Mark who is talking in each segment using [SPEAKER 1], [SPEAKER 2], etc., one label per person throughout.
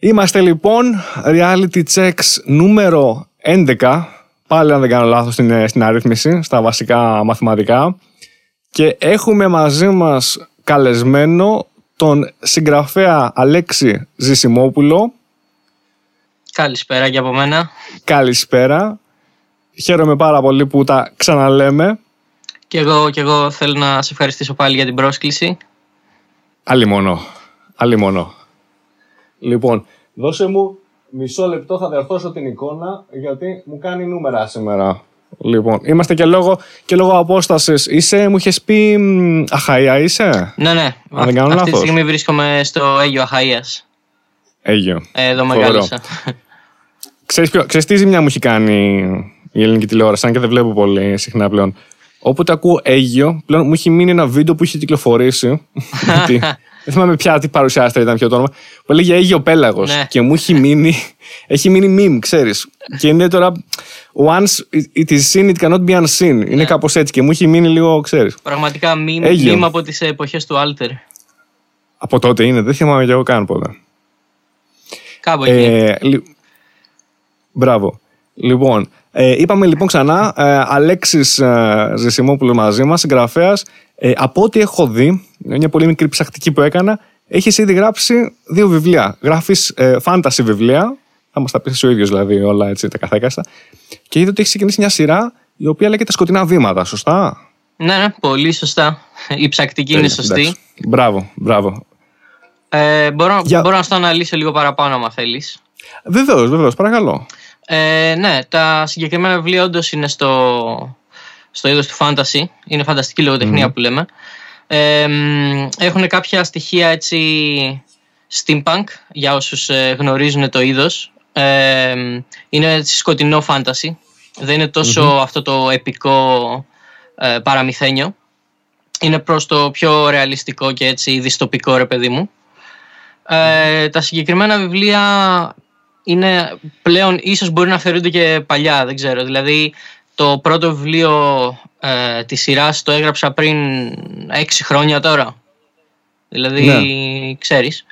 [SPEAKER 1] Είμαστε λοιπόν reality checks νούμερο 11, πάλι αν δεν κάνω λάθος στην, στην αρρύθμιση, στα βασικά μαθηματικά και έχουμε μαζί μας καλεσμένο τον συγγραφέα Αλέξη Ζησιμόπουλο.
[SPEAKER 2] Καλησπέρα και από μένα.
[SPEAKER 1] Καλησπέρα. Χαίρομαι πάρα πολύ που τα ξαναλέμε.
[SPEAKER 2] Και εγώ, και εγώ θέλω να σε ευχαριστήσω πάλι για την πρόσκληση.
[SPEAKER 1] Άλλη μόνο. Άλλη μόνο. Λοιπόν, δώσε μου μισό λεπτό, θα διορθώσω την εικόνα, γιατί μου κάνει νούμερα σήμερα. Λοιπόν, είμαστε και λόγω, και λόγω απόστασης. Είσαι, μου είχες πει Αχαία, είσαι;
[SPEAKER 2] Ναι, ναι.
[SPEAKER 1] Αν δεν κάνω
[SPEAKER 2] Αυτή τη στιγμή βρίσκομαι στο Αίγιο Αχαία.
[SPEAKER 1] Αίγιο.
[SPEAKER 2] Ε, εδώ μεγάλωσα.
[SPEAKER 1] Ξέρεις, ποιο, ξέρεις τι ζημιά μου έχει κάνει η ελληνική τηλεόραση, αν και δεν βλέπω πολύ συχνά πλέον. Όποτε ακούω Αίγιο, πλέον μου έχει μείνει ένα βίντεο που είχε κυκλοφορήσει. δεν θυμάμαι πια τι παρουσιάστηκε ήταν ποιο το όνομα. Που έλεγε Αίγιο Πέλαγος.
[SPEAKER 2] Ναι.
[SPEAKER 1] Και μου έχει μείνει, έχει μείνει meme, ξέρεις. και είναι τώρα. Once it is seen, it cannot be unseen. Είναι
[SPEAKER 2] Ναι.
[SPEAKER 1] κάπως έτσι και μου έχει μείνει λίγο, ξέρεις.
[SPEAKER 2] Πραγματικά μήνυμα
[SPEAKER 1] Αίγιο.
[SPEAKER 2] από τις εποχές του Άλτερ.
[SPEAKER 1] Από τότε είναι, δεν θυμάμαι κι εγώ καν ποτέ.
[SPEAKER 2] Κάπου εκεί.
[SPEAKER 1] Ε, λι- Μπράβο. Λοιπόν, ε, είπαμε λοιπόν ξανά, ε, Αλέξης ε, Ζεσιμόπουλος μαζί μας, συγγραφέας. Ε, από ό,τι έχω δει, μια πολύ μικρή ψαχτική που έκανα, έχεις ήδη γράψει δύο βιβλία. Γράφεις ε, fantasy βιβλία, θα μας τα πεις ο ίδιος δηλαδή όλα έτσι τα καθέκαστα. Και είδα ότι έχεις ξεκινήσει μια σειρά η οποία λέγεται Σκοτεινά Βήματα, σωστά;
[SPEAKER 2] Ναι, ναι, πολύ σωστά. Η ψακτική είναι
[SPEAKER 1] Τέλεια,
[SPEAKER 2] σωστή.
[SPEAKER 1] εντάξει. Μπράβο, μπράβο.
[SPEAKER 2] Ε, μπορώ,
[SPEAKER 1] Για-
[SPEAKER 2] μπορώ να στο αναλύσω λίγο παραπάνω, άμα θέλεις.
[SPEAKER 1] Βεβαίως, βεβαίως, παρακαλώ.
[SPEAKER 2] Ε, ναι, τα συγκεκριμένα βιβλία όντως είναι στο, στο είδος του fantasy. Είναι φανταστική λογοτεχνία που λέμε. Ε, μ, έχουν κάποια στοιχεία έτσι steampunk για όσους ε, γνωρίζουν το είδος. Ε, μ, είναι έτσι σκοτεινό fantasy. Δεν είναι τόσο αυτό το επικό ε, παραμυθένιο. Είναι προς το πιο ρεαλιστικό και έτσι δυστοπικό ρε παιδί μου. Ε, τα συγκεκριμένα βιβλία είναι πλέον ίσως μπορεί να θεωρούνται και παλιά, δεν ξέρω. Δηλαδή το πρώτο βιβλίο ε, της σειράς το έγραψα πριν έξι χρόνια τώρα. Δηλαδή ξέρεις.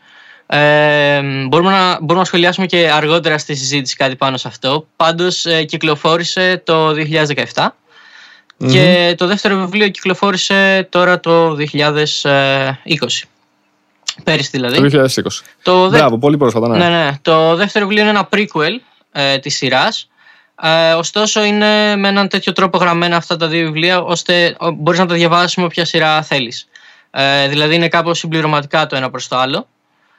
[SPEAKER 2] Ε, μπορούμε, να, μπορούμε να σχολιάσουμε και αργότερα στη συζήτηση κάτι πάνω σε αυτό. Πάντως ε, κυκλοφόρησε το 2017 και το δεύτερο βιβλίο κυκλοφόρησε τώρα το 2020. Πέρυσι δηλαδή.
[SPEAKER 1] Το 2020.
[SPEAKER 2] Το δε-
[SPEAKER 1] Μπράβο, πολύ πρόσφατα, ναι.
[SPEAKER 2] ναι, ναι. Το δεύτερο βιβλίο είναι ένα prequel ε, της σειράς. Ε, ωστόσο είναι με έναν τέτοιο τρόπο γραμμένα αυτά τα δύο βιβλία ώστε ο, μπορείς να τα διαβάσεις με όποια σειρά θέλεις. Ε, δηλαδή είναι κάπως συμπληρωματικά το ένα προς το άλλο.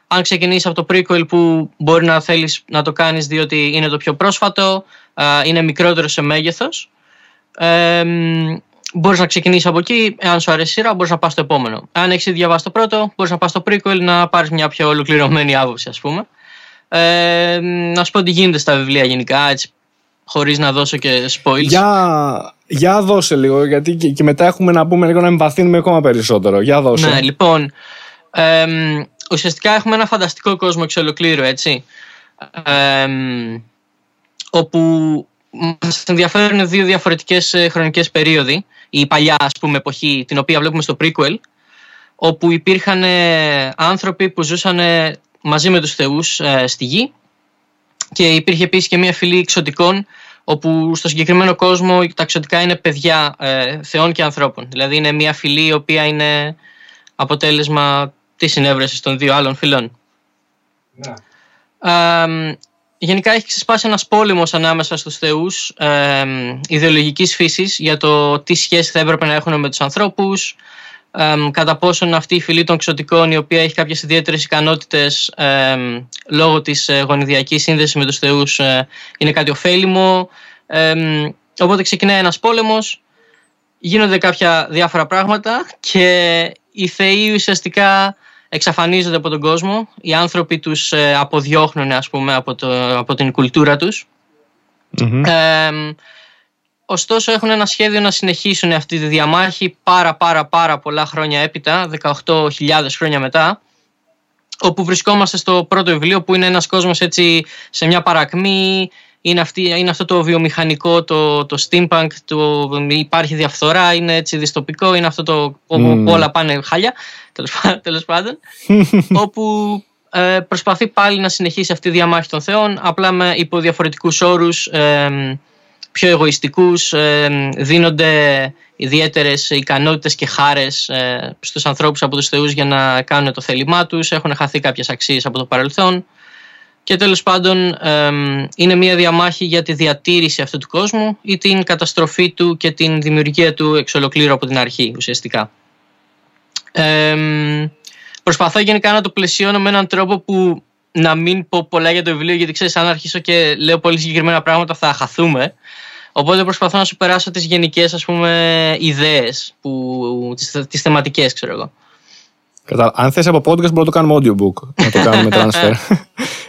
[SPEAKER 2] Αν ξεκινήσεις από το prequel που μπορεί να θέλεις να το κάνεις διότι είναι το πιο πρόσφατο, ε, είναι μικρότερο σε μέγεθος, ε, μ, μπορείς να ξεκινήσεις από εκεί, εάν σου αρέσει η σειρά μπορείς να πας στο επόμενο. Αν έχεις ήδη διαβάσει το πρώτο, μπορείς να πας στο prequel να πάρεις μια πιο ολοκληρωμένη άποψη ας πούμε. Ε, μ, να σου πω τι γίνεται στα βιβλία γενικά, έτσι, χωρίς να δώσω και spoils.
[SPEAKER 1] Για, για δώσε λίγο, γιατί και, και μετά έχουμε να πούμε λίγο να εμβαθύνουμε ακόμα περισσότερο. Για δώσε.
[SPEAKER 2] Ναι, λοιπόν. εμ, ουσιαστικά έχουμε ένα φανταστικό κόσμο εξ ολοκλήρου, έτσι. Εμ, όπου μας ενδιαφέρουν δύο διαφορετικές ε, χρονικές περίοδοι. Η παλιά, ας πούμε, εποχή, την οποία βλέπουμε στο prequel, όπου υπήρχαν ε, άνθρωποι που ζούσαν ε, μαζί με τους θεούς ε, στη γη και υπήρχε επίσης και μια φυλή εξωτικών όπου στο συγκεκριμένο κόσμο τα εξωτικά είναι παιδιά ε, θεών και ανθρώπων. Δηλαδή είναι μια φυλή η οποία είναι αποτέλεσμα της συνέβρεσης των δύο άλλων φυλών.
[SPEAKER 1] Ναι.
[SPEAKER 2] Ε, γενικά έχει ξεσπάσει ένας πόλεμος ανάμεσα στους θεούς ε, ιδεολογικής φύσης για το τι σχέση θα έπρεπε να έχουν με τους ανθρώπους, ε, κατά πόσον αυτή η φυλή των ξωτικών η οποία έχει κάποιες ιδιαίτερες ικανότητες ε, λόγω της ε, γονιδιακής σύνδεσης με τους θεούς ε, είναι κάτι ωφέλιμο. Ε, οπότε ξεκινάει ένας πόλεμος, γίνονται κάποια διάφορα πράγματα και οι θεοί ουσιαστικά εξαφανίζονται από τον κόσμο. Οι άνθρωποι τους ε, αποδιώχνουν ας πούμε από, το, από την κουλτούρα τους.
[SPEAKER 1] Μμμ.
[SPEAKER 2] Ε, ωστόσο έχουν ένα σχέδιο να συνεχίσουν αυτή τη διαμάχη πάρα πάρα πάρα πολλά χρόνια έπειτα, 18.000 χρόνια μετά, όπου βρισκόμαστε στο πρώτο βιβλίο που είναι ένας κόσμος έτσι σε μια παρακμή, είναι, αυτή, είναι αυτό το βιομηχανικό, το, το steampunk, το, υπάρχει διαφθορά, είναι έτσι δυστοπικό, είναι αυτό το όπου
[SPEAKER 1] Μμμ.
[SPEAKER 2] όλα πάνε χάλια, τέλος, πά- τέλος πάντων, όπου ε, προσπαθεί πάλι να συνεχίσει αυτή τη διαμάχη των θεών, απλά με υπό διαφορετικούς όρους, ε, πιο εγωιστικούς, ε, δίνονται ιδιαίτερες ικανότητες και χάρες ε, στους ανθρώπους από τους θεούς για να κάνουν το θέλημά τους. Έχουν χαθεί κάποιες αξίες από το παρελθόν. Και τέλος πάντων είναι μια διαμάχη για τη διατήρηση αυτού του κόσμου ή την καταστροφή του και την δημιουργία του εξ ολοκλήρου από την αρχή ουσιαστικά. προσπαθώ γενικά να το πλαισιώνω με έναν τρόπο που να μην πω πολλά για το βιβλίο γιατί ξέρεις αν αρχίσω και λέω πολύ συγκεκριμένα πράγματα θα χαθούμε. Οπότε προσπαθώ να σου περάσω τις γενικές ας πούμε ιδέες, που, τις, τις θεματικές ξέρω εγώ.
[SPEAKER 1] Αν θες από podcast μπορούμε να το κάνουμε audiobook, να το κάνουμε transfer.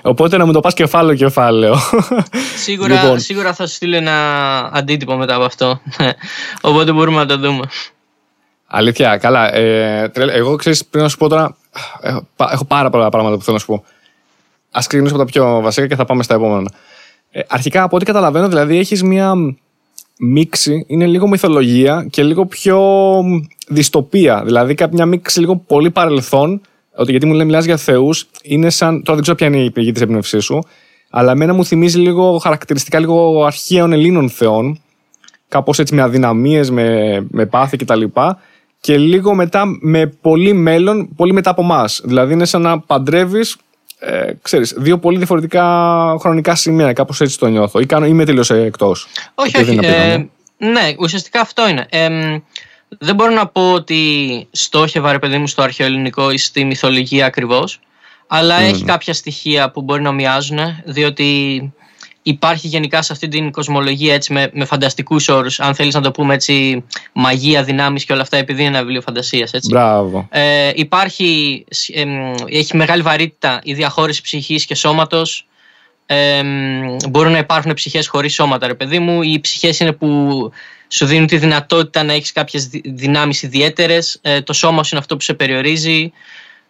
[SPEAKER 1] Οπότε να μου το πας κεφάλαιο κεφάλαιο.
[SPEAKER 2] Σίγουρα, λοιπόν. σίγουρα θα σου στείλω ένα αντίτυπο μετά από αυτό. Οπότε μπορούμε να το δούμε.
[SPEAKER 1] Αλήθεια, καλά. Ε, εγώ ξέρεις πριν να σου πω τώρα, έχω, έχω πάρα πολλά πράγματα που θέλω να σου πω. Ας ξεκινήσουμε από τα πιο βασικά και θα πάμε στα επόμενα. Ε, αρχικά από ό,τι καταλαβαίνω, δηλαδή έχεις μία μίξη, είναι λίγο μυθολογία και λίγο πιο δυστοπία. Δηλαδή μια μίξη λίγο πολύ παρελθόν ότι γιατί μου λέει μιλάς για θεούς, είναι σαν. Τώρα δεν ξέρω ποια είναι η πηγή της έμπνευσή σου, αλλά εμένα μου θυμίζει λίγο χαρακτηριστικά λίγο αρχαίων Ελλήνων θεών. Κάπως έτσι με αδυναμίες, με, με πάθη κτλ. Και λίγο μετά με πολύ μέλλον, πολύ μετά από εμάς. Δηλαδή είναι σαν να παντρεύεις ε, ξέρεις, δύο πολύ διαφορετικά χρονικά σημεία. Κάπως έτσι το νιώθω. Ή κάνω, είμαι τελείως εκτός.
[SPEAKER 2] Όχι, όχι. Ε, ναι, ουσιαστικά αυτό είναι. Ε, δεν μπορώ να πω ότι στόχευα ρε παιδί μου στο αρχαιοελληνικό ή στη μυθολογία ακριβώς αλλά έχει κάποια στοιχεία που μπορεί να μοιάζουν διότι υπάρχει γενικά σε αυτή την κοσμολογία έτσι με, με φανταστικούς όρους αν θέλεις να το πούμε έτσι μαγεία, δυνάμεις και όλα αυτά επειδή είναι ένα βιβλίο φαντασίας έτσι.
[SPEAKER 1] Μπράβο.
[SPEAKER 2] Ε, υπάρχει, έχει μεγάλη βαρύτητα η διαχώρηση ψυχής και σώματος ε, μπορούν να υπάρχουν ψυχές χωρίς σώματα ρε παιδί μου οι ψυχές είναι που σου δίνουν τη δυνατότητα να έχεις κάποιες δυνάμεις ιδιαίτερες, ε, το σώμα σου είναι αυτό που σε περιορίζει,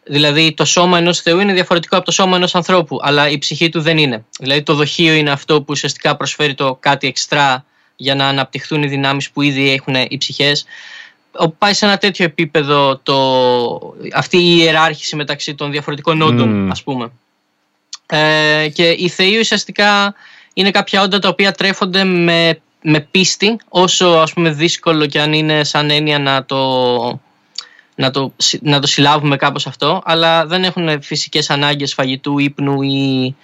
[SPEAKER 2] δηλαδή το σώμα ενός Θεού είναι διαφορετικό από το σώμα ενός ανθρώπου, αλλά η ψυχή του δεν είναι. Δηλαδή το δοχείο είναι αυτό που ουσιαστικά προσφέρει το κάτι εξτρά για να αναπτυχθούν οι δυνάμεις που ήδη έχουν οι ψυχές. Πάει σε ένα τέτοιο επίπεδο το, αυτή η ιεράρχηση μεταξύ των διαφορετικών όντων, mm. ας πούμε. Ε, και οι θεοί ουσιαστικά είναι κάποια όντα τα οποία τρέφονται με με πίστη, όσο ας πούμε δύσκολο και αν είναι σαν έννοια να το, να το, να το συλλάβουμε κάπως αυτό, αλλά δεν έχουν φυσικές ανάγκες φαγητού, ύπνου ή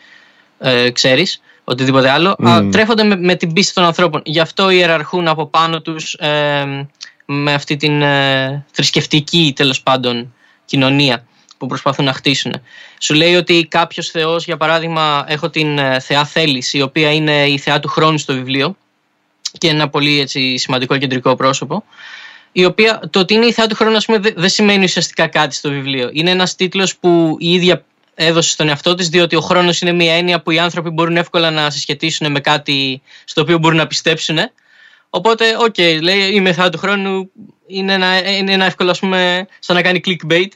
[SPEAKER 2] ε, ξέρεις, οτιδήποτε άλλο. Mm. τρέφονται με, με, την πίστη των ανθρώπων. Γι' αυτό ιεραρχούν από πάνω τους ε, με αυτή την ε, θρησκευτική τέλος πάντων κοινωνία που προσπαθούν να χτίσουν. Σου λέει ότι κάποιος Θεός, για παράδειγμα, έχω την ε, θεά Θέληση, η οποία είναι η θεά του χρόνου στο βιβλίο, και ένα πολύ έτσι, σημαντικό κεντρικό πρόσωπο. Η οποία το ότι είναι η θεά του χρόνου, πούμε, δεν σημαίνει ουσιαστικά κάτι στο βιβλίο. Είναι ένας τίτλος που η ίδια έδωσε στον εαυτό της, διότι ο χρόνος είναι μια έννοια που οι άνθρωποι μπορούν εύκολα να συσχετίσουν με κάτι στο οποίο μπορούν να πιστέψουν. Οπότε, OK, okay, λέει η θεά του χρόνου, είναι ένα, είναι ένα εύκολο, ας πούμε, σαν να κάνει clickbait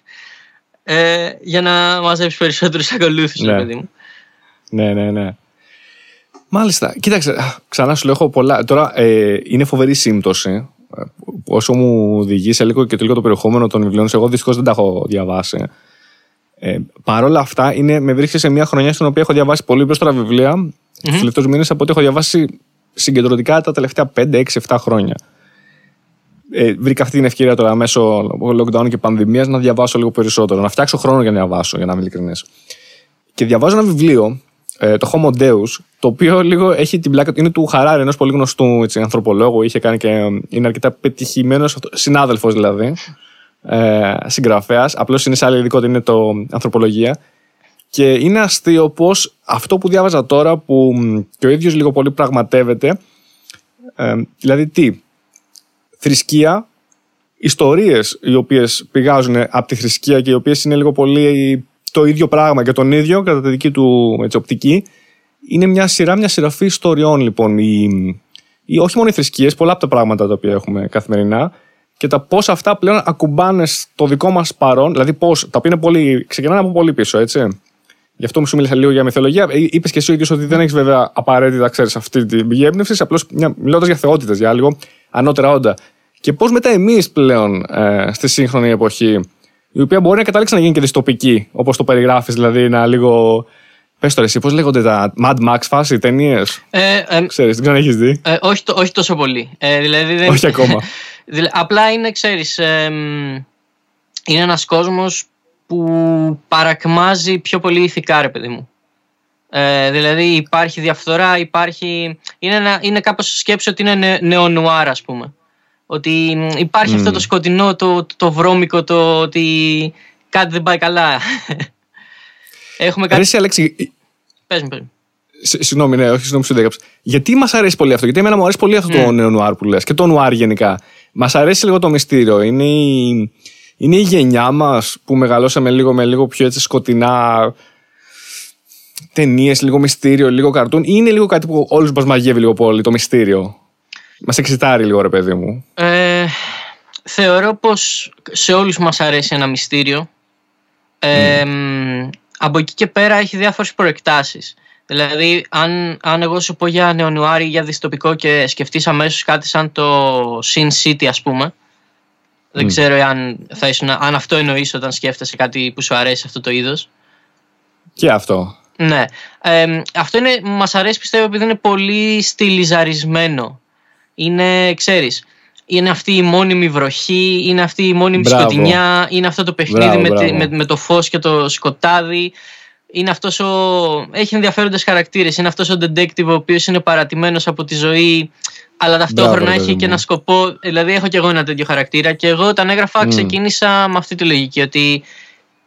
[SPEAKER 2] ε, για να μαζέψει περισσότερους ακολούθους, ναι. παιδί μου.
[SPEAKER 1] Ναι, ναι, ναι. Μάλιστα. Κοίταξε, ξανά σου λέω, έχω πολλά. Τώρα ε, είναι φοβερή σύμπτωση. Ε, όσο μου οδηγεί σε λίγο και το λίγο το περιεχόμενο των βιβλίων, εγώ δυστυχώς δεν τα έχω διαβάσει. Ε, Παρ' όλα αυτά, είναι, με βρίσκει σε μια χρονιά στην οποία έχω διαβάσει πολύ περισσότερα βιβλία mm-hmm. τους τελευταίους μήνες από ό,τι έχω διαβάσει συγκεντρωτικά τα τελευταία 5, 6, 7 χρόνια. Ε, βρήκα αυτή την ευκαιρία τώρα μέσω lockdown και πανδημίας να διαβάσω λίγο περισσότερο, να φτιάξω χρόνο για να διαβάσω, για να είμαι ειλικρινής. Και διαβάζω ένα βιβλίο ε, το Homo Deus, το οποίο λίγο έχει την πλάκα είναι του Χαράρη, ενός πολύ γνωστού έτσι, ανθρωπολόγου. Είχε κάνει και είναι αρκετά πετυχημένος, συνάδελφος δηλαδή, ε, συγγραφέας. Απλώς είναι σε άλλη ειδικότητα, είναι το ανθρωπολογία. Και είναι αστείο πως αυτό που διάβαζα τώρα, που και ο ίδιος λίγο πολύ πραγματεύεται, ε, δηλαδή τι, θρησκεία, ιστορίες οι οποίες πηγάζουν από τη θρησκεία και οι οποίες είναι λίγο πολύ το ίδιο πράγμα και τον ίδιο κατά τη δική του έτσι, οπτική. Είναι μια σειρά, μια σειραφή ιστοριών λοιπόν. Η, η, όχι μόνο οι θρησκείες, πολλά από τα πράγματα τα οποία έχουμε καθημερινά και τα πώς αυτά πλέον ακουμπάνε στο δικό μας παρόν, δηλαδή πώς, τα οποία είναι πολύ, ξεκινάνε από πολύ πίσω, έτσι. Γι' αυτό μου σου μίλησα λίγο για μυθολογία. Ε, Είπες και εσύ ο ίδιος ότι δεν έχεις βέβαια απαραίτητα, ξέρεις, αυτή την πηγή έμπνευσης, απλώς μιλώντας για θεότητες, για λίγο ανώτερα όντα. Και πώς μετά εμείς πλέον ε, στη σύγχρονη εποχή η οποία μπορεί να καταλήξει να γίνει και δυστοπική, όπως το περιγράφεις, δηλαδή να λίγο. Πες τώρα, εσύ, πώς λέγονται τα Mad Max φάση, ταινίες;
[SPEAKER 2] Ε, ε,
[SPEAKER 1] Ξέρεις, δεν ξέρω αν έχεις δει;
[SPEAKER 2] ε, όχι, το- όχι τόσο πολύ. Ε, δηλαδή δεν...
[SPEAKER 1] Όχι ακόμα.
[SPEAKER 2] δηλα- απλά είναι, ξέρεις, εμ, είναι ένας κόσμος που παρακμάζει πιο πολύ ηθικά, ρε παιδί μου. Ε, δηλαδή υπάρχει διαφθορά, υπάρχει... Είναι, ένα, είναι κάπως σκέψη ότι είναι νε, νεονουάρ, ας πούμε. Ότι μ, υπάρχει
[SPEAKER 1] Μμμ.
[SPEAKER 2] αυτό το σκοτεινό, το, το βρώμικο, το ότι κάτι δεν πάει καλά. Έχουμε
[SPEAKER 1] Ρε,
[SPEAKER 2] κάτι...
[SPEAKER 1] εσύ, Αλέξη,
[SPEAKER 2] Πες μου, πες μου.
[SPEAKER 1] Συ- Συγγνώμη, ναι, όχι, συγγνώμη, σου διέκαψα. Γιατί μας αρέσει πολύ αυτό, Γιατί εμένα μου αρέσει πολύ αυτό
[SPEAKER 2] Ναι.
[SPEAKER 1] το νέο νουάρ που λες και το νουάρ γενικά. Μας αρέσει λίγο το μυστήριο. Είναι η, είναι η γενιά μας που μεγαλώσαμε λίγο με λίγο πιο έτσι σκοτεινά ταινίες, λίγο μυστήριο, λίγο καρτούν, ή είναι λίγο κάτι που όλου μας μαγεύει λίγο πολύ, το μυστήριο. Μας εξητάρει λίγο, ρε παιδί μου.
[SPEAKER 2] Ε, θεωρώ πως σε όλους μας αρέσει ένα μυστήριο. Ε, μ, Από εκεί και πέρα έχει διάφορες προεκτάσεις. Δηλαδή, αν, αν εγώ σου πω για νεονουάρι ή για δυστοπικό και σκεφτείς αμέσως κάτι σαν το Sin City, ας πούμε, δεν ξέρω αν, θα ήσουν, αν αυτό εννοείς όταν σκέφτεσαι κάτι που σου αρέσει αυτό το είδος.
[SPEAKER 1] Και αυτό.
[SPEAKER 2] Ναι. Ε, αυτό είναι, μας αρέσει πιστεύω επειδή είναι πολύ στυλιζαρισμένο. Είναι, ξέρεις, είναι αυτή η μόνιμη βροχή, είναι αυτή η μόνιμη
[SPEAKER 1] Μπράβο.
[SPEAKER 2] σκοτεινιά, είναι αυτό το παιχνίδι
[SPEAKER 1] Μπράβο,
[SPEAKER 2] με, τη-
[SPEAKER 1] μπράβο.
[SPEAKER 2] με, με το φως και το σκοτάδι. Είναι αυτός ο... Έχει ενδιαφέροντες χαρακτήρες. Είναι αυτός ο detective ο οποίος είναι παρατημένος από τη ζωή αλλά ταυτόχρονα
[SPEAKER 1] Μπράβο, ρε
[SPEAKER 2] έχει
[SPEAKER 1] παιδί
[SPEAKER 2] και
[SPEAKER 1] μου.
[SPEAKER 2] ένα σκοπό. Δηλαδή έχω και εγώ ένα τέτοιο χαρακτήρα και εγώ όταν έγραφα
[SPEAKER 1] Μμ.
[SPEAKER 2] ξεκίνησα με αυτή τη λογική ότι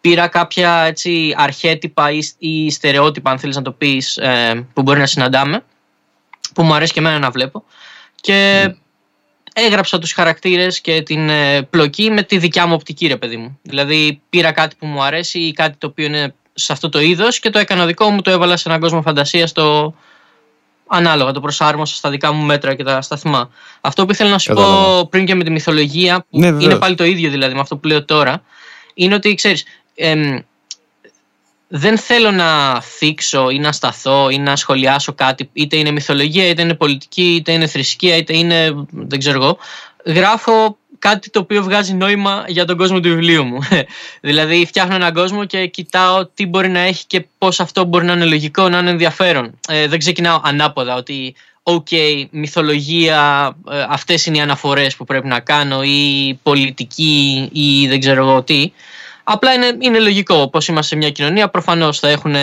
[SPEAKER 2] πήρα κάποια έτσι, αρχέτυπα ή, ή στερεότυπα, αν θέλεις να το πεις, ε, που μπορεί να συναντάμε, που μου αρέσει και εμένα να βλέπω. Και έγραψα τους χαρακτήρες και την ε, πλοκή με τη δικιά μου οπτική, ρε παιδί μου. Δηλαδή πήρα κάτι που μου αρέσει ή κάτι το οποίο είναι σε αυτό το είδος και το έκανα δικό μου, το έβαλα σε έναν κόσμο φαντασίας το ανάλογα, το προσάρμοσα στα δικά μου μέτρα και τα σταθμά. Αυτό που ήθελα να σου πω
[SPEAKER 1] Κατάλαβα.
[SPEAKER 2] πριν και με τη μυθολογία, που
[SPEAKER 1] Ναι,
[SPEAKER 2] είναι
[SPEAKER 1] βεβαίως.
[SPEAKER 2] πάλι το ίδιο δηλαδή με αυτό που λέω τώρα, είναι ότι ξέρεις, εμ, δεν θέλω να θίξω ή να σταθώ ή να σχολιάσω κάτι, είτε είναι μυθολογία, είτε είναι πολιτική, είτε είναι θρησκεία, είτε είναι δεν ξέρω εγώ. Γράφω κάτι το οποίο βγάζει νόημα για τον κόσμο του βιβλίου μου. δηλαδή φτιάχνω έναν κόσμο και κοιτάω τι μπορεί να έχει και πώς αυτό μπορεί να είναι λογικό, να είναι ενδιαφέρον. Ε, δεν ξεκινάω ανάποδα ότι οκ, μυθολογία, ε, αυτές είναι οι αναφορές που πρέπει να κάνω ή πολιτική ή δεν ξέρω εγώ τι. Απλά είναι, είναι λογικό πως είμαστε σε μια κοινωνία. Προφανώς θα έχουν,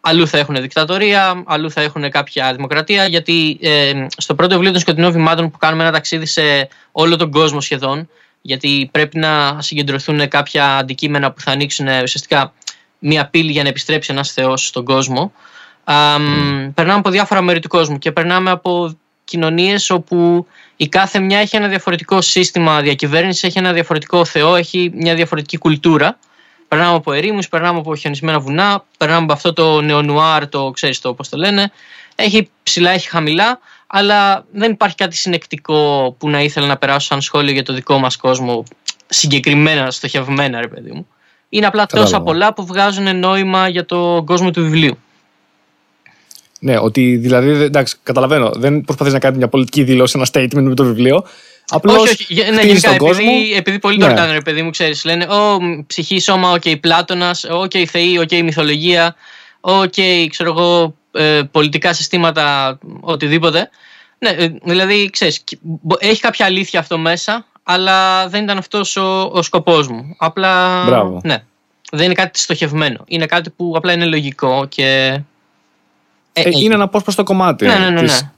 [SPEAKER 2] αλλού θα έχουν δικτατορία, αλλού θα έχουν κάποια δημοκρατία. Γιατί ε, στο πρώτο βιβλίο των σκοτεινών βημάτων που κάνουμε ένα ταξίδι σε όλο τον κόσμο σχεδόν, γιατί πρέπει να συγκεντρωθούν κάποια αντικείμενα που θα ανοίξουν ε, ουσιαστικά μια πύλη για να επιστρέψει ένας θεός στον κόσμο. Α, μ, Περνάμε από διάφορα μέρη του κόσμου και περνάμε από κοινωνίες όπου η κάθε μια έχει ένα διαφορετικό σύστημα διακυβέρνησης, έχει ένα διαφορετικό θεό, έχει μια διαφορετική κουλτούρα. Περνάμε από ερήμους, περνάμε από χιονισμένα βουνά, περνάμε από αυτό το νεονουάρ, το ξέρεις το πώς το λένε. Έχει ψηλά, έχει χαμηλά, αλλά δεν υπάρχει κάτι συνεκτικό που να ήθελα να περάσω σαν σχόλιο για το δικό μας κόσμο συγκεκριμένα, στοχευμένα ρε παιδί μου. Είναι απλά τόσα
[SPEAKER 1] Κατάλαβα.
[SPEAKER 2] πολλά που βγάζουν νόημα για τον κόσμο του βιβλίου.
[SPEAKER 1] Ναι, ότι δηλαδή, εντάξει, καταλαβαίνω, δεν προσπαθείς να κάνεις μια πολιτική δήλωση, ένα statement με το βιβλίο. Απλώς
[SPEAKER 2] όχι, όχι. γε- Ναι,
[SPEAKER 1] χτίζεις
[SPEAKER 2] γενικά,
[SPEAKER 1] τον κόσμο.
[SPEAKER 2] επειδή, επειδή πολλοί
[SPEAKER 1] Ναι.
[SPEAKER 2] το ρωτάνε, ρε παιδί μου, ξέρεις. Λένε, Ω, μ, ψυχή, σώμα, οκ, Πλάτωνας, οκ, θεοί, οκ, μυθολογία, οκ, ξέρω εγώ, ε, πολιτικά συστήματα, οτιδήποτε. Ναι, ε, δηλαδή, ξέρεις, κι- μπο- έχει κάποια αλήθεια αυτό μέσα, αλλά δεν ήταν αυτός ο, ο σκοπός μου. Απλά,
[SPEAKER 1] Μπράβο.
[SPEAKER 2] ναι, δεν είναι κάτι στοχευμένο. Είναι κάτι που απλά είναι λογικό και... Ε,
[SPEAKER 1] Ε,
[SPEAKER 2] έχει.
[SPEAKER 1] είναι ένα απόσπαστο κομμάτι
[SPEAKER 2] Ναι, ναι, ναι,
[SPEAKER 1] της,
[SPEAKER 2] ναι.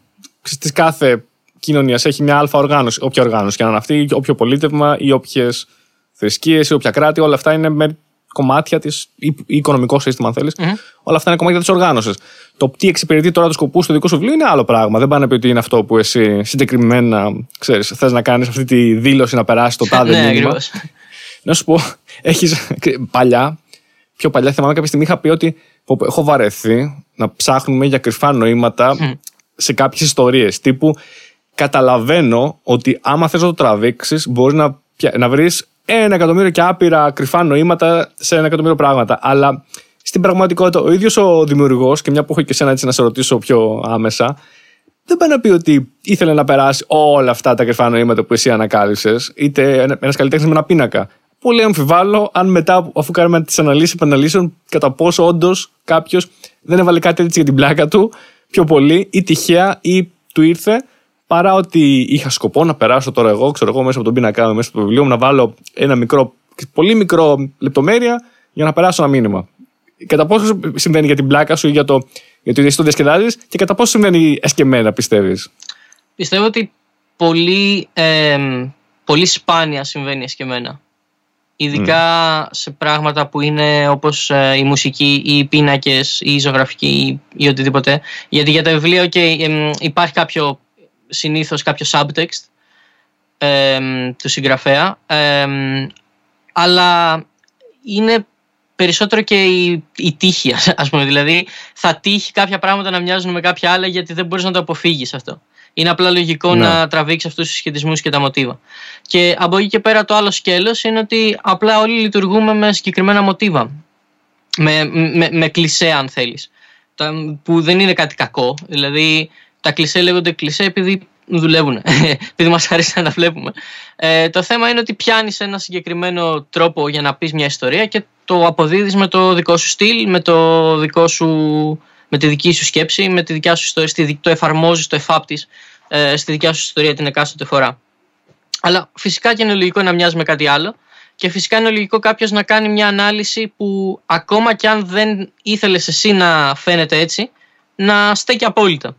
[SPEAKER 1] της κάθε κοινωνίας. Έχει μια αλφα οργάνωση, όποια οργάνωση και να είναι αυτή, όποιο πολίτευμα ή όποιες θρησκείες ή όποια κράτη, όλα αυτά είναι με κομμάτια τη, ή, ή οικονομικό σύστημα, αν θελει
[SPEAKER 2] Μμμ.
[SPEAKER 1] Όλα αυτά είναι κομμάτια της οργάνωσης. Το τι εξυπηρετεί τώρα του σκοπούς του δικού σου βιβλίου είναι άλλο πράγμα. Δεν πάει να πει ότι είναι αυτό που εσύ συγκεκριμένα ξέρεις, θες να κάνεις αυτή τη δήλωση να περάσεις το τάδε
[SPEAKER 2] ναι,
[SPEAKER 1] μήνυμα.
[SPEAKER 2] ακριβώς.
[SPEAKER 1] Να σου πω, έχεις, παλιά, πιο παλιά θυμάμαι κάποια στιγμή είχα πει ότι πω, πω, έχω βαρεθεί να ψάχνουμε για κρυφά νοήματα σε κάποιες ιστορίες. Τύπου, καταλαβαίνω ότι άμα θες να το τραβήξεις μπορείς να, πια- να βρεις ένα εκατομμύριο και άπειρα κρυφά νοήματα σε ένα εκατομμύριο πράγματα. Αλλά στην πραγματικότητα ο ίδιος ο δημιουργός και μια που έχω και εσένα έτσι να σε ρωτήσω πιο άμεσα δεν πάει να πει ότι ήθελε να περάσει όλα αυτά τα κρυφά νοήματα που εσύ ανακάλυψες, είτε ένας καλλιτέχνης με ένα πίνακα. Πολύ αμφιβάλλω αν μετά, αφού κάνουμε τις αναλύσεις επαναλύσεων, κατά πόσο όντως κάποιος δεν έβαλε κάτι έτσι για την πλάκα του πιο πολύ ή τυχαία ή του ήρθε παρά ότι είχα σκοπό να περάσω τώρα εγώ, ξέρω εγώ, μέσα από τον πίνακα μέσα από το βιβλίο μου, να βάλω ένα μικρό, πολύ μικρό λεπτομέρεια για να περάσω ένα μήνυμα. Κατά πόσο συμβαίνει για την πλάκα σου ή για το, γιατί εσύ το διασκεδάζεις και κατά πόσο συμβαίνει εσκεμμένα, πιστεύεις;
[SPEAKER 2] Πιστεύω ότι πολύ, ε, πολύ σπάνια συμβαίνει εσκεμμένα. Ειδικά σε πράγματα που είναι όπως ε, η μουσική ή οι πίνακες ή η ζωγραφική ή, οτιδήποτε. Γιατί για τα βιβλία okay, υπάρχει κάποιο συνήθως κάποιο subtext του συγγραφέα αλλά είναι περισσότερο και η, η τύχη ας πούμε. Δηλαδή θα τύχει κάποια πράγματα να μοιάζουν με κάποια άλλα γιατί δεν μπορείς να το αποφύγεις αυτό είναι απλά λογικό ναι. να τραβήξει αυτούς τους συσχετισμούς και τα μοτίβα. Και από εκεί και πέρα το άλλο σκέλος είναι ότι απλά όλοι λειτουργούμε με συγκεκριμένα μοτίβα. Με, με, με κλισέ, αν θέλεις. Που δεν είναι κάτι κακό. Δηλαδή, τα κλισέ λέγονται κλισέ επειδή δουλεύουν. επειδή μας αρέσει να τα βλέπουμε. Ε, το θέμα είναι ότι πιάνεις ένα συγκεκριμένο τρόπο για να πεις μια ιστορία και το αποδίδεις με το δικό σου στυλ, με το δικό σου με τη δική σου σκέψη, με τη δικιά σου ιστορία, το εφαρμόζεις, το εφάπτεις ε, στη δικιά σου ιστορία την εκάστοτε φορά. Αλλά φυσικά και είναι λογικό να μοιάζει με κάτι άλλο και φυσικά είναι λογικό κάποιος να κάνει μια ανάλυση που ακόμα και αν δεν ήθελες εσύ να φαίνεται έτσι, να στέκει απόλυτα.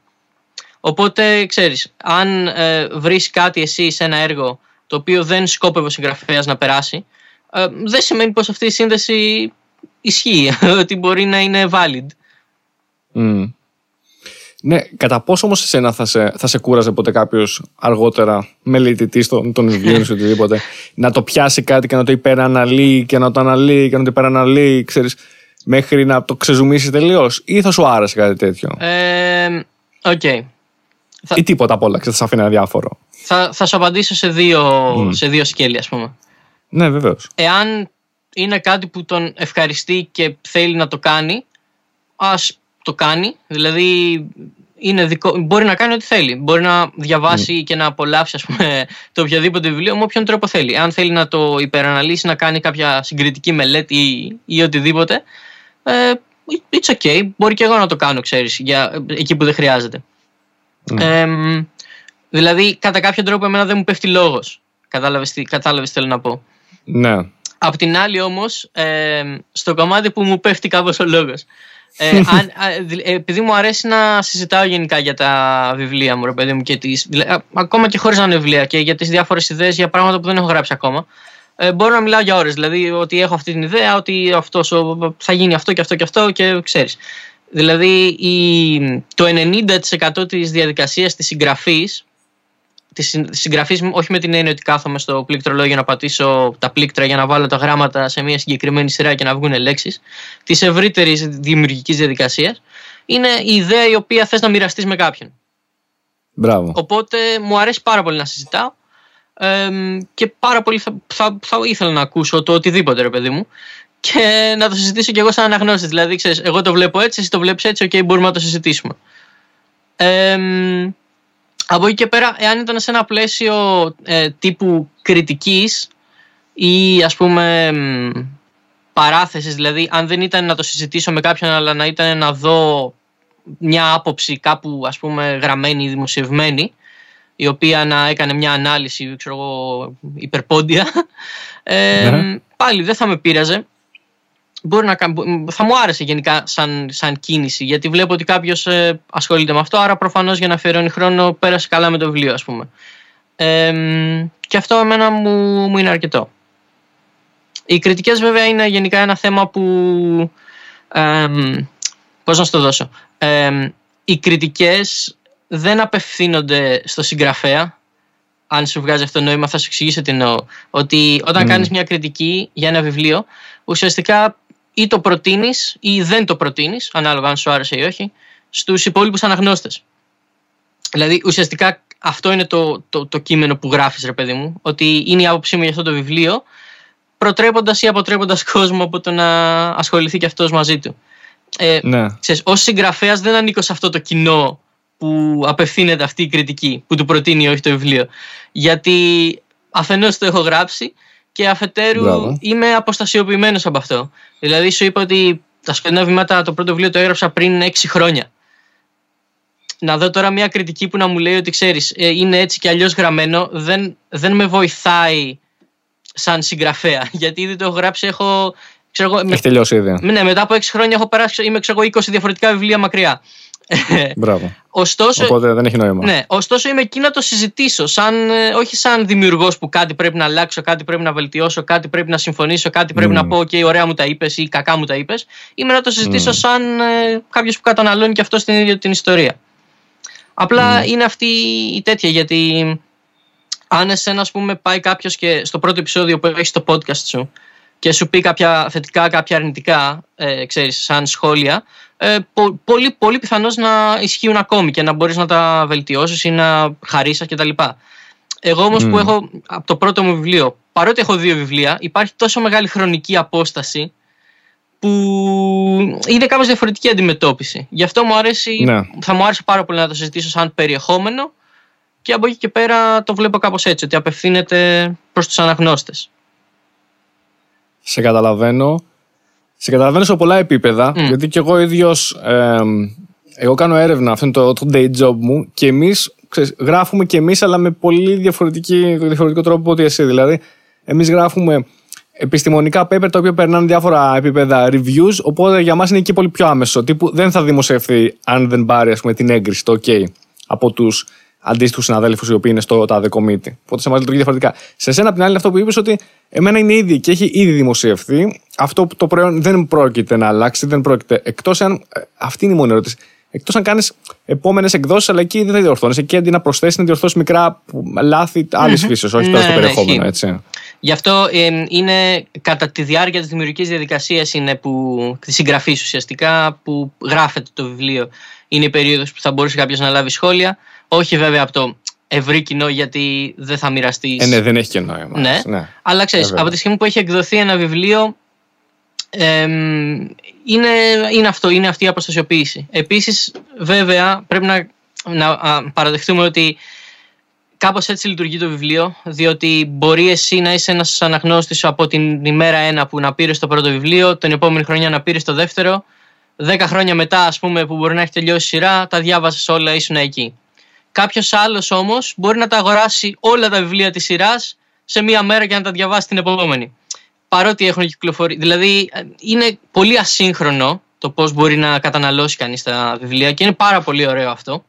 [SPEAKER 2] Οπότε ξέρεις, αν ε, βρεις κάτι εσύ σε ένα έργο το οποίο δεν σκόπευε ο συγγραφέας να περάσει, ε, δεν σημαίνει πως αυτή η σύνδεση ισχύει, ότι μπορεί να είναι valid.
[SPEAKER 1] Mm. Ναι, κατά πόσο όμως εσένα θα σε, θα σε κούραζε ποτέ κάποιος αργότερα μελετητής των, των βιβλίων ή οτιδήποτε να το πιάσει κάτι και να το υπεραναλύει και να το αναλύει και να το υπεραναλύει, ξέρεις, μέχρι να το ξεζουμίσει τελείως, ή θα σου άρεσε κάτι τέτοιο;
[SPEAKER 2] Ε, okay.
[SPEAKER 1] Ή τίποτα απ' όλα, θα σα αφήνει ένα διάφορο.
[SPEAKER 2] Θα, θα σου απαντήσω σε δύο, mm. σε δύο σκέλη, ας πούμε.
[SPEAKER 1] Ναι, βεβαίως.
[SPEAKER 2] Εάν είναι κάτι που τον ευχαριστεί και θέλει να το κάνει, ας το κάνει. Δηλαδή είναι δικό, μπορεί να κάνει ό,τι θέλει. Μπορεί να διαβάσει και να απολαύσει ας πούμε, το οποιοδήποτε βιβλίο με όποιον τρόπο θέλει. Αν θέλει να το υπεραναλύσει, να κάνει κάποια συγκριτική μελέτη ή, ή οτιδήποτε, ε, it's okay. Μπορεί και εγώ να το κάνω, ξέρεις, για, εκεί που δεν χρειάζεται. Ε, δηλαδή, κατά κάποιο τρόπο, εμένα δεν μου πέφτει λόγος. Κατάλαβες τι, κατάλαβες τι θέλω να πω.
[SPEAKER 1] Ναι.
[SPEAKER 2] Απ' την άλλη όμως, ε, στο κομμάτι που μου πέφτει κάπως ο λόγος. Ε, αν, επειδή μου αρέσει να συζητάω γενικά για τα βιβλία μου, ρε παιδί μου, και τις, ακόμα και χωρίς να είναι βιβλία και για τις διάφορες ιδέες για πράγματα που δεν έχω γράψει ακόμα. Ε, μπορώ να μιλάω για ώρες. Δηλαδή, ότι έχω αυτή την ιδέα, ότι αυτός, θα γίνει αυτό και αυτό και αυτό και ξέρεις. Δηλαδή, η, το 90% της διαδικασίας της συγγραφής τη συγγραφή μου, όχι με την έννοια ότι κάθομαι στο πλήκτρολόγιο να πατήσω τα πλήκτρα για να βάλω τα γράμματα σε μια συγκεκριμένη σειρά και να βγουν λέξεις, της ευρύτερης δημιουργικής διαδικασίας, είναι η ιδέα η οποία θες να μοιραστείς με κάποιον.
[SPEAKER 1] Μπράβο.
[SPEAKER 2] Οπότε μου αρέσει πάρα πολύ να συζητάω και πάρα πολύ θα, θα, θα, ήθελα να ακούσω το οτιδήποτε, ρε παιδί μου. Και να το συζητήσω κι εγώ σαν αναγνώστης. Δηλαδή, ξέρεις, εγώ το βλέπω έτσι, εσύ το βλέπεις έτσι, οκ, μπορούμε να το συζητήσουμε. Ε, από εκεί και πέρα, εάν ήταν σε ένα πλαίσιο ε, τύπου κριτικής ή ας πούμε παράθεσης, δηλαδή αν δεν ήταν να το συζητήσω με κάποιον αλλά να ήταν να δω μια άποψη κάπου ας πούμε γραμμένη ή δημοσιευμένη η οποία να έκανε μια ανάλυση ξέρω εγώ, υπερπόντια ε, ναι. πάλι δεν θα με πείραζε μπορεί να, θα μου άρεσε γενικά σαν, σαν κίνηση γιατί βλέπω ότι κάποιος ε, ασχολείται με αυτό άρα προφανώς για να αφιερώνει χρόνο πέρασε καλά με το βιβλίο ας πούμε. Ε, και αυτό εμένα μου, μου είναι αρκετό. Οι κριτικές βέβαια είναι γενικά ένα θέμα που ε, πώς να σου το δώσω οι κριτικές δεν απευθύνονται στο συγγραφέα. Αν σου βγάζει αυτό το νόημα θα σου εξηγήσω τι εννοώ. Ότι όταν mm. κάνεις μια κριτική για ένα βιβλίο ουσιαστικά ή το προτείνεις ή δεν το προτείνεις, ανάλογα αν σου άρεσε ή όχι, στους υπόλοιπους αναγνώστες. Δηλαδή, ουσιαστικά αυτό είναι το, το, το κείμενο που γράφεις, ρε παιδί μου, ότι είναι η άποψή μου για αυτό το βιβλίο, προτρέποντας ή αποτρέποντας κόσμο από το να ασχοληθεί και αυτός μαζί του. Ε, ναι. Ω συγγραφέας δεν ανήκω σε αυτό το κοινό που απευθύνεται αυτή η κριτική, που του προτείνει ή όχι το βιβλίο. Γιατί αφενός το έχω γράψει και αφετέρου
[SPEAKER 1] Μπράβο.
[SPEAKER 2] είμαι αποστασιοποιημένος από αυτό. Δηλαδή, σου είπα ότι τα σκοτεινά βήματα το πρώτο βιβλίο το έγραψα πριν 6 χρόνια. Να δω τώρα μια κριτική που να μου λέει ότι ξέρεις, είναι έτσι και αλλιώς γραμμένο, δεν, δεν με βοηθάει σαν συγγραφέα. Γιατί ήδη το έχω γράψει, έχω. Ξέρω, εγώ, με-
[SPEAKER 1] Έχει τελειώσει ήδη.
[SPEAKER 2] ναι, μετά από 6 χρόνια έχω περάσει, είμαι ξέρω, εγώ, 20 διαφορετικά βιβλία μακριά.
[SPEAKER 1] Μπράβο.
[SPEAKER 2] Ωστόσο,
[SPEAKER 1] Οπότε δεν έχει νόημα.
[SPEAKER 2] ναι, ωστόσο είμαι εκεί να το συζητήσω, σαν, ε, όχι σαν δημιουργός που κάτι πρέπει να αλλάξω, κάτι πρέπει να βελτιώσω, κάτι πρέπει να συμφωνήσω, κάτι πρέπει
[SPEAKER 1] Μμμ.
[SPEAKER 2] να πω: OK, ωραία μου τα είπες ή κακά μου τα είπες. Είμαι να το συζητήσω
[SPEAKER 1] Μμ.
[SPEAKER 2] σαν ε, κάποιος που καταναλώνει και αυτό την ίδια την ιστορία. Απλά είναι αυτή η τέτοια γιατί αν εσένα, ας πούμε, πάει κάποιος και στο πρώτο επεισόδιο που έχεις το podcast σου και σου πει κάποια θετικά, κάποια αρνητικά, ε, ξέρεις, σαν σχόλια, ε, πο- πολύ, πολύ πιθανώς να ισχύουν ακόμη και να μπορείς να τα βελτιώσεις ή να χαρίσεις κτλ. Εγώ όμως
[SPEAKER 1] Μμ.
[SPEAKER 2] που έχω από το πρώτο μου βιβλίο, παρότι έχω δύο βιβλία, υπάρχει τόσο μεγάλη χρονική απόσταση που είναι κάπως διαφορετική αντιμετώπιση. Γι' αυτό μου αρέσει,
[SPEAKER 1] Ναι.
[SPEAKER 2] θα μου άρεσε πάρα πολύ να το συζητήσω σαν περιεχόμενο και από εκεί και πέρα το βλέπω κάπως έτσι, ότι απευθύνεται προς τους αναγνώστες.
[SPEAKER 1] Σε καταλαβαίνω. Σε καταλαβαίνω σε πολλά επίπεδα.
[SPEAKER 2] Μμ.
[SPEAKER 1] Γιατί και εγώ ίδιος. εγώ κάνω έρευνα, αυτό είναι το, το day job μου. Και εμείς γράφουμε και εμείς, αλλά με πολύ διαφορετική, διαφορετικό τρόπο από ό,τι εσύ. Δηλαδή, εμείς γράφουμε επιστημονικά paper τα οποία περνάνε διάφορα επίπεδα reviews. Οπότε για μας είναι εκεί πολύ πιο άμεσο. Τύπου δεν θα δημοσιευθεί αν δεν πάρει ας πούμε, την έγκριση, το OK, από τους αντίστοιχους συναδέλφους οι οποίοι είναι στο τάδε κομίτι. Οπότε σε εμά λειτουργεί διαφορετικά. Σε σένα, απ' την άλλη, είναι αυτό που είπες ότι εμένα είναι ήδη και έχει ήδη δημοσιευθεί. Αυτό που το προϊόν δεν πρόκειται να αλλάξει, δεν πρόκειται. Εκτός αν. ε, Αυτή είναι η μόνη ερώτηση. Εκτός αν κάνεις επόμενες εκδόσεις, αλλά εκεί δεν θα διορθώνεις. Εκεί αντί να προσθέσεις, να διορθώσεις μικρά λάθη άλλης
[SPEAKER 2] Μμμ.
[SPEAKER 1] φύση, όχι
[SPEAKER 2] Ναι,
[SPEAKER 1] τώρα στο
[SPEAKER 2] ναι,
[SPEAKER 1] περιεχόμενο,
[SPEAKER 2] ισχύει.
[SPEAKER 1] έτσι.
[SPEAKER 2] Γι' αυτό ε, είναι κατά τη διάρκεια της δημιουργικής διαδικασίας είναι που, της συγγραφής ουσιαστικά που γράφεται το βιβλίο. Είναι η περίοδος που θα μπορούσε κάποιος να λάβει σχόλια. Όχι βέβαια από το ευρύ κοινό γιατί δεν θα μοιραστείς.
[SPEAKER 1] Ε, ναι, δεν έχει και νόημα.
[SPEAKER 2] Ναι.
[SPEAKER 1] ναι.
[SPEAKER 2] Αλλά ξέρεις,
[SPEAKER 1] Βέβαια.
[SPEAKER 2] από τη στιγμή που έχει εκδοθεί ένα βιβλίο εμ, είναι, είναι αυτό, είναι αυτή η αποστασιοποίηση. Επίσης βέβαια πρέπει να, να α, παραδεχτούμε ότι κάπως έτσι λειτουργεί το βιβλίο διότι μπορεί εσύ να είσαι ένας αναγνώστης από την ημέρα ένα που να πήρες το πρώτο βιβλίο την επόμενη χρονιά να πήρες το δεύτερο δέκα χρόνια μετά ας πούμε που μπορεί να έχει τελειώσει η σειρά τα διάβασες όλα ήσουν εκεί. Κάποιος άλλος όμως μπορεί να τα αγοράσει όλα τα βιβλία της σειράς σε μία μέρα και να τα διαβάσει την επόμενη. Παρότι έχουν κυκλοφορήσει. Δηλαδή ε, είναι πολύ ασύγχρονο το πώς μπορεί να καταναλώσει κανείς τα βιβλία και είναι πάρα πολύ ωραίο αυτό.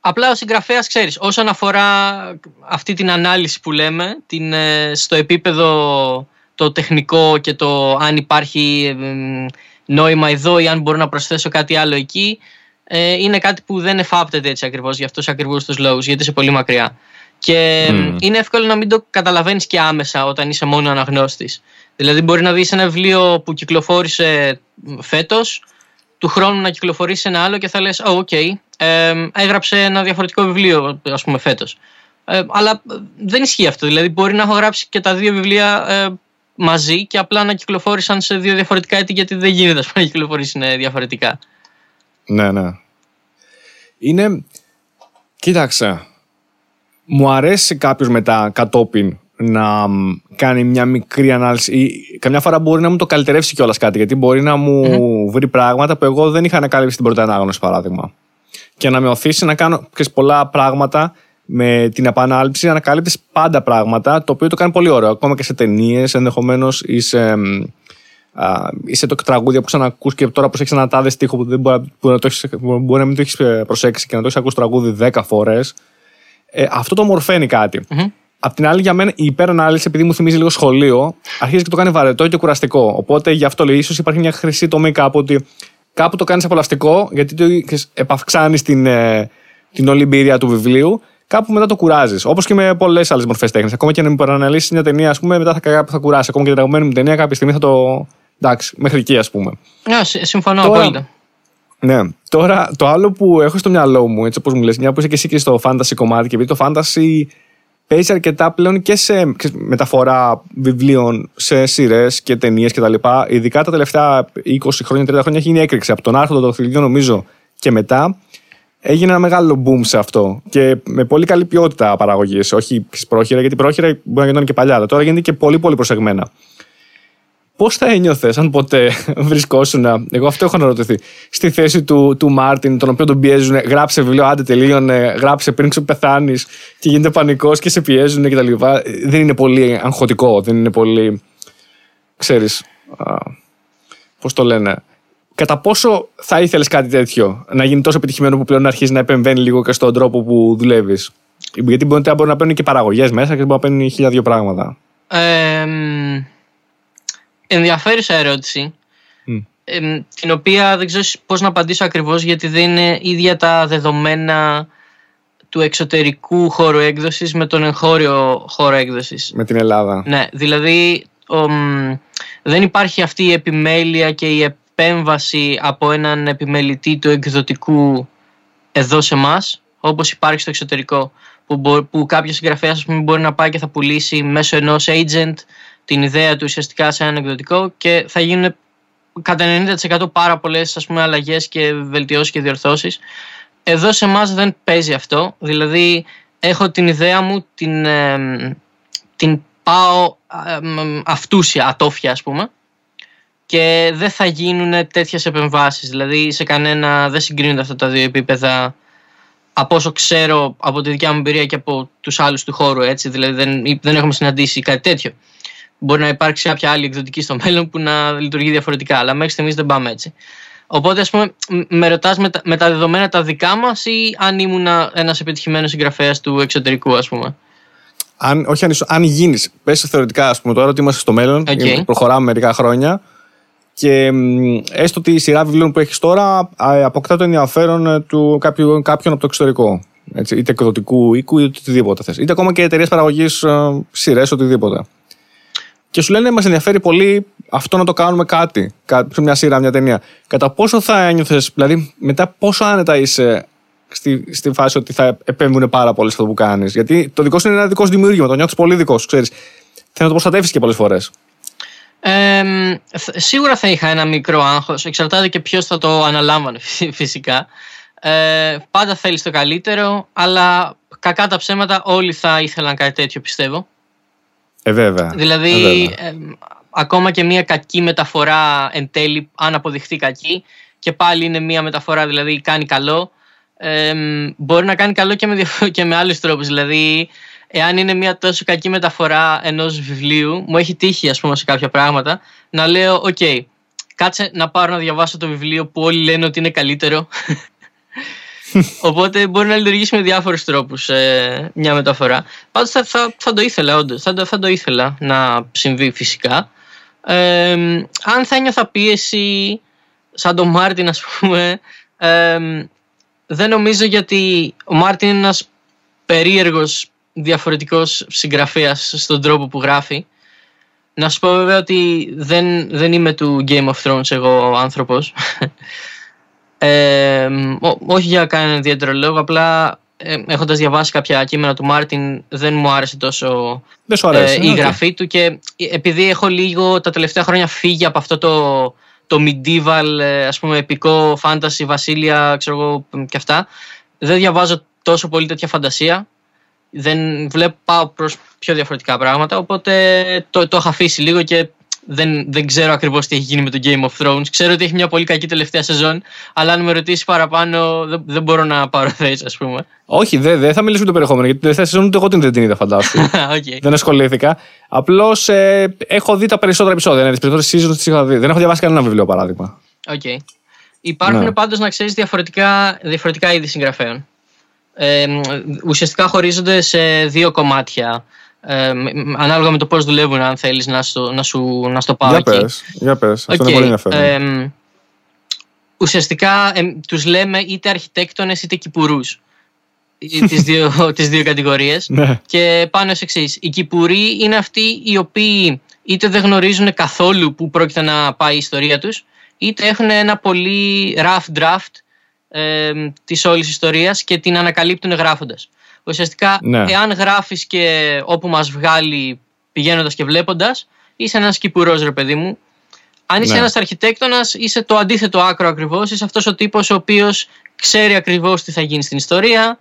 [SPEAKER 2] Απλά ο συγγραφέας, ξέρεις, όσον αφορά αυτή την ανάλυση που λέμε, την, ε, στο επίπεδο το τεχνικό και το αν υπάρχει ε, ε, νόημα εδώ ή αν μπορώ να προσθέσω κάτι άλλο εκεί, ε, είναι κάτι που δεν εφάπτεται έτσι ακριβώς για αυτούς ακριβώς τους λόγους, γιατί είσαι πολύ μακριά. Και
[SPEAKER 1] Μμμ.
[SPEAKER 2] είναι εύκολο να μην το καταλαβαίνεις και άμεσα όταν είσαι μόνο αναγνώστης. Δηλαδή μπορεί να δεις ένα βιβλίο που κυκλοφόρησε φέτος, του χρόνου να κυκλοφορήσει ένα άλλο και θα λες «Oh, οκ, ε, έγραψε ένα διαφορετικό βιβλίο, ας πούμε, φέτος». Ε, αλλά ε, δεν ισχύει αυτό. Δηλαδή μπορεί να έχω γράψει και τα δύο βιβλία ε, μαζί και απλά να κυκλοφόρησαν σε δύο διαφορετικά έτη γιατί δεν γίνεται ας πούμε, να κυκλοφορήσουν ε, διαφορετικά.
[SPEAKER 1] Ναι, ναι. Είναι. Κοίταξε. Μου αρέσει κάποιος μετά κατόπιν να μ, κάνει μια μικρή ανάλυση ή καμιά φορά μπορεί να μου το καλυτερεύσει κιόλας κάτι γιατί μπορεί να μου βρει πράγματα που εγώ δεν είχα ανακάλυψει στην πρώτη ανάγνωση παράδειγμα και να με οθήσει να κάνω ξέρεις, πολλά πράγματα με την επανάληψη να ανακαλύπτεις πάντα πράγματα το οποίο το κάνει πολύ ωραίο ακόμα και σε ταινίες ενδεχομένως ή σε, μ, α, ή σε το τραγούδια που ξανακούς και τώρα προσέξεις ένα τάδε στίχο που, δεν μπορεί, που να το έχεις, μπορεί να μην το έχεις προσέξει και να το έχεις ακούσει τραγούδι 10 φορές. Ε, αυτό το μορφαίνει κάτι.
[SPEAKER 2] Μμμ.
[SPEAKER 1] Απ' την άλλη, για μένα η υπερανάλυση, επειδή μου θυμίζει λίγο σχολείο, αρχίζει και το κάνει βαρετό και κουραστικό. Οπότε γι' αυτό λέει, ίσως υπάρχει μια χρυσή τομή κάπου ότι κάπου το κάνεις απολαυστικό, γιατί το επαυξάνεις την, ε, την όλη εμπειρία του βιβλίου, κάπου μετά το κουράζεις. Όπως και με πολλές άλλες μορφές τέχνης. Ακόμα και να μου παραναλύσει μια ταινία, ας πούμε, μετά θα, θα κουράσει. Ακόμα και την αγαπημένη μου ταινία, κάποια στιγμή θα το. Εντάξει, μέχρι εκεί, ας πούμε.
[SPEAKER 2] Ναι, συ- συμφωνώ
[SPEAKER 1] Τώρα-
[SPEAKER 2] απόλυτα.
[SPEAKER 1] Ναι. Τώρα, το άλλο που έχω στο μυαλό μου, έτσι όπως μου λες, μια που είσαι και εσύ και στο fantasy κομμάτι, και επειδή το fantasy παίζει αρκετά πλέον και σε ξέρεις, μεταφορά βιβλίων σε σειρές και ταινίες κτλ. Ειδικά τα τελευταία 20 χρόνια, 30 χρόνια έχει γίνει έκρηξη. Από τον Άρχοντα των Δαχτυλιδιών, νομίζω, και μετά. έγινε ένα μεγάλο boom σε αυτό. Και με πολύ καλή ποιότητα παραγωγής. Όχι πρόχειρα, γιατί πρόχειρα μπορεί να γινόταν και παλιά, αλλά τώρα γίνεται και πολύ πολύ προσεγμένα. Πώς θα ένιωθες αν ποτέ βρισκόσουν, εγώ αυτό έχω αναρωτηθεί, στη θέση του, του Μάρτιν, τον οποίο τον πιέζουν, γράψε βιβλίο, άντε τελείωνε, γράψε πριν σου πεθάνεις και γίνεται πανικός και σε πιέζουν κτλ. Δεν είναι πολύ αγχωτικό, δεν είναι πολύ. ξέρεις. Πώς το λένε. Κατά πόσο θα ήθελες κάτι τέτοιο, να γίνει τόσο επιτυχημένο που πλέον αρχίζει να επεμβαίνει λίγο και στον τρόπο που δουλεύεις; Γιατί μπορεί, μπορεί να παίρνουν και παραγωγές μέσα και μπορεί να παίρνουν χίλια δύο πράγματα.
[SPEAKER 2] Ε, ενδιαφέρουσα ερώτηση. την οποία δεν ξέρω πώς να απαντήσω ακριβώς γιατί δεν είναι ίδια τα δεδομένα του εξωτερικού χώρου έκδοσης με τον εγχώριο χώρο έκδοσης.
[SPEAKER 1] Με την Ελλάδα.
[SPEAKER 2] Ναι, δηλαδή δεν υπάρχει αυτή η επιμέλεια και η επέμβαση από έναν επιμελητή του εκδοτικού εδώ σε εμάς, όπως υπάρχει στο εξωτερικό που, που κάποιος συγγραφέας μπορεί να πάει και θα πουλήσει μέσω ενός agent την ιδέα του ουσιαστικά σε ένα εκδοτικό και θα γίνουν κατά 90% πάρα πολλές αλλαγές και βελτιώσεις και διορθώσεις. Εδώ σε εμάς δεν παίζει αυτό. Δηλαδή, έχω την ιδέα μου, την, την πάω ε, αυτούσια, ατόφια, ας πούμε. Και δεν θα γίνουν τέτοιες επεμβάσεις. Δηλαδή, σε κανένα δεν συγκρίνονται αυτά τα δύο επίπεδα από όσο ξέρω από τη δικιά μου εμπειρία και από τους άλλους του χώρου. Έτσι. Δηλαδή, δεν, δεν έχουμε συναντήσει κάτι τέτοιο. Μπορεί να υπάρξει κάποια άλλη εκδοτική στο μέλλον που να λειτουργεί διαφορετικά, αλλά μέχρι στιγμής δεν πάμε έτσι. Οπότε, ας πούμε, με ρωτάς με, με, τα δεδομένα τα δικά μας ή αν ήμουν ένας επιτυχημένος συγγραφέας του εξωτερικού, ας πούμε;
[SPEAKER 1] Αν, όχι αν, αν γίνεις, πες θεωρητικά, ας πούμε, τώρα ότι είμαστε στο μέλλον, okay. προχωράμε μερικά χρόνια και έστω ότι η σειρά βιβλίων που έχεις τώρα αποκτά το ενδιαφέρον ε, του κάποιου, κάποιον από το εξωτερικό. Έτσι, είτε εκδοτικού οίκου είτε οτιδήποτε θες. Είτε ακόμα και εταιρείες παραγωγής ε, σειρές, οτιδήποτε και σου λένε μας ενδιαφέρει πολύ αυτό να το κάνουμε κάτι, σε μια σειρά, μια ταινία. Κατά πόσο θα ένιωθες, δηλαδή μετά πόσο άνετα είσαι στη, στη φάση ότι θα επέμβουν πάρα πολύ σε αυτό που κάνεις; Γιατί το δικό σου είναι ένα δικό σου δημιούργημα, το νιώθεις πολύ δικό σου, ξέρεις. Θέλω να το προστατεύσεις και πολλές φορές.
[SPEAKER 2] Ε, σίγουρα θα είχα ένα μικρό άγχος. Εξαρτάται και ποιος θα το αναλάμβανε φυσικά. Ε, πάντα θέλεις το καλύτερο, αλλά κακά τα ψέματα όλοι θα ήθελαν κάτι τέτοιο πιστεύω.
[SPEAKER 1] Ε, βέβαια.
[SPEAKER 2] Δηλαδή, ε, ακόμα και μια κακή μεταφορά εν τέλει, αν αποδειχθεί κακή, και πάλι είναι μια μεταφορά, δηλαδή κάνει καλό, ε, μπορεί να κάνει καλό και με, και με άλλους τρόπους. Δηλαδή, εάν είναι μια τόσο κακή μεταφορά ενός βιβλίου, μου έχει τύχει ας πούμε σε κάποια πράγματα, να λέω, OK, okay, κάτσε να πάρω να διαβάσω το βιβλίο που όλοι λένε ότι είναι καλύτερο Οπότε μπορεί να λειτουργήσει με διάφορους τρόπους ε, μια μεταφορά. Πάντως θα, θα, θα, το ήθελα, όντως. Θα, θα, το ήθελα να συμβεί φυσικά. Ε, αν θα ένιωθα πίεση σαν τον Μάρτιν, ας πούμε, ε, δεν νομίζω γιατί ο Μάρτιν είναι ένας περίεργος διαφορετικός συγγραφέας στον τρόπο που γράφει. Να σου πω βέβαια ότι δεν, δεν είμαι του Game of Thrones εγώ άνθρωπος ε, όχι για κανένα ιδιαίτερο λόγο, απλά ε, έχοντας διαβάσει κάποια κείμενα του Μάρτιν δεν μου άρεσε τόσο
[SPEAKER 1] ε,
[SPEAKER 2] η γραφή του και επειδή έχω λίγο τα τελευταία χρόνια φύγει από αυτό το, το medieval ε, ας πούμε επικό fantasy βασίλεια ξέρω εγώ και αυτά δεν διαβάζω τόσο πολύ τέτοια φαντασία. Δεν βλέπω πάω προς πιο διαφορετικά πράγματα οπότε το, το έχω αφήσει λίγο και δεν, δεν ξέρω ακριβώς τι έχει γίνει με το Game of Thrones. Ξέρω ότι έχει μια πολύ κακή τελευταία σεζόν, αλλά αν με ρωτήσεις παραπάνω, δεν, δεν μπορώ να πάρω θέση, ας πούμε.
[SPEAKER 1] Όχι, δεν δε, θα μιλήσουμε το περιεχόμενο, γιατί την τελευταία σεζόν ούτε εγώ την δεν είδα, φαντάσου.
[SPEAKER 2] okay.
[SPEAKER 1] Δεν ασχολήθηκα. Απλώς ε, έχω δει τα περισσότερα επεισόδια. Ναι, τις περισσότερες seasons τις είχα δει. Δεν έχω διαβάσει κανένα βιβλίο, παράδειγμα.
[SPEAKER 2] Okay. Υπάρχουν ναι. πάντως, να ξέρεις, διαφορετικά, διαφορετικά είδη συγγραφέων. Ε, ουσιαστικά χωρίζονται σε δύο κομμάτια ε, ανάλογα με το πώς δουλεύουν αν θέλεις να, στο, να, σου, να στο πάω
[SPEAKER 1] για εκεί. Πες, για πες, αυτό είναι πολύ ενδιαφέρον.
[SPEAKER 2] ουσιαστικά ε, τους λέμε είτε αρχιτέκτονες είτε κυπουρούς τις δύο, τις δύο κατηγορίες
[SPEAKER 1] ναι.
[SPEAKER 2] και πάνω σε εξής. Οι κυπουροί είναι αυτοί οι οποίοι είτε δεν γνωρίζουν καθόλου που πρόκειται να πάει η ιστορία τους είτε έχουν ένα πολύ rough draft ε, της όλης ιστορίας και την ανακαλύπτουν γράφοντας. Ουσιαστικά, ναι. εάν γράφεις και όπου μας βγάλει πηγαίνοντας και βλέποντας, είσαι ένας κυπουρό ρε παιδί μου. Αν είσαι
[SPEAKER 1] Ναι.
[SPEAKER 2] ένας αρχιτέκτονας είσαι το αντίθετο άκρο ακριβώς. Είσαι αυτός ο τύπος ο οποίος ξέρει ακριβώς τι θα γίνει στην ιστορία.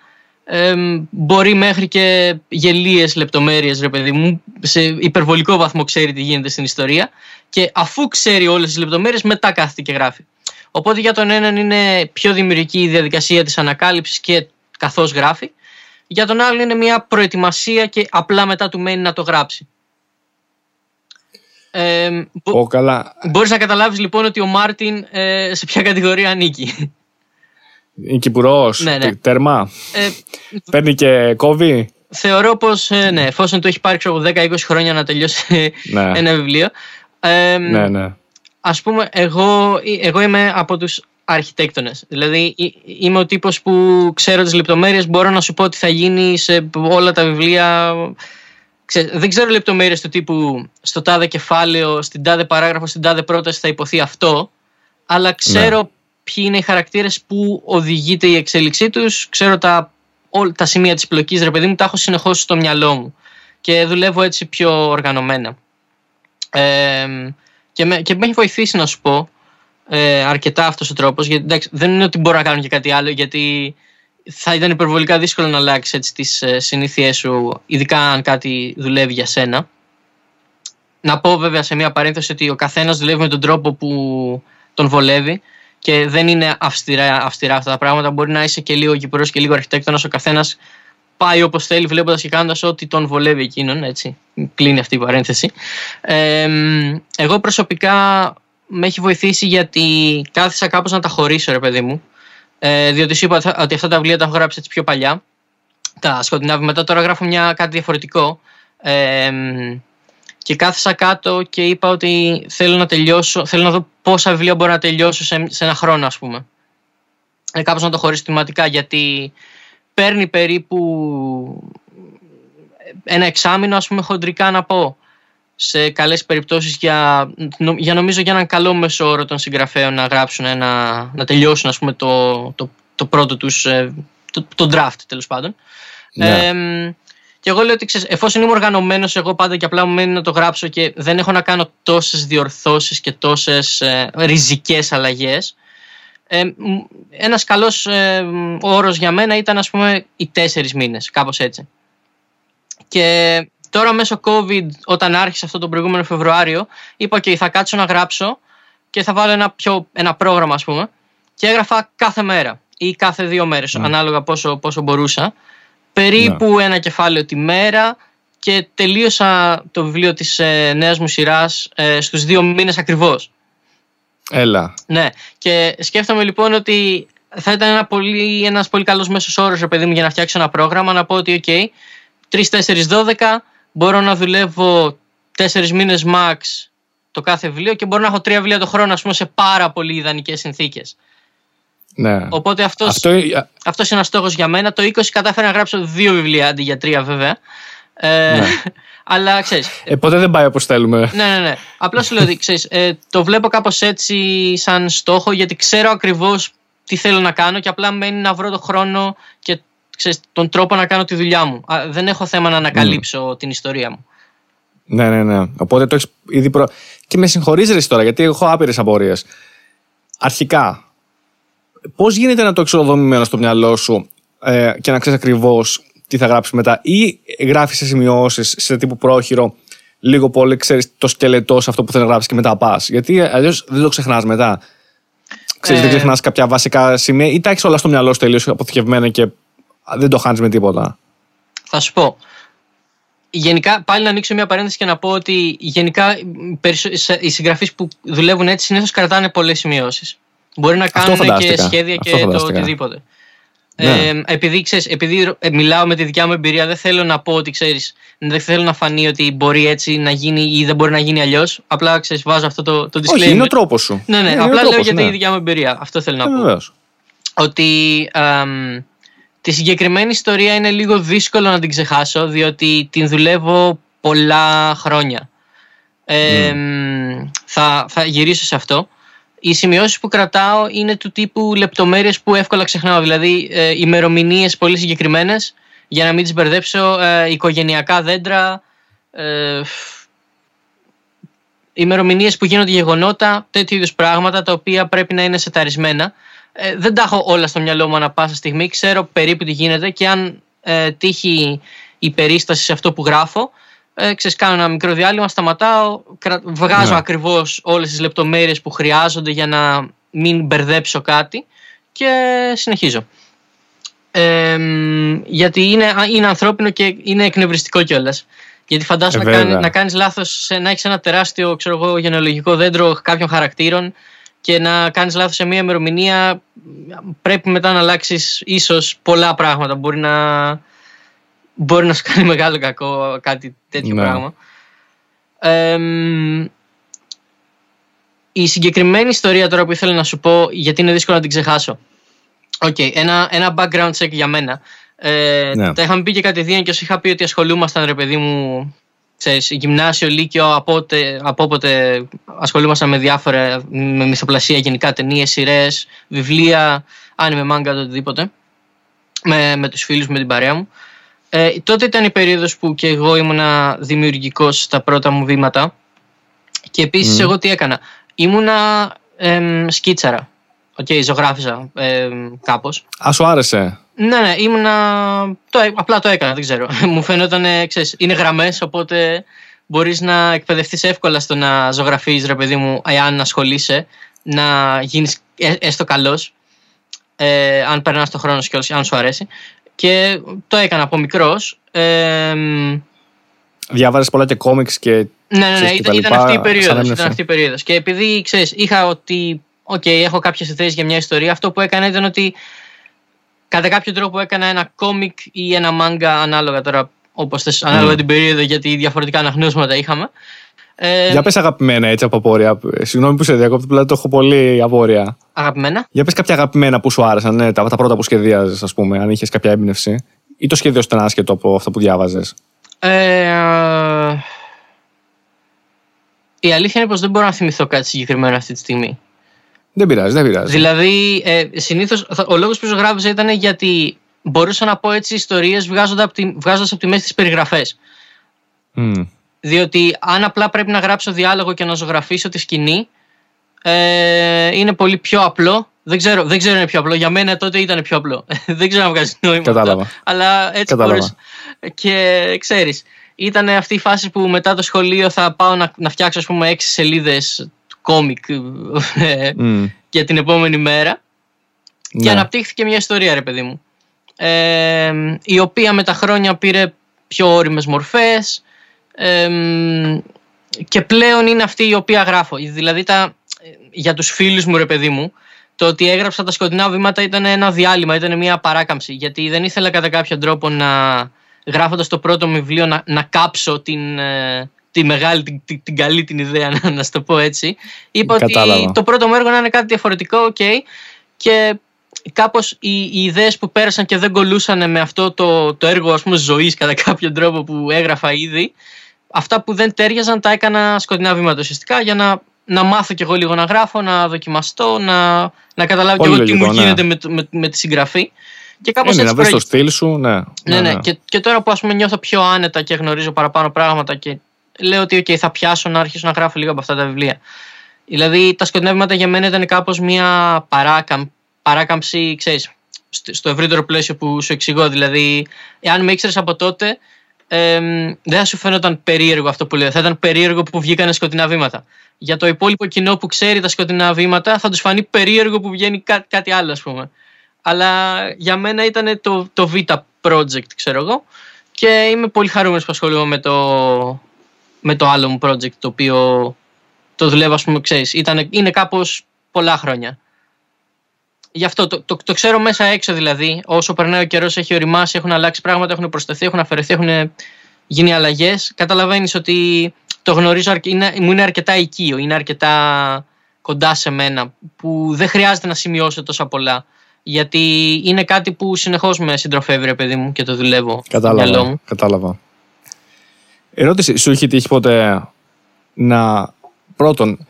[SPEAKER 2] Εμ, μπορεί μέχρι και γελίες λεπτομέρειες ρε παιδί μου σε υπερβολικό βαθμό ξέρει τι γίνεται στην ιστορία και αφού ξέρει όλες τις λεπτομέρειες μετά κάθεται και γράφει οπότε για τον έναν είναι πιο δημιουργική η διαδικασία της ανακάλυψης και καθώς γράφει για τον άλλο είναι μια προετοιμασία και απλά μετά του μένει να το γράψει ε, μπο-
[SPEAKER 1] Ω, καλά.
[SPEAKER 2] Μπορείς να καταλάβεις λοιπόν ότι ο Μάρτιν ε, σε ποια κατηγορία ανήκει.
[SPEAKER 1] Είναι κυπουρός,
[SPEAKER 2] Ναι, ναι.
[SPEAKER 1] τέρμα.
[SPEAKER 2] Ε,
[SPEAKER 1] Παίρνει και κόβει.
[SPEAKER 2] θεωρώ πως ε, ναι, εφόσον το έχει πάρει ξέρω, 10-20 χρόνια να τελειώσει
[SPEAKER 1] Ναι.
[SPEAKER 2] ένα βιβλίο. Ε,
[SPEAKER 1] Ναι, ναι.
[SPEAKER 2] Ας πούμε, εγώ, εγώ είμαι από τους αρχιτέκτονες. Δηλαδή, ε- είμαι ο τύπος που ξέρω τις λεπτομέρειες, μπορώ να σου πω τι θα γίνει σε όλα τα βιβλία. Ξέ- δεν ξέρω λεπτομέρειες του τύπου στο τάδε κεφάλαιο, στην τάδε παράγραφο, στην τάδε πρόταση θα υποθεί αυτό, αλλά ξέρω ποιοι είναι οι χαρακτήρες που οδηγείται η εξέλιξή τους, ξέρω τα, όλα τα σημεία της πλοκής, ρε παιδί μου, τα έχω συνεχώς στο μυαλό μου και δουλεύω έτσι πιο οργανωμένα. Ε, και, με, και με έχει βοηθήσει να σου πω ε, αρκετά αυτός ο τρόπος. Γιατί εντάξει, δεν είναι ότι μπορώ να κάνω και κάτι άλλο γιατί θα ήταν υπερβολικά δύσκολο να αλλάξει έτσι τις ε, συνήθειές σου ειδικά αν κάτι δουλεύει για σένα. Να πω βέβαια σε μια παρένθεση ότι ο καθένας δουλεύει με τον τρόπο που τον βολεύει και δεν είναι αυστηρά, αυστηρά αυτά τα πράγματα. Μπορεί να είσαι και λίγο κυπρός και λίγο αρχιτέκτονας ο καθένας πάει όπως θέλει βλέποντας και κάνοντας ό,τι τον βολεύει εκείνον έτσι. Κλείνει αυτή η παρένθεση. Ε, εγώ προσωπικά με έχει βοηθήσει γιατί κάθισα κάπως να τα χωρίσω ρε παιδί μου. Ε, διότι σου είπα ότι αυτά τα βιβλία τα έχω γράψει έτσι πιο παλιά. Τα σκοτεινά βήματα τώρα γράφω μια, κάτι διαφορετικό. Ε, και κάθισα κάτω και είπα ότι θέλω να τελειώσω θέλω να δω πόσα βιβλία μπορώ να τελειώσω σε, σε ένα χρόνο ας πούμε. Ε, κάπως να το χωρίσω θεματικά γιατί παίρνει περίπου ένα εξάμεινο ας πούμε χοντρικά να πω σε καλές περιπτώσεις για, νο- για νομίζω για έναν καλό μέσο όρο των συγγραφέων να γράψουν ένα, να τελειώσουν ας πούμε το, το, το πρώτο τους ε, το, το draft τέλος πάντων
[SPEAKER 1] Ναι.
[SPEAKER 2] Εμ, και εγώ λέω ότι ξέρεις, εφόσον είμαι οργανωμένος, εγώ πάντα και απλά μου μένει να το γράψω και δεν έχω να κάνω τόσες διορθώσεις και τόσες ε, ριζικές αλλαγές. Ε, μ, ένας καλός ε, μ, όρος για μένα ήταν ας πούμε οι τέσσερις μήνες, κάπως έτσι. Και τώρα μέσω COVID, όταν άρχισε αυτό τον προηγούμενο Φεβρουάριο, είπα και θα κάτσω να γράψω και θα βάλω ένα, πιο, ένα πρόγραμμα ας πούμε και έγραφα κάθε μέρα ή κάθε δύο μέρες,
[SPEAKER 1] Ναι.
[SPEAKER 2] ανάλογα πόσο, πόσο μπορούσα. Περίπου ένα κεφάλαιο τη μέρα και τελείωσα το βιβλίο της ε, νέας μου σειράς ε, στους δύο μήνες ακριβώς.
[SPEAKER 1] Έλα.
[SPEAKER 2] Ναι, και σκέφτομαι λοιπόν ότι θα ήταν ένα πολύ, ένας πολύ καλός μέσος όρος, ρε παιδί μου, για να φτιάξω ένα πρόγραμμα, να πω ότι, ok, 3-4-12, μπορώ να δουλεύω 4 μήνες max το κάθε βιβλίο και μπορώ να έχω τρία βιβλία το χρόνο, ας πούμε, σε πάρα πολύ ιδανικές συνθήκες.
[SPEAKER 1] Ναι.
[SPEAKER 2] Οπότε αυτός,
[SPEAKER 1] Αυτό, ε,
[SPEAKER 2] αυτός είναι ένας στόχος για μένα. Το 20 κατάφερα να γράψω δύο βιβλία αντί για τρία βέβαια. Ε,
[SPEAKER 1] Ναι.
[SPEAKER 2] αλλά ξέρεις,
[SPEAKER 1] ε, ποτέ δεν πάει όπως θέλουμε.
[SPEAKER 2] ναι, ναι, ναι. Απλά σου λέω ότι ξέρεις, ε, το βλέπω κάπως έτσι σαν στόχο γιατί ξέρω ακριβώς τι θέλω να κάνω και απλά μένει να βρω το χρόνο και ξέρεις, τον τρόπο να κάνω τη δουλειά μου. Α, δεν έχω θέμα να ανακαλύψω την ιστορία μου.
[SPEAKER 1] Ναι, ναι, ναι. Οπότε το έχεις ήδη προ... Και με συγχωρείς ρε εσύ τώρα, γιατί έχω άπειρες απορίες. Αρχικά, πώς γίνεται να το έχει ολοδομημένο στο μυαλό σου ε, και να ξέρεις ακριβώς τι θα γράψεις μετά, ή γράφεις σε σημειώσει σε τύπου πρόχειρο, λίγο πολύ ξέρεις το σκελετό σε αυτό που θέλεις να γράψεις και μετά πας; Γιατί αλλιώς δεν το ξεχνάς μετά. Ξέρεις,
[SPEAKER 2] Ε.
[SPEAKER 1] δεν ξεχνάς κάποια βασικά σημεία ή τα έχεις όλα στο μυαλό σου τελείως αποθηκευμένα και δεν το χάνεις με τίποτα.
[SPEAKER 2] Θα σου πω. Γενικά, πάλι να ανοίξω μια παρένθεση και να πω ότι γενικά οι περισσο- σε- οι συγγραφείς που δουλεύουν έτσι συνήθως κρατάνε πολλές σημειώσεις. Μπορεί να κάνουν και
[SPEAKER 1] φαντάστηκα.
[SPEAKER 2] σχέδια
[SPEAKER 1] Αυτό
[SPEAKER 2] και το
[SPEAKER 1] φαντάστηκα.
[SPEAKER 2] οτιδήποτε.
[SPEAKER 1] Ναι.
[SPEAKER 2] Ε, επειδή, ξέρεις, επειδή ε, μιλάω με τη δικιά μου εμπειρία, δεν θέλω να πω ότι ξέρεις, δεν θέλω να φανεί ότι μπορεί έτσι να γίνει ή δεν μπορεί να γίνει αλλιώς. Απλά ξέρεις, βάζω αυτό το, το disclaimer.
[SPEAKER 1] Όχι, είναι ο τρόπος σου.
[SPEAKER 2] Ναι, ναι,
[SPEAKER 1] Είναι ο
[SPEAKER 2] απλά λέω
[SPEAKER 1] τρόπος,
[SPEAKER 2] για
[SPEAKER 1] ναι.
[SPEAKER 2] τη δικιά μου εμπειρία. Αυτό θέλω να
[SPEAKER 1] Ε,
[SPEAKER 2] πω
[SPEAKER 1] βεβαίως.
[SPEAKER 2] ότι αμ, τη συγκεκριμένη ιστορία είναι λίγο δύσκολο να την ξεχάσω διότι την δουλεύω πολλά χρόνια. Ε, μ, θα, θα γυρίσω σε αυτό. Οι σημειώσεις που κρατάω είναι του τύπου λεπτομέρειες που εύκολα ξεχνάω. Δηλαδή ε, ημερομηνίες πολύ συγκεκριμένες για να μην τις μπερδέψω. Ε, οικογενειακά δέντρα. Ε, ημερομηνίες που γίνονται γεγονότα, τέτοιου είδους πράγματα τα οποία πρέπει να είναι σεταρισμένα. Ε, δεν τα έχω όλα στο μυαλό μου ανά πάσα στιγμή. Ξέρω περίπου τι γίνεται και αν ε, τύχει η περίσταση σε αυτό που γράφω, ε, ξέρεις, κάνω ένα μικρό διάλειμμα, σταματάω, βγάζω ναι. ακριβώς όλες τις λεπτομέρειες που χρειάζονται για να μην μπερδέψω κάτι και συνεχίζω. Ε, γιατί είναι, είναι ανθρώπινο και είναι εκνευριστικό κιόλας. Γιατί φαντάζομαι ε, να, να κάνεις λάθος, να έχεις ένα τεράστιο ξέρω εγώ, γενεολογικό δέντρο κάποιων χαρακτήρων και να κάνεις λάθος σε μια ημερομηνία πρέπει μετά να αλλάξεις ίσως πολλά πράγματα. Μπορεί να, μπορεί να σου κάνει μεγάλο κακό κάτι τέτοιο ναι. πράγμα. η συγκεκριμένη ιστορία τώρα που ήθελα να σου πω, γιατί είναι δύσκολο να την ξεχάσω. OK, okay, ένα, ένα background check για μένα. Ε, ναι. Τα είχαμε πει και κατ' ιδίαν και όσο είχα πει ότι ασχολούμασταν, ρε παιδί μου, ξέρεις, γυμνάσιο, λύκειο, από, όποτε, από όποτε ασχολούμασταν με διάφορα, με μυθοπλασία γενικά, ταινίες, σειρές, βιβλία, άνιμε, μάνγκα, το οτιδήποτε. Με, με τους φίλους, με την παρέα μου. Ε, τότε ήταν η περίοδος που και εγώ ήμουνα δημιουργικός στα πρώτα μου βήματα και επίσης εγώ τι έκανα. Ήμουνα ε, σκίτσαρα. OK, okay, ζωγράφιζα ε, κάπως.
[SPEAKER 1] Α, σου άρεσε.
[SPEAKER 2] Ναι, ναι, ήμουνα... Το, απλά το έκανα, δεν ξέρω. Μου φαίνονταν, ξέρεις, είναι γραμμές, οπότε μπορείς να εκπαιδευτείς εύκολα στο να ζωγραφίζεις, ρε παιδί μου, εάν ασχολείσαι, να γίνεις ε, έστω καλός, ε, αν περνάς το χρόνο σου αν σου αρέσει. Και το έκανα από μικρός. Ε,
[SPEAKER 1] Διάβαζες πολλά και κόμιξ και.
[SPEAKER 2] Ναι, ναι, ναι, ήταν, ήταν, αυτή η περίοδος. Ήταν αυτή η περίοδος. Και επειδή ξέρεις, είχα ότι. OK, okay, έχω κάποιες ιδέες για μια ιστορία. Αυτό που έκανα ήταν ότι κατά κάποιο τρόπο έκανα ένα κόμικ ή ένα μάγκα ανάλογα τώρα, όπως θες, ανάλογα mm. την περίοδο, γιατί διαφορετικά αναγνώσματα είχαμε.
[SPEAKER 1] Ε, Για πες αγαπημένα έτσι από απόρρια. Συγγνώμη που σε διακόπτω, δηλαδή το έχω πολύ απόρρια.
[SPEAKER 2] Αγαπημένα;
[SPEAKER 1] Για πες κάποια αγαπημένα που σου άρεσαν, ναι, τα, τα πρώτα που σχεδίαζες, ας πούμε, αν είχες κάποια έμπνευση. Ή το σχέδιο ήταν άσχετο από αυτό που διάβαζες. Ε,
[SPEAKER 2] η αλήθεια είναι πως δεν μπορώ να θυμηθώ κάτι συγκεκριμένο αυτή τη στιγμή.
[SPEAKER 1] Δεν πειράζει, δεν πειράζει.
[SPEAKER 2] Δηλαδή, ε, συνήθως ο λόγος που ζωγράφιζα ήταν γιατί μπορούσα να πω έτσι ιστορίες βγάζοντας από τη, βγάζοντας από τη μέση τις περιγραφές. Mm. Διότι αν απλά πρέπει να γράψω διάλογο και να ζωγραφίσω τη σκηνή, ε, είναι πολύ πιο απλό. Δεν ξέρω, δεν ξέρω είναι πιο απλό. Για μένα τότε ήταν πιο απλό. δεν ξέρω αν βγάζει νόημα.
[SPEAKER 1] Κατάλαβα.
[SPEAKER 2] αλλά έτσι μπορείς. Και ξέρεις, ήταν αυτή η φάση που μετά το σχολείο θα πάω να, να φτιάξω, ας πούμε, έξι σελίδες κόμικ ε, για την επόμενη μέρα. Και ναι. αναπτύχθηκε μια ιστορία, ρε παιδί μου. Ε, η οποία με τα χρόνια πήρε πιο όριμες μορφές και πλέον είναι αυτή η οποία γράφω. Δηλαδή τα, για τους φίλους μου ρε παιδί μου το ότι έγραψα τα σκοτεινά βήματα ήταν ένα διάλειμμα, ήταν μια παράκαμψη γιατί δεν ήθελα κατά κάποιο τρόπο να γράφοντας το πρώτο μου βιβλίο να, να κάψω την, ε, τη μεγάλη, την, την, την καλή την ιδέα να, να το πω έτσι. Είπα ότι το πρώτο μου έργο να είναι κάτι διαφορετικό, okay, και κάπως οι, οι ιδέες που πέρασαν και δεν κολούσαν με αυτό το, το έργο ας πούμε ζωής κατά κάποιο τρόπο που έγραφα ήδη αυτά που δεν τέριαζαν τα έκανα σκοτεινά βήματα ουσιαστικά για να, να μάθω κι εγώ λίγο να γράφω, να δοκιμαστώ, να, να καταλάβω κι εγώ τι μου ναι. γίνεται με, με, με, τη συγγραφή.
[SPEAKER 1] Και κάπως είναι, έτσι να βρεις το στυλ σου, ναι.
[SPEAKER 2] Ναι, ναι. ναι. Και, και τώρα που ας πούμε νιώθω πιο άνετα και γνωρίζω παραπάνω πράγματα και λέω ότι okay, θα πιάσω να αρχίσω να γράφω λίγο από αυτά τα βιβλία. Δηλαδή τα σκοτεινά για μένα ήταν κάπως μια παράκαμ, παράκαμψη, ξέρεις, στο ευρύτερο πλαίσιο που σου εξηγώ. Δηλαδή, εάν με ήξερες από τότε, ε, δεν θα σου φαίνονταν περίεργο αυτό που λέω. Θα ήταν περίεργο που βγήκαν σκοτεινά βήματα. Για το υπόλοιπο κοινό που ξέρει τα σκοτεινά βήματα, θα τους φανεί περίεργο που βγαίνει κά, κάτι άλλο, ας πούμε. Αλλά για μένα ήταν το, το β project, ξέρω εγώ. Και είμαι πολύ χαρούμενος που ασχολούμαι με το, με το άλλο μου project, το οποίο το δουλεύω, ας πούμε, ξέρεις. Είναι κάπως πολλά χρόνια. Γι' αυτό το, το, το, ξέρω μέσα έξω δηλαδή. Όσο περνάει ο καιρός, έχει οριμάσει, έχουν αλλάξει πράγματα, έχουν προσθεθεί, έχουν αφαιρεθεί, έχουν γίνει αλλαγές. Καταλαβαίνεις ότι το γνωρίζω, είναι, μου είναι αρκετά οικείο, είναι αρκετά κοντά σε μένα, που δεν χρειάζεται να σημειώσω τόσα πολλά. Γιατί είναι κάτι που συνεχώς με συντροφεύει, ρε παιδί μου, και το δουλεύω.
[SPEAKER 1] Κατάλαβα. Κατάλαβα. Ερώτηση, σου έχει τύχει ποτέ να πρώτον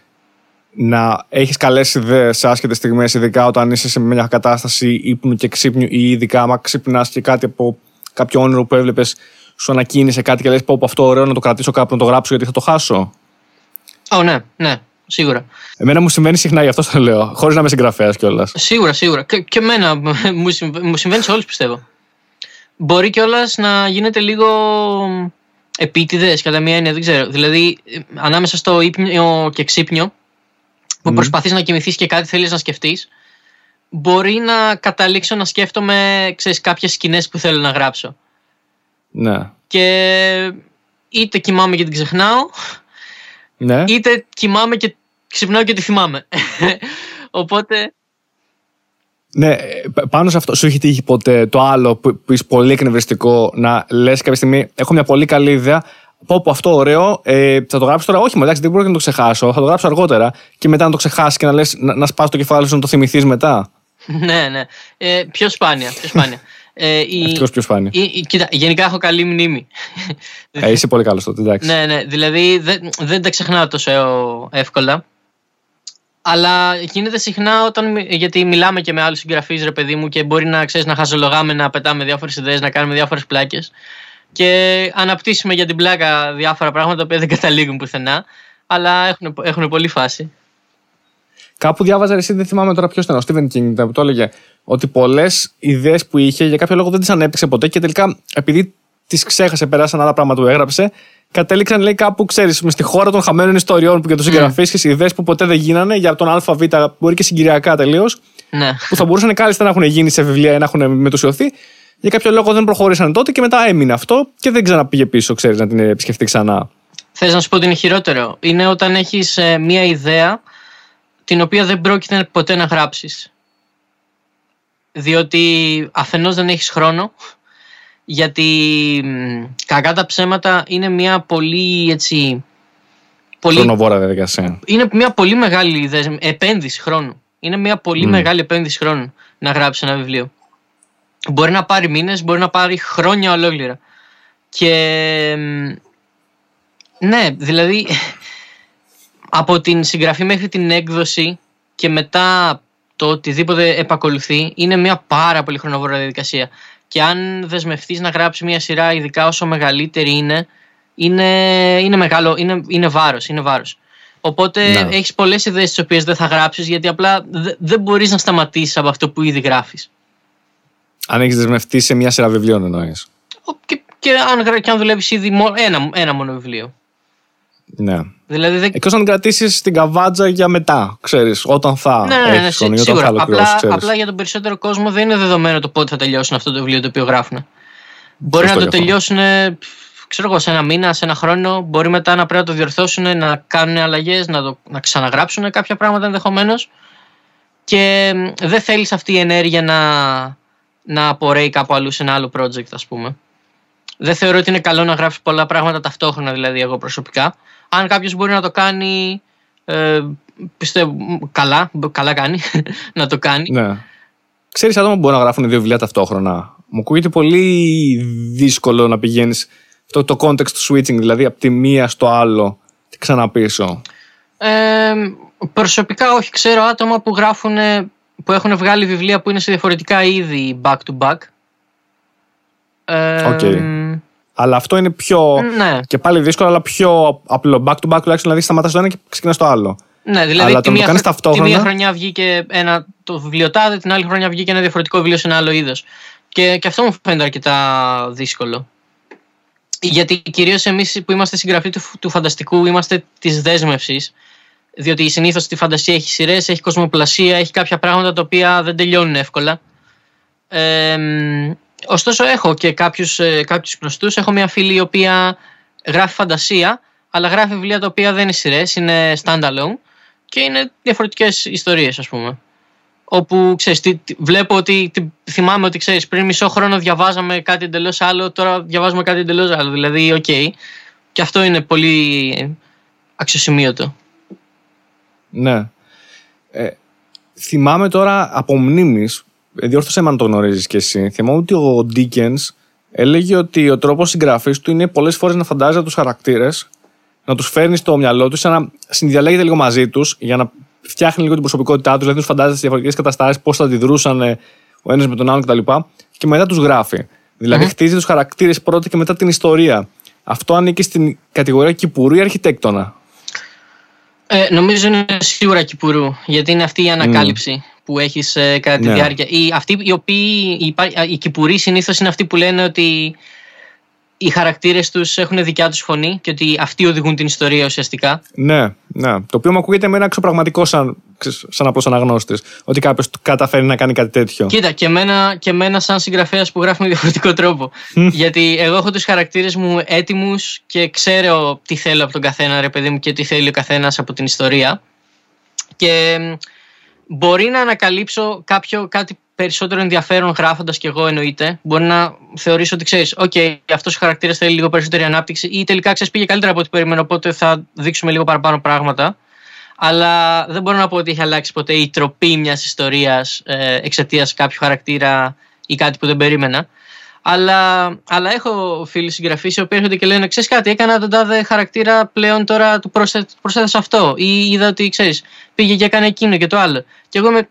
[SPEAKER 1] να έχεις καλές ιδέες σε άσχετες στιγμές, ειδικά όταν είσαι σε μια κατάσταση ύπνου και ξύπνιου, ή ειδικά άμα ξυπνάς και κάτι από κάποιο όνειρο που έβλεπες, σου ανακοίνησε κάτι και λες: Πω, αυτό ωραίο να το κρατήσω κάπου να το γράψω γιατί θα το χάσω.
[SPEAKER 2] Ω, ναι, ναι, σίγουρα.
[SPEAKER 1] Εμένα μου συμβαίνει συχνά, γι' αυτό το λέω. Χωρίς να είμαι συγγραφέας κιόλας.
[SPEAKER 2] Σίγουρα, σίγουρα. Και, και εμένα μου, συμβα- μου συμβαίνει σε όλους, πιστεύω. Μπορεί κιόλας να γίνεται λίγο επίτηδες κατά μία έννοια, δεν ξέρω. Δηλαδή, ε, ανάμεσα στο ύπνιο και ξύπνιο, που
[SPEAKER 1] Μμμ.
[SPEAKER 2] προσπαθείς να κοιμηθείς και κάτι θέλεις να σκεφτείς, μπορεί να καταλήξω να σκέφτομαι ξέρεις, κάποιες σκηνές που θέλω να γράψω.
[SPEAKER 1] Ναι.
[SPEAKER 2] Και είτε κοιμάμαι και την ξεχνάω,
[SPEAKER 1] Ναι.
[SPEAKER 2] είτε κοιμάμαι και ξυπνάω και τη θυμάμαι. Οπότε,
[SPEAKER 1] Ναι, ε, π- πάνω σε αυτό, σου έχει τύχει ποτέ το άλλο που, που είσαι πολύ εκνευριστικό να λες κάποια στιγμή: Έχω μια πολύ καλή ιδέα. Πω πω αυτό ωραίο, ε, θα το γράψω τώρα. Όχι, μα εντάξει, δεν μπορώ να το ξεχάσω. Θα το γράψω αργότερα. Και μετά να το ξεχάσεις και να λες να, να σπάσει το κεφάλι σου να το θυμηθείς μετά.
[SPEAKER 2] ναι, ναι. Ε, πιο σπάνια. Πιο σπάνια. Ε, η,
[SPEAKER 1] Ευτυχώς πιο σπάνια.
[SPEAKER 2] η- η- κοίτα, γενικά έχω καλή μνήμη.
[SPEAKER 1] Ε, είσαι πολύ καλός τότε, εντάξει.
[SPEAKER 2] ναι, ναι. Δηλαδή δεν, δεν τα ξεχνάω τόσο εύκολα. Αλλά γίνεται συχνά όταν. μι- Γιατί μιλάμε και με άλλους συγγραφείς, ρε παιδί μου, και μπορεί να ξέρεις να χαζολογάμε, να πετάμε διάφορες ιδέες, να κάνουμε διάφορες πλάκες. Και αναπτύσσουμε για την πλάκα διάφορα πράγματα που δεν καταλήγουν πουθενά. Αλλά έχουν, έχουν πολύ φάση.
[SPEAKER 1] Κάπου διάβαζα εσύ, δεν θυμάμαι τώρα ποιος ήταν, ο Στίβεν King ήταν, που το έλεγε ότι πολλές ιδέες που είχε για κάποιο λόγο δεν τις ανέπτυξε ποτέ και τελικά επειδή τι ξέχασε, περάσαν άλλα πράγματα που έγραψε, κατέληξαν λέει κάπου, ξέρεις, μες στη χώρα των χαμένων ιστοριών που για του συγγραφεί και ιδέες που ποτέ δεν γίνανε για τον ΑΒ, μπορεί και συγκυριακά τελείως,
[SPEAKER 2] Ναι.
[SPEAKER 1] που θα μπορούσαν κάλλιστα να έχουν γίνει σε βιβλία ή να έχουν μετουσιωθεί. Για κάποιο λόγο δεν προχώρησαν τότε και μετά έμεινε αυτό και δεν ξαναπήγε πίσω, ξέρεις, να την επισκεφτεί ξανά.
[SPEAKER 2] Θες να σου πω ότι είναι χειρότερο. Είναι όταν έχεις ε, μία ιδέα την οποία δεν πρόκειται ποτέ να γράψεις. Διότι αφενός δεν έχεις χρόνο, γιατί μ, κακά τα ψέματα είναι μια πολύ έτσι... Πολύ,
[SPEAKER 1] Χρονοβόρα διαδικασία.
[SPEAKER 2] είναι μια πολύ μεγάλη δεσμ- επένδυση χρόνου. Είναι μια πολύ
[SPEAKER 1] Μμ.
[SPEAKER 2] μεγάλη επένδυση χρόνου να γράψει ένα βιβλίο. Μπορεί να πάρει μήνες, μπορεί να πάρει χρόνια ολόκληρα. Και μ, ναι, δηλαδή από την συγγραφή μέχρι την έκδοση και μετά το οτιδήποτε επακολουθεί είναι μια πάρα πολύ χρονοβόρα διαδικασία. Και αν δεσμευτείς να γράψεις μια σειρά, ειδικά όσο μεγαλύτερη είναι, είναι, είναι μεγάλο, είναι, είναι βάρος, είναι βάρος. Οπότε
[SPEAKER 1] Ναι.
[SPEAKER 2] έχεις πολλές ιδέες τις οποίες δεν θα γράψεις γιατί απλά δε- δεν μπορείς να σταματήσεις από αυτό που ήδη γράφεις.
[SPEAKER 1] Αν έχεις δεσμευτεί σε μια σειρά βιβλίων, εννοείς.
[SPEAKER 2] Ο- Και, και, αν, γρα- και αν δουλεύεις ήδη μό- ένα, ένα μόνο βιβλίο.
[SPEAKER 1] Ναι.
[SPEAKER 2] Δηλαδή δεν,
[SPEAKER 1] Εκτός αν κρατήσεις την καβάτζα για μετά, ξέρεις, όταν θα
[SPEAKER 2] Ναι, ναι, ναι,
[SPEAKER 1] έχεις
[SPEAKER 2] σί-
[SPEAKER 1] χρόνο ή όταν θα
[SPEAKER 2] σίγουρα.
[SPEAKER 1] ολοκληρώσεις,
[SPEAKER 2] Απλά,
[SPEAKER 1] ξέρεις.
[SPEAKER 2] απλά για τον περισσότερο κόσμο δεν είναι δεδομένο το πότε θα τελειώσουν αυτό το βιβλίο το οποίο γράφουν. Μπορεί
[SPEAKER 1] Σωστό
[SPEAKER 2] να το
[SPEAKER 1] και αυτό.
[SPEAKER 2] τελειώσουν ξέρω εγώ, σε ένα μήνα, σε ένα χρόνο. Μπορεί μετά να πρέπει να το διορθώσουν, να κάνουν αλλαγές, να, το, να ξαναγράψουν κάποια πράγματα ενδεχομένως. Και μ, δεν θέλεις αυτή η ενέργεια να, να απορρέει κάπου αλλού σε ένα άλλο project, ας πούμε. Δεν θεωρώ ότι είναι καλό να γράψει πολλά πράγματα ταυτόχρονα, δηλαδή εγώ προσωπικά. Αν κάποιος μπορεί να το κάνει. Ε, πιστεύω καλά, καλά κάνει να το κάνει.
[SPEAKER 1] Ναι. Ξέρεις άτομα που μπορούν να γράφουν δύο βιβλία ταυτόχρονα. Μου ακούγεται πολύ δύσκολο να πηγαίνεις το, το context switching, δηλαδή από τη μία στο άλλο και ξαναπίσω.
[SPEAKER 2] Ε, προσωπικά όχι, ξέρω άτομα που γράφουν, που έχουν βγάλει βιβλία που είναι σε διαφορετικά είδη back to back. Ε,
[SPEAKER 1] Οκ. Αλλά αυτό είναι πιο.
[SPEAKER 2] Ναι,
[SPEAKER 1] και πάλι δύσκολο, αλλά πιο απλό. Back to back τουλάχιστον, δηλαδή σταματάς το ένα και ξεκινάς το άλλο.
[SPEAKER 2] ναι, δηλαδή
[SPEAKER 1] Αλλά
[SPEAKER 2] τη
[SPEAKER 1] το να
[SPEAKER 2] μία,
[SPEAKER 1] το κάνεις
[SPEAKER 2] χρο- τη
[SPEAKER 1] ταυτόχρονα-
[SPEAKER 2] μία χρονιά βγήκε ένα, το βιβλιοτάδε, την άλλη χρονιά βγήκε ένα διαφορετικό βιβλίο σε ένα άλλο είδος. Και, και αυτό μου φαίνεται αρκετά δύσκολο. Γιατί κυρίως εμείς που είμαστε συγγραφείς του, του φανταστικού είμαστε της δέσμευσης. Διότι συνήθως στη φαντασία έχει σειρές, έχει κοσμοπλασία, έχει κάποια πράγματα τα οποία δεν τελειώνουν εύκολα. Ε, μ, ωστόσο, έχω και κάποιους κάποιους προστού. Έχω μια φίλη η οποία γράφει φαντασία, αλλά γράφει βιβλία τα οποία δεν είναι σειρές, είναι standalone και είναι διαφορετικές ιστορίες, ας πούμε. Όπου ξέρεις, τι- τι- βλέπω ότι τι- θυμάμαι ότι ξέρεις, πριν μισό χρόνο διαβάζαμε κάτι εντελώς άλλο, τώρα διαβάζουμε κάτι εντελώς άλλο. Δηλαδή, οκ. Και αυτό είναι πολύ αξιοσημείωτο.
[SPEAKER 1] Ναι. Ε, θυμάμαι τώρα από μνήμης, διόρθωσε με αν το γνωρίζεις κι εσύ. Θυμάμαι ότι ο Dickens έλεγε ότι ο τρόπος συγγραφής του είναι πολλές φορές να φαντάζεται τους χαρακτήρες, να τους φέρνει στο μυαλό τους, σαν να συνδιαλέγεται λίγο μαζί τους, για να φτιάχνει λίγο την προσωπικότητά τους, δηλαδή τους φαντάζεται σε διαφορετικές καταστάσεις, πώς θα αντιδρούσαν ε, ο ένας με τον άλλον κτλ. Και μετά τους γράφει. Δηλαδή
[SPEAKER 2] Μμμ.
[SPEAKER 1] χτίζει τους χαρακτήρες πρώτα και μετά την ιστορία. Αυτό ανήκει στην κατηγορία κυπουρού ή αρχιτέκτονα.
[SPEAKER 2] Ε, νομίζω είναι σίγουρα Κυπουρού, γιατί είναι αυτή η ανακάλυψη που έχεις ε, κατά τη ναι. διάρκεια. Οι, αυτοί οι οποίοι. Οι, οι Κυπουροί συνήθως είναι αυτοί που λένε ότι οι χαρακτήρες τους έχουν δικιά τους φωνή και ότι αυτοί οδηγούν την ιστορία ουσιαστικά.
[SPEAKER 1] Ναι, ναι. Το οποίο μου ακούγεται με ένα εξωπραγματικό σαν, σαν απλό αναγνώστη. Ότι κάποιος καταφέρει να κάνει κάτι τέτοιο.
[SPEAKER 2] Κοίτα, και εμένα, και εμένα σαν συγγραφέας που γράφει με διαφορετικό τρόπο. Γιατί εγώ έχω τους χαρακτήρες μου έτοιμους και ξέρω τι θέλω από τον καθένα, ρε παιδί μου, και τι θέλει ο καθένας από την ιστορία. Και μπορεί να ανακαλύψω κάποιο, κάτι περισσότερο ενδιαφέρον γράφοντας κι εγώ εννοείται. Μπορεί να θεωρήσω ότι ξέρεις, OK, αυτός ο χαρακτήρας θέλει λίγο περισσότερη ανάπτυξη ή τελικά ξέρεις πήγε καλύτερα από ό,τι περίμενα, οπότε θα δείξουμε λίγο παραπάνω πράγματα. Αλλά δεν μπορώ να πω ότι έχει αλλάξει ποτέ η τροπή μιας ιστορίας ε, εξαιτίας κάποιου χαρακτήρα ή κάτι που δεν περίμενα. Αλλά, αλλά έχω φίλοι συγγραφείς οι οποίοι έρχονται και λένε: Ξέρεις κάτι, έκανα τον τάδε χαρακτήρα πλέον τώρα του προσέθεσα αυτό. Ή είδα ότι ξέρεις, πήγε και έκανε εκείνο και το άλλο. Και εγώ είμαι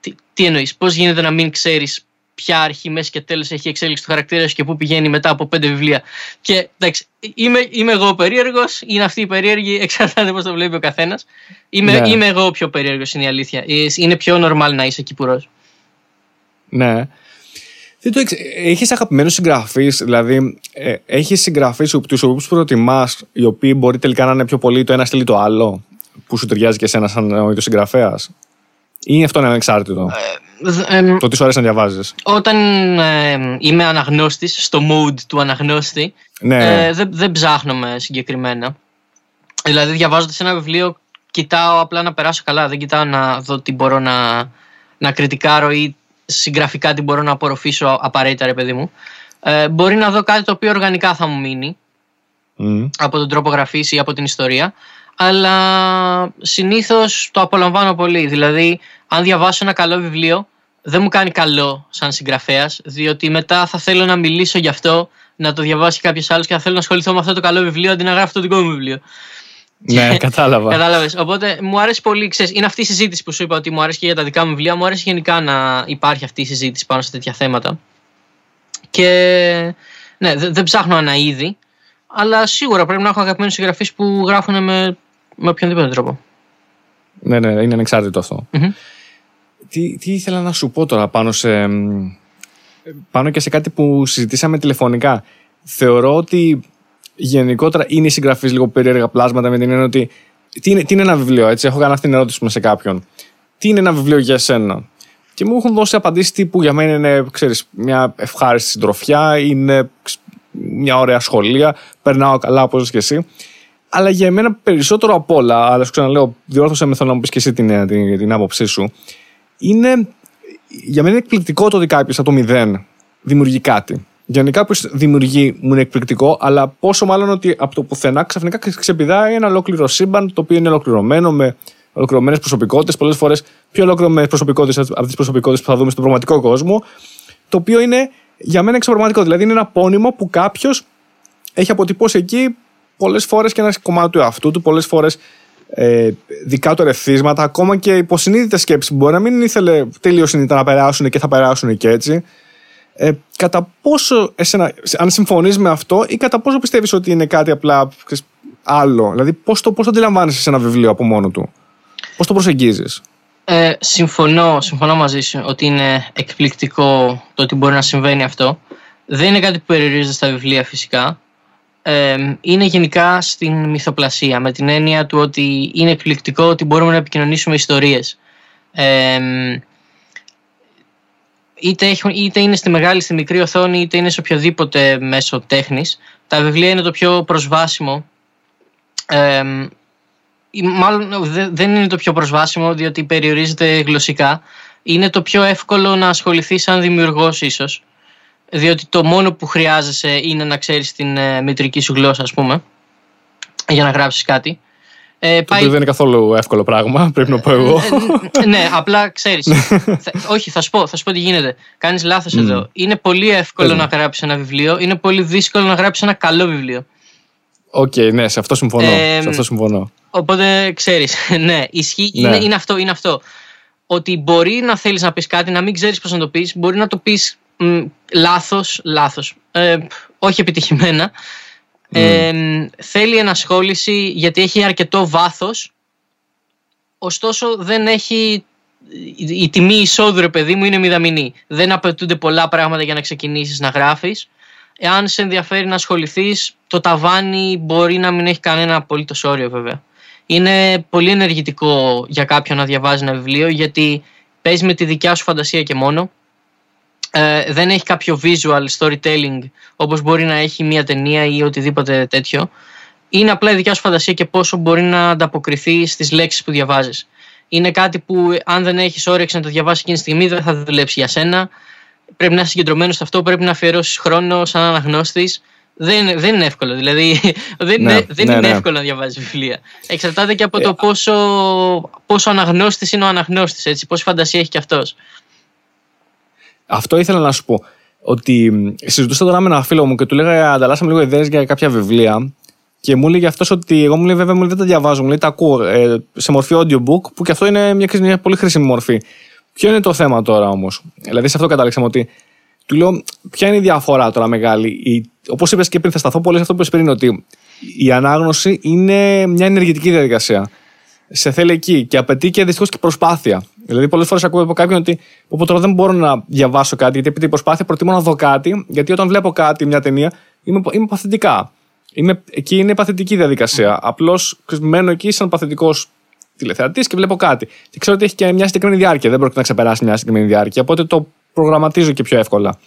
[SPEAKER 2] τι, τι εννοείς, Πώς γίνεται να μην ξέρεις ποια αρχή, μέση και τέλος έχει εξέλιξη του χαρακτήρα και πού πηγαίνει μετά από πέντε βιβλία. Και εντάξει, είμαι, είμαι εγώ περίεργος, είναι αυτή η περίεργη, εξαρτάται πώς το βλέπει ο καθένας. Είμαι, ναι. είμαι εγώ πιο περίεργος, είναι η αλήθεια. Ε, είναι πιο normal να είσαι κυπουρός.
[SPEAKER 1] Ναι. Δεν το Έχεις αγαπημένους συγγραφείς, δηλαδή ε, έχεις συγγραφείς τους οποίους προτιμάς, οι οποίοι μπορεί τελικά να είναι πιο πολύ το ένα στυλ το άλλο, που σου ταιριάζει και εσένα σαν ο ίδιος συγγραφέας; Ή αυτό είναι ανεξάρτητο; Ε, ε, το τι σου αρέσει να διαβάζεις.
[SPEAKER 2] Όταν ε, είμαι αναγνώστης, στο mood του αναγνώστη,
[SPEAKER 1] ναι.
[SPEAKER 2] ε, δεν, δεν ψάχνομαι συγκεκριμένα. Δηλαδή, διαβάζοντας ένα βιβλίο, κοιτάω απλά να περάσω καλά. Δεν κοιτάω να δω τι μπορώ να, να κριτικάρω ή συγγραφικά τι μπορώ να απορροφήσω απαραίτητα, ρε παιδί μου. Ε, μπορεί να δω κάτι το οποίο οργανικά θα μου μείνει mm. από τον τρόπο γραφής ή από την ιστορία αλλά συνήθως το απολαμβάνω πολύ. Δηλαδή, αν διαβάσω ένα καλό βιβλίο, δεν μου κάνει καλό σαν συγγραφέας, διότι μετά θα θέλω να μιλήσω γι' αυτό, να το διαβάσει κάποιος άλλος και θα θέλω να ασχοληθώ με αυτό το καλό βιβλίο αντί να γράφω το δικό μου βιβλίο.
[SPEAKER 1] Ναι, κατάλαβα.
[SPEAKER 2] Κατάλαβες. Οπότε μου αρέσει πολύ, ξέρεις, είναι αυτή η συζήτηση που σου είπα ότι μου αρέσει και για τα δικά μου βιβλία. Μου αρέσει γενικά να υπάρχει αυτή η συζήτηση πάνω σε τέτοια θέματα. Και ναι, δεν ψάχνω ένα είδη, αλλά σίγουρα πρέπει να έχω αγαπημένους συγγραφείς που γράφουν με με οποιονδήποτε τρόπο.
[SPEAKER 1] Ναι, ναι, είναι ανεξάρτητο Τι, τι ήθελα να σου πω τώρα πάνω, σε, πάνω και σε κάτι που συζητήσαμε τηλεφωνικά. Θεωρώ ότι γενικότερα είναι οι συγγραφείς λίγο περίεργα πλάσματα με την έννοια ότι τι είναι, τι είναι ένα βιβλίο, έτσι; Έχω κάνει αυτή την ερώτηση σε κάποιον. Τι είναι ένα βιβλίο για εσένα. Και μου έχουν δώσει απαντήσεις τύπου για μένα είναι ξέρεις, μια ευχάριστη συντροφιά, είναι μια ωραία σχολεία, περνάω καλά όπως και εσύ. Αλλά για εμένα περισσότερο απ' όλα, αλλά σου ξαναλέω, διόρθωσε με θέλω να μου πεις και εσύ την, την, την άποψή σου, είναι για μένα είναι εκπληκτικό το ότι κάποιος από το μηδέν δημιουργεί κάτι. Για να κάποιο δημιουργεί μου είναι εκπληκτικό, αλλά πόσο μάλλον ότι από το πουθενά ξαφνικά ξεπηδάει ένα ολόκληρο σύμπαν το οποίο είναι ολοκληρωμένο με ολοκληρωμένες προσωπικότητες, πολλές φορές πιο ολοκληρωμένες προσωπικότητες από τις προσωπικότητες που θα δούμε στον πραγματικό κόσμο, το οποίο είναι για μένα εξωπραγματικό. Δηλαδή είναι ένα πόνιμο που κάποιος έχει αποτυπώσει εκεί πολλές φορές και ένα κομμάτι του εαυτού του, πολλές φορές ε, δικά του ερεθίσματα, ακόμα και υποσυνείδητες σκέψεις που μπορεί να μην ήθελε τελείως συνειδητά να περάσουν και θα περάσουν και έτσι. Ε, κατά πόσο, εσένα, αν συμφωνείς με αυτό ή κατά πόσο πιστεύεις ότι είναι κάτι απλά άλλο, δηλαδή πώς το, πώς το αντιλαμβάνεσαι σε ένα βιβλίο από μόνο του, πώς το προσεγγίζεις;
[SPEAKER 2] Ε, συμφωνώ, συμφωνώ μαζί σου ότι είναι εκπληκτικό το ότι μπορεί να συμβαίνει αυτό. Δεν είναι κάτι που περιορίζεται στα βιβλία φυσικά είναι γενικά στην μυθοπλασία με την έννοια του ότι είναι εκπληκτικό ότι μπορούμε να επικοινωνήσουμε ιστορίες. είτε, έχουν, είτε είναι στη μεγάλη, στη μικρή οθόνη, είτε είναι σε οποιοδήποτε μέσο τέχνης. Τα βιβλία είναι το πιο προσβάσιμο. μάλλον δεν είναι το πιο προσβάσιμο διότι περιορίζεται γλωσσικά. Είναι το πιο εύκολο να ασχοληθεί σαν δημιουργός ίσως διότι το μόνο που χρειάζεσαι είναι να ξέρεις την ε, μητρική σου γλώσσα ας πούμε για να γράψεις κάτι.
[SPEAKER 1] Ε, πάει... Το δεν είναι καθόλου εύκολο πράγμα, πρέπει να πω εγώ.
[SPEAKER 2] Ε, ε, ναι, απλά ξέρεις. όχι, θα σου, πω, θα σου πω τι γίνεται. Κάνεις λάθος εδώ. Είναι πολύ εύκολο να γράψεις ένα βιβλίο, είναι πολύ δύσκολο να γράψεις ένα καλό βιβλίο.
[SPEAKER 1] OK, okay, ναι, σε αυτό συμφωνώ. σε αυτό συμφωνώ.
[SPEAKER 2] Οπότε ξέρεις, ναι, ισχύει, ναι. Είναι, είναι αυτό, είναι αυτό. Ότι μπορεί να θέλεις να πεις κάτι, να μην ξέρεις πώς να το πεις, μπορεί να το πεις λάθος, λάθος, ε, όχι επιτυχημένα. Ε, θέλει ενασχόληση γιατί έχει αρκετό βάθος ωστόσο δεν έχει η τιμή εισόδου ρε παιδί μου είναι μηδαμινή. Δεν απαιτούνται πολλά πράγματα για να ξεκινήσεις να γράφεις. Εάν σε ενδιαφέρει να ασχοληθείς, το ταβάνι μπορεί να μην έχει κανένα απολύτως όριο βέβαια. Είναι πολύ ενεργητικό για κάποιον να διαβάζει ένα βιβλίο γιατί παίζει με τη δικιά σου φαντασία και μόνο. Ε, δεν έχει κάποιο visual storytelling όπως μπορεί να έχει μια ταινία ή οτιδήποτε τέτοιο. Είναι απλά η δικιά σου φαντασία και πόσο μπορεί να ανταποκριθεί στις λέξεις που διαβάζεις. Είναι κάτι που αν δεν έχεις όρεξη να το διαβάσεις εκείνη τη στιγμή δεν θα δουλέψει για σένα. Πρέπει να είσαι συγκεντρωμένος σε αυτό, πρέπει να αφιερώσεις χρόνο σαν αναγνώστης. Δεν, δεν είναι εύκολο. Δηλαδή, δεν, ναι, είναι, δεν ναι, είναι ναι. εύκολο να διαβάζεις βιβλία. Εξαρτάται και από το ε, πόσο, πόσο αναγνώστης είναι ο αναγνώστης, πόση φαντασία έχει κι αυτός.
[SPEAKER 1] Αυτό ήθελα να σου πω. Ότι συζητούσα τώρα με ένα φίλο μου και του λέγα ανταλλάσσαμε λίγο ιδέες για κάποια βιβλία. Και μου έλεγε αυτός ότι εγώ μου λέει βέβαια μου λέει, δεν τα διαβάζω, μου λέει τα ακούω ε, σε μορφή audiobook, που και αυτό είναι μια, μια πολύ χρήσιμη μορφή. Ποιο είναι το θέμα τώρα όμως; Δηλαδή σε αυτό κατάληξαμε ότι. Του λέω, ποια είναι η διαφορά τώρα μεγάλη; Όπως είπες και πριν, θα σταθώ πολύ σε αυτό που είπες πριν, ότι η ανάγνωση είναι μια ενεργητική διαδικασία. Σε θέλει εκεί και απαιτεί και δυστυχώς και προσπάθεια. Δηλαδή, πολλές φορές ακούω από κάποιον ότι πω, τώρα δεν μπορώ να διαβάσω κάτι, γιατί επειδή η προσπάθεια προτιμώ να δω κάτι, γιατί όταν βλέπω κάτι, μια ταινία, είμαι, είμαι παθητικά. Είμαι, εκεί είναι παθητική διαδικασία. Απλώς μένω εκεί σαν παθητικός τηλεθεατής και βλέπω κάτι. Και ξέρω ότι έχει και μια συγκεκριμένη διάρκεια. Δεν πρόκειται να ξεπεράσει μια συγκεκριμένη διάρκεια. Οπότε το προγραμματίζω και πιο εύκολα.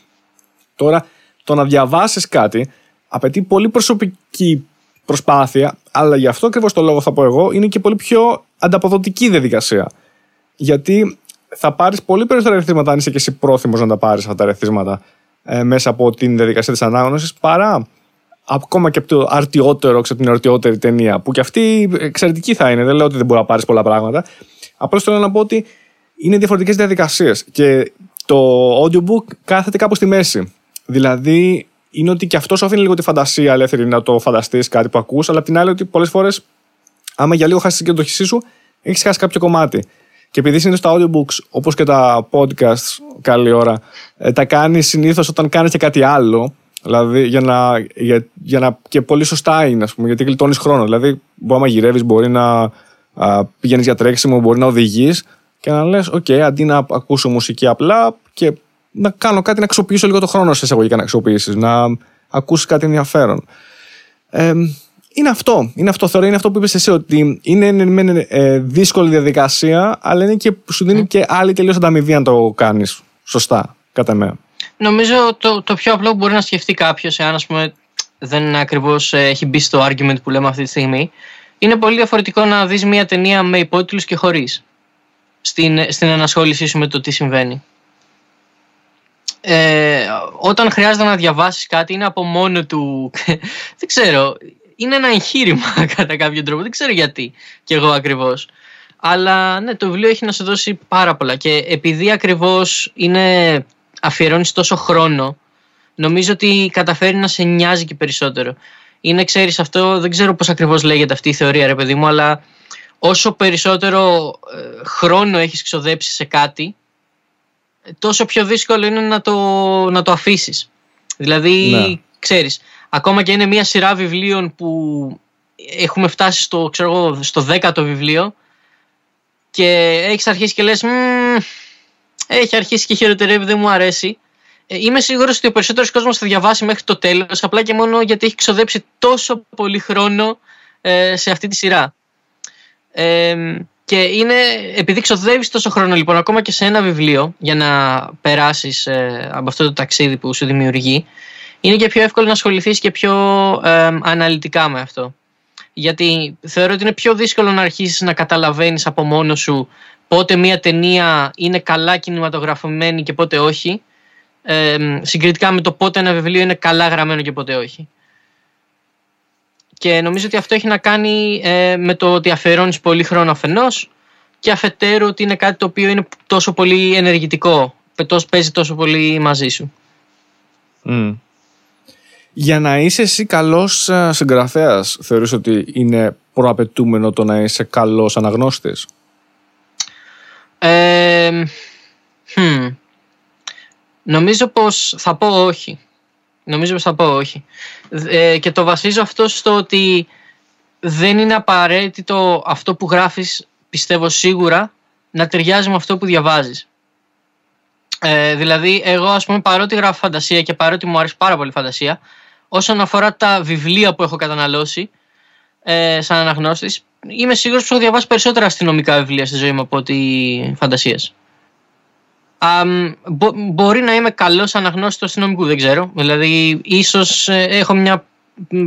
[SPEAKER 1] Τώρα, το να διαβάσεις κάτι απαιτεί πολύ προσωπική προσπάθεια, αλλά γι' αυτό ακριβώς το λόγο θα πω εγώ, είναι και πολύ πιο ανταποδοτική διαδικασία. Γιατί θα πάρεις πολύ περισσότερα ρεθίσματα αν είσαι και εσύ πρόθυμος να τα πάρεις αυτά τα ρεθίσματα ε, μέσα από την διαδικασία της ανάγνωσης παρά ακόμα και από το αρτιότερο, ξέρω την αρτιότερη ταινία, που και αυτή εξαιρετική θα είναι. Δεν λέω ότι δεν μπορεί να πάρεις πολλά πράγματα. Απλώς θέλω να πω ότι είναι διαφορετικές διαδικασίες. Και το audiobook κάθεται κάπου στη μέση. Δηλαδή, είναι ότι και αυτός σου αφήνει λίγο τη φαντασία ελεύθερη να το φανταστείς κάτι που ακούς, αλλά απ' την άλλη ότι πολλές φορές, άμα για λίγο χάσεις την συγκέντρωσή σου, έχεις χάσει κάποιο κομμάτι. Και επειδή συνήθως τα audiobooks, όπως και τα podcasts, καλή ώρα, ε, τα κάνεις συνήθως όταν κάνεις και κάτι άλλο, Δηλαδή για να, για, για να. και πολύ σωστά είναι, ας πούμε, γιατί γλιτώνεις χρόνο. Δηλαδή, μπορεί να μαγειρεύεις, μπορεί να πηγαίνεις για τρέξιμο, μπορεί να οδηγείς και να λες: OK, αντί να ακούσω μουσική απλά και να κάνω κάτι να αξιοποιήσω λίγο το χρόνο σε εισαγωγικά να αξιοποιήσεις, να ακούσει κάτι ενδιαφέρον. Ε, είναι αυτό. Είναι αυτό. Θεωρώ είναι αυτό που είπες εσύ, ότι είναι, είναι, ε, δύσκολη διαδικασία, αλλά είναι και, σου δίνει και άλλη τελείω ανταμοιβή αν το κάνεις σωστά, κατά μένα.
[SPEAKER 2] Νομίζω το, το πιο απλό που μπορεί να σκεφτεί κάποιος, εάν ας πούμε, δεν ακριβώς ε, έχει μπει στο argument που λέμε αυτή τη στιγμή, είναι πολύ διαφορετικό να δεις μια ταινία με υπότιτλους και χωρίς. Στην, στην ενασχόλησή σου με το τι συμβαίνει. Ε, όταν χρειάζεται να διαβάσεις κάτι, είναι από μόνο του. δεν ξέρω. Είναι ένα εγχείρημα κατά κάποιο τρόπο. Δεν ξέρω γιατί κι εγώ ακριβώς. Αλλά ναι, το βιβλίο έχει να σου δώσει πάρα πολλά. Και επειδή ακριβώς είναι αφιερώνεις τόσο χρόνο, νομίζω ότι καταφέρει να σε νοιάζει και περισσότερο. Είναι, ξέρεις, αυτό δεν ξέρω πώς ακριβώς λέγεται αυτή η θεωρία, ρε παιδί μου, αλλά όσο περισσότερο ε, χρόνο έχεις ξοδέψει σε κάτι, τόσο πιο δύσκολο είναι να το, να το αφήσεις. Δηλαδή, ναι. ξέρεις, ακόμα και είναι μια σειρά βιβλίων που έχουμε φτάσει στο, ξέρω, στο δέκατο βιβλίο και έχεις αρχίσει και λες έχει αρχίσει και χειροτερεύει, δεν μου αρέσει. Ε, είμαι σίγουρος ότι ο περισσότερος κόσμος θα διαβάσει μέχρι το τέλος, απλά και μόνο γιατί έχει ξοδέψει τόσο πολύ χρόνο ε, σε αυτή τη σειρά. Ε, και είναι, επειδή ξοδεύεις τόσο χρόνο λοιπόν, ακόμα και σε ένα βιβλίο, για να περάσεις ε, από αυτό το ταξίδι που σου δημιουργεί, είναι και πιο εύκολο να ασχοληθείς και πιο αναλυτικά με αυτό. Γιατί θεωρώ ότι είναι πιο δύσκολο να αρχίσεις να καταλαβαίνεις από μόνος σου πότε μια ταινία είναι καλά κινηματογραφημένη και πότε όχι, ε, συγκριτικά με το πότε ένα βιβλίο είναι καλά γραμμένο και πότε όχι. Και νομίζω ότι αυτό έχει να κάνει ε, με το ότι αφαιρώνει πολύ χρόνο αφενός και αφετέρου ότι είναι κάτι το οποίο είναι τόσο πολύ ενεργητικό, παίζει τόσο πολύ μαζί σου.
[SPEAKER 1] Για να είσαι εσύ καλός ε, συγγραφέας, θεωρείς ότι είναι προαπαιτούμενο το να είσαι καλός αναγνώστης;
[SPEAKER 2] Ε, Νομίζω πως θα πω όχι. Νομίζω πως θα πω όχι. Ε, και το βασίζω αυτό στο ότι δεν είναι απαραίτητο αυτό που γράφεις πιστεύω σίγουρα να ταιριάζει με αυτό που διαβάζεις. Ε, δηλαδή, εγώ, ας πούμε, παρότι γράφω φαντασία και παρότι μου αρέσει πάρα πολύ φαντασία, όσον αφορά τα βιβλία που έχω καταναλώσει ε, σαν αναγνώστης, είμαι σίγουρος πως έχω διαβάσει περισσότερα αστυνομικά βιβλία στη ζωή μου από ότι φαντασίες. μπο, μπορεί να είμαι καλός αναγνώστης του αστυνομικού, δεν ξέρω. Δηλαδή, ίσως ε, έχω μια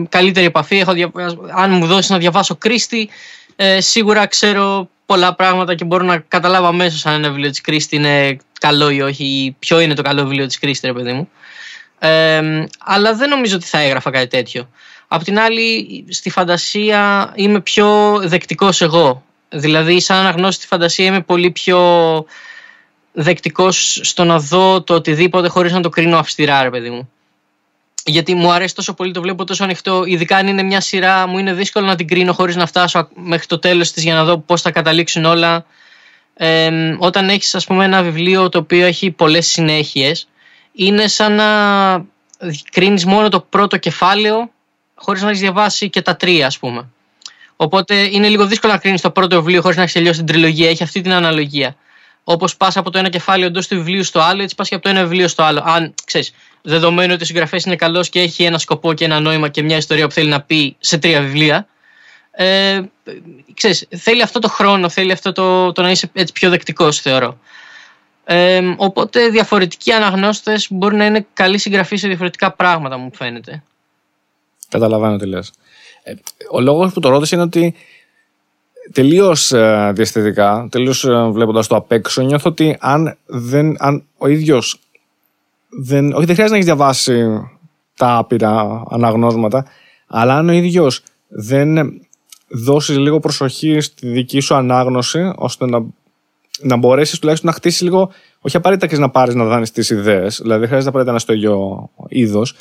[SPEAKER 2] καλύτερη επαφή. Έχω Αν μου δώσεις να διαβάσω Κρίστη, ε, σίγουρα ξέρω πολλά πράγματα και μπορώ να καταλάβω αμέσως αν ένα βιβλίο της Κρίστη είναι καλό ή όχι, ή ποιο είναι το καλό βιβλίο της Κρίστη, ρε παιδί μου. Ε, αλλά δεν νομίζω ότι θα έγραφα κάτι τέτοιο. Απ' την άλλη, στη φαντασία είμαι πιο δεκτικός εγώ. Δηλαδή, σαν αναγνώστης στη φαντασία είμαι πολύ πιο δεκτικός στο να δω το οτιδήποτε χωρίς να το κρίνω αυστηρά, ρε παιδί μου. Γιατί μου αρέσει τόσο πολύ, το βλέπω τόσο ανοιχτό. Ειδικά αν είναι μια σειρά, μου είναι δύσκολο να την κρίνω χωρίς να φτάσω μέχρι το τέλος της για να δω πώς θα καταλήξουν όλα. Ε, όταν έχεις ας πούμε ένα βιβλίο το οποίο έχει πολλές συνέχειες, είναι σαν να κρίνεις μόνο το πρώτο κεφάλαιο χωρίς να έχεις διαβάσει και τα τρία, ας πούμε. Οπότε είναι λίγο δύσκολο να κρίνεις το πρώτο βιβλίο χωρίς να έχεις τελειώσει την τριλογία. Έχει αυτή την αναλογία. Όπως πας από το ένα κεφάλαιο εντός του βιβλίου στο άλλο, έτσι πας και από το ένα βιβλίο στο άλλο. Αν ξέρεις, δεδομένου ότι ο συγγραφέα είναι καλός και έχει ένα σκοπό και ένα νόημα και μια ιστορία που θέλει να πει σε τρία βιβλία. Ε, ξέρεις, θέλει αυτό το χρόνο, θέλει αυτό το, το να είσαι έτσι πιο δεκτικός, θεωρώ. Ε, οπότε διαφορετικοί αναγνώστες μπορεί να είναι καλοί συγγραφείς σε διαφορετικά πράγματα, μου φαίνεται.
[SPEAKER 1] Καταλαβαίνω τι λες. Ε, ο λόγος που το ρώτησε είναι ότι τελείως ε, διαστητικά, τελείως ε, βλέποντας το απ' έξω, νιώθω ότι αν, δεν, αν ο ίδιος. Δεν, όχι, δεν χρειάζεται να έχεις διαβάσει τα άπειρα αναγνώσματα, αλλά αν ο ίδιος δεν δώσεις λίγο προσοχή στη δική σου ανάγνωση, ώστε να, να μπορέσεις τουλάχιστον να χτίσεις λίγο, όχι απαραίτητα και να πάρεις να δάνεις τις ιδέες, δηλαδή δεν χρειάζεται απαραίτητα να στο ίδιο είδος,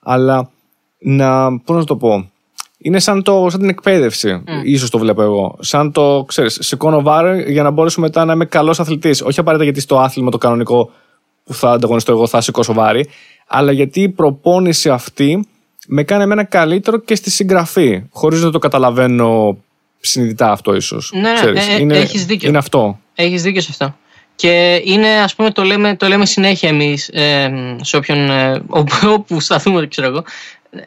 [SPEAKER 1] αλλά να, πώς να το πω, είναι σαν, το, σαν την εκπαίδευση, mm. ίσως το βλέπω εγώ. Σαν το, ξέρεις, σηκώνω βάρη για να μπορέσω μετά να είμαι καλός αθλητής. Όχι απαραίτητα γιατί στο άθλημα το κανονικό που θα ανταγωνιστώ εγώ θα σηκώσω βάρη, αλλά γιατί η προπόνηση αυτή με κάνει εμένα καλύτερο και στη συγγραφή, χωρίς να το καταλαβαίνω συνειδητά αυτό ίσως.
[SPEAKER 2] Ναι, ναι ξέρεις, ε, είναι, έχεις δίκιο.
[SPEAKER 1] Είναι αυτό.
[SPEAKER 2] Έχεις δίκιο σε αυτό. Και είναι, ας πούμε, το λέμε, το λέμε συνέχεια εμείς ε, σε όποιον, ε, όπου σταθούμε, ξέρω εγώ,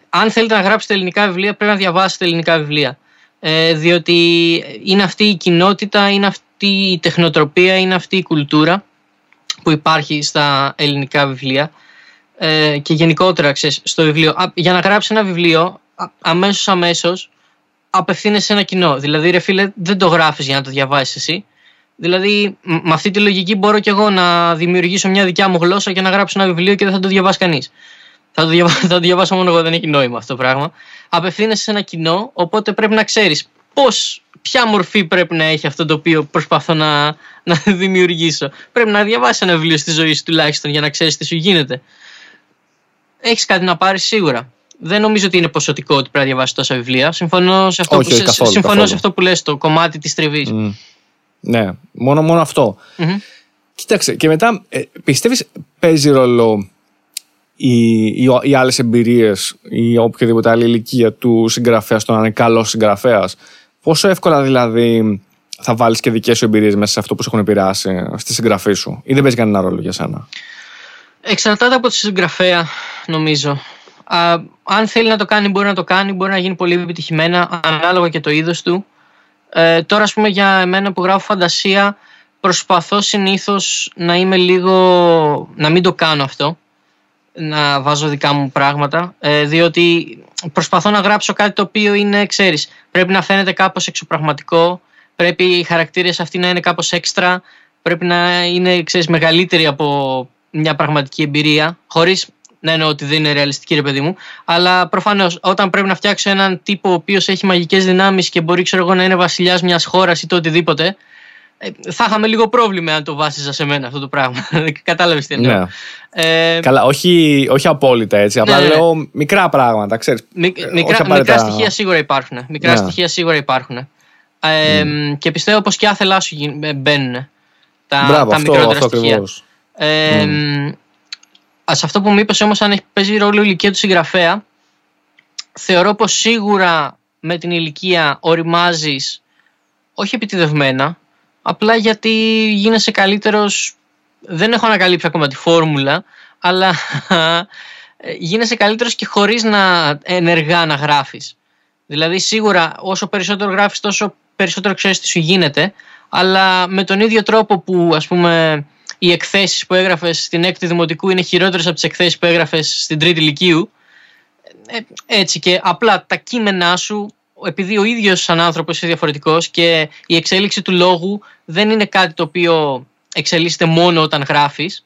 [SPEAKER 2] αν θέλετε να γράψετε ελληνικά βιβλία, πρέπει να διαβάσετε ελληνικά βιβλία. Ε, διότι είναι αυτή η κοινότητα, είναι αυτή η τεχνοτροπία, είναι αυτή η κουλτούρα που υπάρχει στα ελληνικά βιβλία ε, και γενικότερα ξέρεις, στο βιβλίο. Για να γράψεις ένα βιβλίο, αμέσως αμέσως απευθύνεσαι σε ένα κοινό. Δηλαδή, ρε φίλε, δεν το γράφεις για να το διαβάσεις εσύ. Δηλαδή, με αυτή τη λογική μπορώ και εγώ να δημιουργήσω μια δικιά μου γλώσσα και να γράψω ένα βιβλίο και δεν θα το διαβάσει κανείς. Θα το, διαβάσω, θα το διαβάσω μόνο εγώ, δεν έχει νόημα αυτό το πράγμα. Απευθύνεσαι σε ένα κοινό, οπότε πρέπει να ξέρεις πώς, ποια μορφή πρέπει να έχει αυτό το οποίο προσπαθώ να, να δημιουργήσω. Πρέπει να διαβάσει ένα βιβλίο στη ζωή σου τουλάχιστον για να ξέρεις τι σου γίνεται. Έχεις κάτι να πάρεις σίγουρα. Δεν νομίζω ότι είναι ποσοτικό ότι πρέπει να διαβάσεις τόσα βιβλία. Συμφωνώ σε αυτό,
[SPEAKER 1] όχι,
[SPEAKER 2] που,
[SPEAKER 1] όχι, καθόλου,
[SPEAKER 2] συμφωνώ
[SPEAKER 1] καθόλου.
[SPEAKER 2] σε αυτό που λες, το κομμάτι της τριβής. Mm.
[SPEAKER 1] Ναι, μόνο, μόνο αυτό. Mm-hmm. Κοίταξε, και μετά ε, πιστεύεις παίζει ρόλο οι, οι, οι άλλες εμπειρίες ή οποιαδήποτε άλλη ηλικία του συγγραφέας στο να είναι καλός συγγραφέας; Πόσο εύκολα δηλαδή θα βάλεις και δικές σου εμπειρίες μέσα σε αυτό που σου έχουν επηρεάσει στη συγγραφή σου, ή δεν παίζει κανένα ρόλο για σένα;
[SPEAKER 2] Εξαρτάται από τη συγγραφέα, νομίζω. Α, αν θέλει να το κάνει, μπορεί να το κάνει, μπορεί να γίνει πολύ επιτυχημένα, ανάλογα και το είδος του. Ε, τώρα, ας πούμε, για εμένα που γράφω φαντασία, προσπαθώ συνήθως να είμαι λίγο. να μην το κάνω αυτό να βάζω δικά μου πράγματα, ε, διότι προσπαθώ να γράψω κάτι το οποίο είναι, ξέρεις, πρέπει να φαίνεται κάπως εξωπραγματικό, πρέπει οι χαρακτήρες αυτοί να είναι κάπως έξτρα, πρέπει να είναι, ξέρεις, μεγαλύτεροι από μια πραγματική εμπειρία, χωρίς να εννοώ ότι δεν είναι ρεαλιστική, ρε παιδί μου, αλλά προφανώς όταν πρέπει να φτιάξω έναν τύπο ο οποίος έχει μαγικές δυνάμεις και μπορεί, ξέρω εγώ, να είναι βασιλιάς μιας χώρας ή το οτιδήποτε, ε, θα είχαμε λίγο πρόβλημα αν το βάσιζα σε μένα αυτό το πράγμα. Κατάλαβες τι εννοώ.
[SPEAKER 1] Ναι. Ε, Καλά, όχι, όχι απόλυτα έτσι. Απλά ναι, ναι. λέω μικρά πράγματα. Ξέρεις,
[SPEAKER 2] Μικ, μικρά, μικρά στοιχεία σίγουρα υπάρχουν. Μικρά ναι. στοιχεία σίγουρα υπάρχουν. Ε, mm. Και πιστεύω πως και άθελά σου ε, μπαίνουν τα,
[SPEAKER 1] Μπράβο,
[SPEAKER 2] τα
[SPEAKER 1] αυτό,
[SPEAKER 2] μικρότερα
[SPEAKER 1] αυτό
[SPEAKER 2] στοιχεία. Ε, mm. Σε αυτό που μου είπες όμως, αν έχει παίζει ρόλο η ηλικία του συγγραφέα, θεωρώ πως σίγουρα με την ηλικία οριμάζεις όχι επιτιδευμένα, απλά γιατί γίνεσαι καλύτερος, δεν έχω ανακαλύψει ακόμα τη φόρμουλα, αλλά γίνεσαι καλύτερος και χωρίς να ενεργά να γράφεις. Δηλαδή σίγουρα όσο περισσότερο γράφεις τόσο περισσότερο ξέρεις τι σου γίνεται, αλλά με τον ίδιο τρόπο που ας πούμε οι εκθέσεις που έγραφες στην έκτη δημοτικού είναι χειρότερες από τις εκθέσεις που έγραφες στην τρίτη ηλικίου, ε, έτσι και απλά τα κείμενά σου επειδή ο ίδιος σαν άνθρωπος είναι διαφορετικός και η εξέλιξη του λόγου δεν είναι κάτι το οποίο εξελίσσεται μόνο όταν γράφεις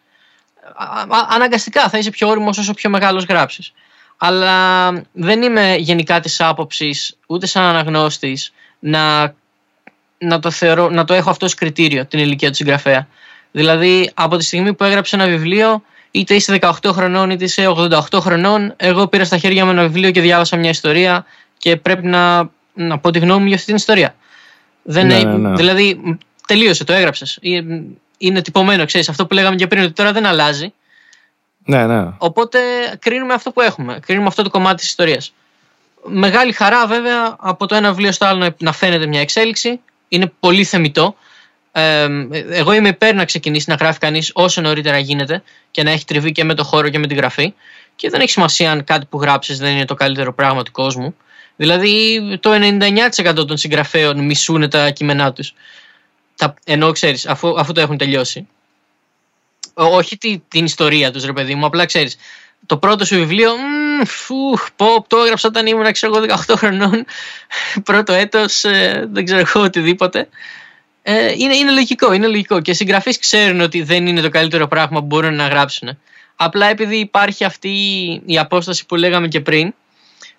[SPEAKER 2] αναγκαστικά θα είσαι πιο όριμος όσο πιο μεγάλος γράψεις. Αλλά δεν είμαι γενικά της άποψης ούτε σαν αναγνώστης να, να, το, θεωρώ, να το έχω αυτό ως κριτήριο την ηλικία του συγγραφέα δηλαδή από τη στιγμή που έγραψε ένα βιβλίο είτε είσαι 18 χρονών είτε είσαι 88 χρονών εγώ πήρα στα χέρια μου ένα βιβλίο και διάβασα μια ιστορία και πρέπει να, να πω τη γνώμη μου για αυτή την ιστορία. Δεν
[SPEAKER 1] ναι, ναι, ναι.
[SPEAKER 2] Δηλαδή, τελείωσε, το έγραψες. Ε, είναι τυπωμένο, ξέρεις. Αυτό που λέγαμε και πριν, ότι τώρα δεν αλλάζει.
[SPEAKER 1] Ναι, ναι.
[SPEAKER 2] Οπότε κρίνουμε αυτό που έχουμε. Κρίνουμε αυτό το κομμάτι της ιστορίας. Μεγάλη χαρά, βέβαια, από το ένα βιβλίο στο άλλο να φαίνεται μια εξέλιξη. Είναι πολύ θεμητό. Ε, εγώ είμαι υπέρ να ξεκινήσει να γράφει κανείς όσο νωρίτερα γίνεται και να έχει τριβή και με το χώρο και με τη γραφή. Και δεν έχει σημασία αν κάτι που γράψει δεν είναι το καλύτερο πράγμα του κόσμου. Δηλαδή το 99% των συγγραφέων μισούν τα κείμενά τους. Τα, ενώ ξέρεις, αφού, αφού το έχουν τελειώσει. όχι τη, την ιστορία τους ρε παιδί μου, απλά ξέρεις. Το πρώτο σου βιβλίο, φου, πω, το έγραψα όταν ήμουν ξέρω, 18 χρονών, πρώτο έτος, ε, δεν ξέρω εγώ οτιδήποτε. Ε, είναι, είναι λογικό, είναι λογικό. Και οι συγγραφείς ξέρουν ότι δεν είναι το καλύτερο πράγμα που μπορούν να γράψουν. Απλά επειδή υπάρχει αυτή η απόσταση που λέγαμε και πριν,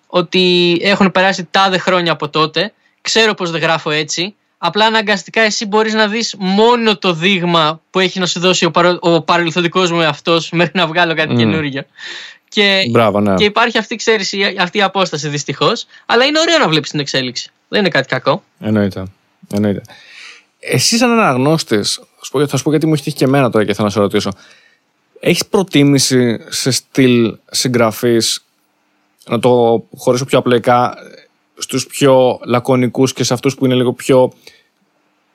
[SPEAKER 2] ότι έχουν περάσει τάδε χρόνια από τότε, ξέρω πως δεν γράφω έτσι, απλά αναγκαστικά εσύ μπορείς να δεις μόνο το δείγμα που έχει να σου δώσει ο, παρο, ο παρελθοντικός μου αυτός μέχρι να βγάλω κάτι mm. καινούργιο. Και,
[SPEAKER 1] Μπράβο, ναι.
[SPEAKER 2] και υπάρχει αυτή, ξέρεις, αυτή η απόσταση δυστυχώς, αλλά είναι ωραίο να βλέπεις την εξέλιξη. Δεν είναι κάτι κακό.
[SPEAKER 1] Εννοείται. Εννοείται. Εσύ, σαν αναγνώστης, θα σου πω γιατί μου έχει τύχει και εμένα τώρα και θέλω να σε ρωτήσω. Έχεις προτίμηση σε στυλ συγγραφής να το χωρίσω πιο απλοϊκά στους πιο λακωνικούς και σε αυτούς που είναι λίγο πιο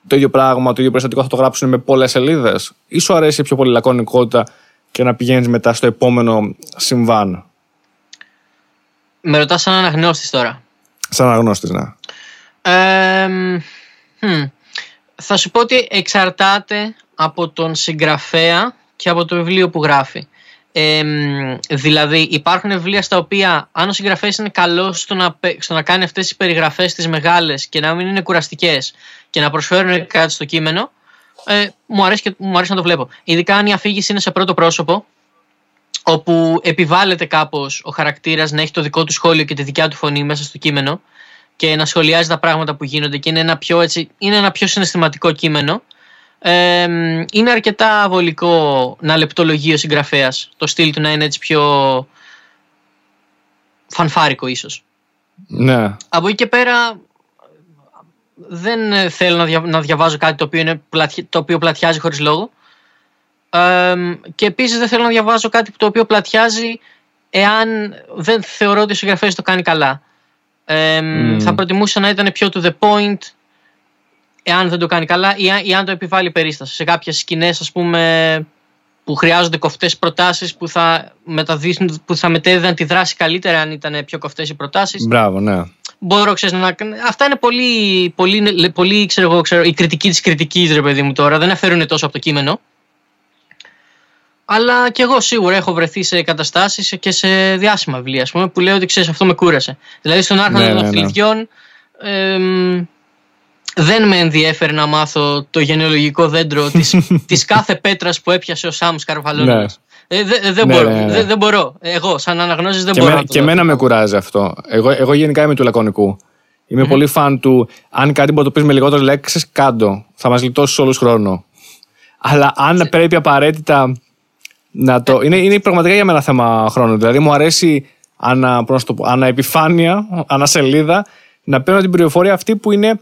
[SPEAKER 1] το ίδιο πράγμα, το ίδιο περιστατικό θα το γράψουν με πολλές σελίδες; ή σου αρέσει πιο πολύ λακωνικότητα και να πηγαίνεις μετά στο επόμενο συμβάν;
[SPEAKER 2] Με ρωτάς σαν αναγνώστης τώρα.
[SPEAKER 1] Σαν αναγνώστης, ναι.
[SPEAKER 2] Θα σου πω ότι εξαρτάται από τον συγγραφέα και από το βιβλίο που γράφει. Ε, δηλαδή υπάρχουν βιβλία στα οποία αν ο συγγραφέας είναι καλός στο να, στο να κάνει αυτές τις περιγραφές τις μεγάλες και να μην είναι κουραστικές και να προσφέρουν κάτι στο κείμενο ε, μου, αρέσει και, μου αρέσει να το βλέπω. Ειδικά αν η αφήγηση είναι σε πρώτο πρόσωπο όπου επιβάλλεται κάπως ο χαρακτήρας να έχει το δικό του σχόλιο και τη δικιά του φωνή μέσα στο κείμενο και να σχολιάζει τα πράγματα που γίνονται και είναι ένα πιο, έτσι, είναι ένα πιο συναισθηματικό κείμενο είναι αρκετά βολικό να λεπτολογεί ο συγγραφέας. Το στυλ του να είναι έτσι πιο φανφάρικο ίσως.
[SPEAKER 1] Ναι.
[SPEAKER 2] Από εκεί και πέρα δεν θέλω να, να διαβάζω κάτι το οποίο, είναι, το οποίο πλατιάζει χωρίς λόγο. και επίσης δεν θέλω να διαβάζω κάτι το οποίο πλατιάζει εάν δεν θεωρώ ότι ο συγγραφέας το κάνει καλά. Θα προτιμούσα να ήταν πιο to the point εάν δεν το κάνει καλά ή, αν το επιβάλλει περίσταση. Σε κάποιες σκηνές, ας πούμε, που χρειάζονται κοφτές προτάσεις που θα, που θα μετέδιδαν τη δράση καλύτερα αν ήταν πιο κοφτές οι προτάσεις.
[SPEAKER 1] Μπράβο, ναι.
[SPEAKER 2] Μπορώ, ξέρεις, να. Αυτά είναι πολύ, πολύ, πολύ ξέρω, εγώ, ξέρω, η κριτική της κριτικής, ρε παιδί μου τώρα. Δεν αφαιρούν τόσο από το κείμενο. Αλλά και εγώ σίγουρα έχω βρεθεί σε καταστάσεις και σε διάσημα βιβλία, πούμε, που λέω ότι ξέρεις, αυτό με κούρασε. Δηλαδή στον Άρχοντα ναι, των Αθλητιών, ναι δεν με ενδιέφερε να μάθω το γενεολογικό δέντρο της, της κάθε πέτρας που έπιασε ο Σάμς Καρβαλώνας. Ναι. Ε, δε, δεν, ναι, μπορώ, ναι, ναι. δεν μπορώ. Εγώ, σαν αναγνώζης, δεν
[SPEAKER 1] και
[SPEAKER 2] μπορώ.
[SPEAKER 1] Με, και εμένα με κουράζει αυτό. Εγώ, εγώ γενικά είμαι του λακωνικού. Είμαι mm-hmm. πολύ φαν του αν κάτι μπορεί να το πεις με λιγότερες λέξεις, κάντο. Θα μας λιτώσει όλους χρόνο. Αλλά αν πρέπει απαραίτητα να το. Είναι, είναι πραγματικά για μένα θέμα χρόνου. Δηλαδή μου αρέσει ανα, ανα επιφάνεια, ανα σελίδα, να παίρνω την πληροφορία αυτή που είναι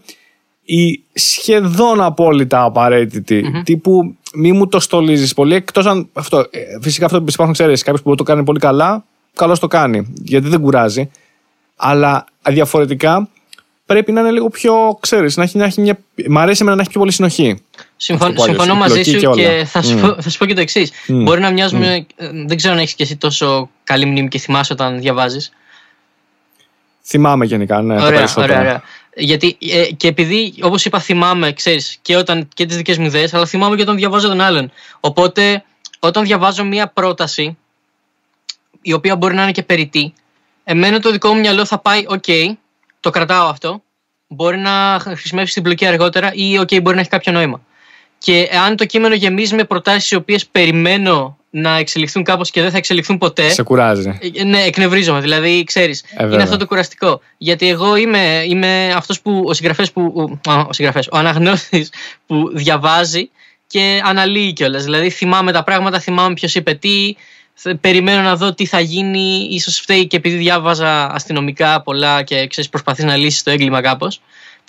[SPEAKER 1] η σχεδόν απόλυτα απαραίτητη. Mm-hmm. Τύπου μη μου το στολίζεις πολύ. Εκτός αν. Αυτό, ε, φυσικά αυτό που υπάρχουν, ξέρεις, κάποιος που μπορεί το κάνει πολύ καλά, καλώ το κάνει. Γιατί δεν κουράζει. Αλλά διαφορετικά πρέπει να είναι λίγο πιο, ξέρεις, να έχει, να έχει μια... Μ' αρέσει εμένα να έχει πιο πολύ συνοχή.
[SPEAKER 2] Συμφων, συμφωνώ μαζί σου και, και θα, σου mm. πω, θα σου πω και το εξής. Mm. Μπορεί να μοιάζουμε. Mm. Δεν ξέρω αν έχεις και εσύ τόσο καλή μνήμη και θυμάσαι όταν διαβάζεις.
[SPEAKER 1] Θυμάμαι γενικά, ναι.
[SPEAKER 2] Ωραία, ωραία, ωραία. Γιατί ε, και επειδή, όπως είπα, θυμάμαι, ξέρεις, και, όταν, και τις δικές μου ιδέες, αλλά θυμάμαι και όταν διαβάζω τον άλλον. Οπότε, όταν διαβάζω μία πρόταση, η οποία μπορεί να είναι και περιττή, εμένα το δικό μου μυαλό θα πάει, OK, το κρατάω αυτό. Μπορεί να χρησιμεύσει την μπλοκή αργότερα ή, OK, μπορεί να έχει κάποιο νόημα. Και αν το κείμενο γεμίζει με προτάσεις οι οποίες περιμένω να εξελιχθούν κάπως και δεν θα εξελιχθούν ποτέ.
[SPEAKER 1] Σε κουράζει.
[SPEAKER 2] Ε, ναι, εκνευρίζομαι. Δηλαδή, ξέρεις, ε, είναι αυτό το κουραστικό. Γιατί εγώ είμαι, είμαι αυτός που. Ο συγγραφέας που. Ο, συγγραφέας, ο αναγνώστης που διαβάζει και αναλύει κιόλας. Δηλαδή, θυμάμαι τα πράγματα, θυμάμαι ποιος είπε τι, περιμένω να δω τι θα γίνει. ίσως φταίει και επειδή διάβαζα αστυνομικά πολλά και ξέρεις, προσπαθείς να λύσεις το έγκλημα κάπως.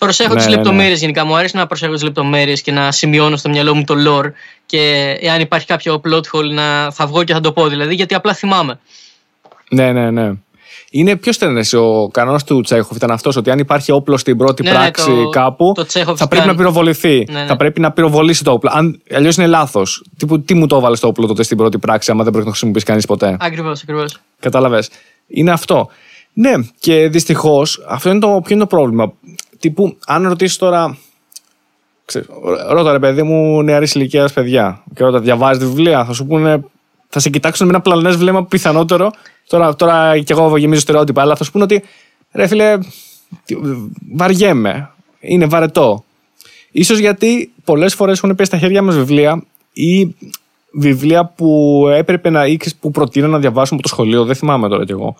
[SPEAKER 2] Προσέχω ναι, τις λεπτομέρειε ναι, ναι. γενικά. Μου αρέσει να προσέχω τις λεπτομέρειες και να σημειώνω στο μυαλό μου το lore. Και εάν υπάρχει κάποιο plot hole, να θα βγω και θα το πω δηλαδή, γιατί απλά θυμάμαι.
[SPEAKER 1] Ναι, ναι, ναι. Είναι πιο στενές. Ο κανόνας του Τσέχοφ ήταν αυτός ότι αν υπάρχει όπλο στην πρώτη ναι, ναι πράξη το, κάπου, το θα πρέπει να πυροβοληθεί. Ναι, ναι. Θα πρέπει να πυροβολήσει το όπλο. Αλλιώς είναι λάθος. Τι, τι μου το έβαλε το όπλο τότε στην πρώτη πράξη, άμα δεν πρέπει να χρησιμοποιήσει κανείς ποτέ;
[SPEAKER 2] Ακριβώς, ακριβώς.
[SPEAKER 1] Κατάλαβες. Είναι αυτό. Ναι, και δυστυχώς αυτό είναι το, ποιο είναι το πρόβλημα; Τύπου, αν ρωτήσεις τώρα. ρώτα ρε παιδί μου νεαρής ηλικίας παιδιά. Και ρώτα, διαβάζεις βιβλία, θα σου πούνε. Θα σε κοιτάξουν με ένα πλανές βλέμμα πιθανότερο. Τώρα, τώρα κι εγώ γεμίζω στερεότυπα, αλλά θα σου πούνε ότι ρε φίλε, βαριέμαι. Είναι βαρετό. Ίσως γιατί πολλές φορές έχουν πέσει στα χέρια μας βιβλία ή βιβλία που έπρεπε να ή που προτείνω να διαβάσουμε από το σχολείο, δεν θυμάμαι τώρα κι εγώ,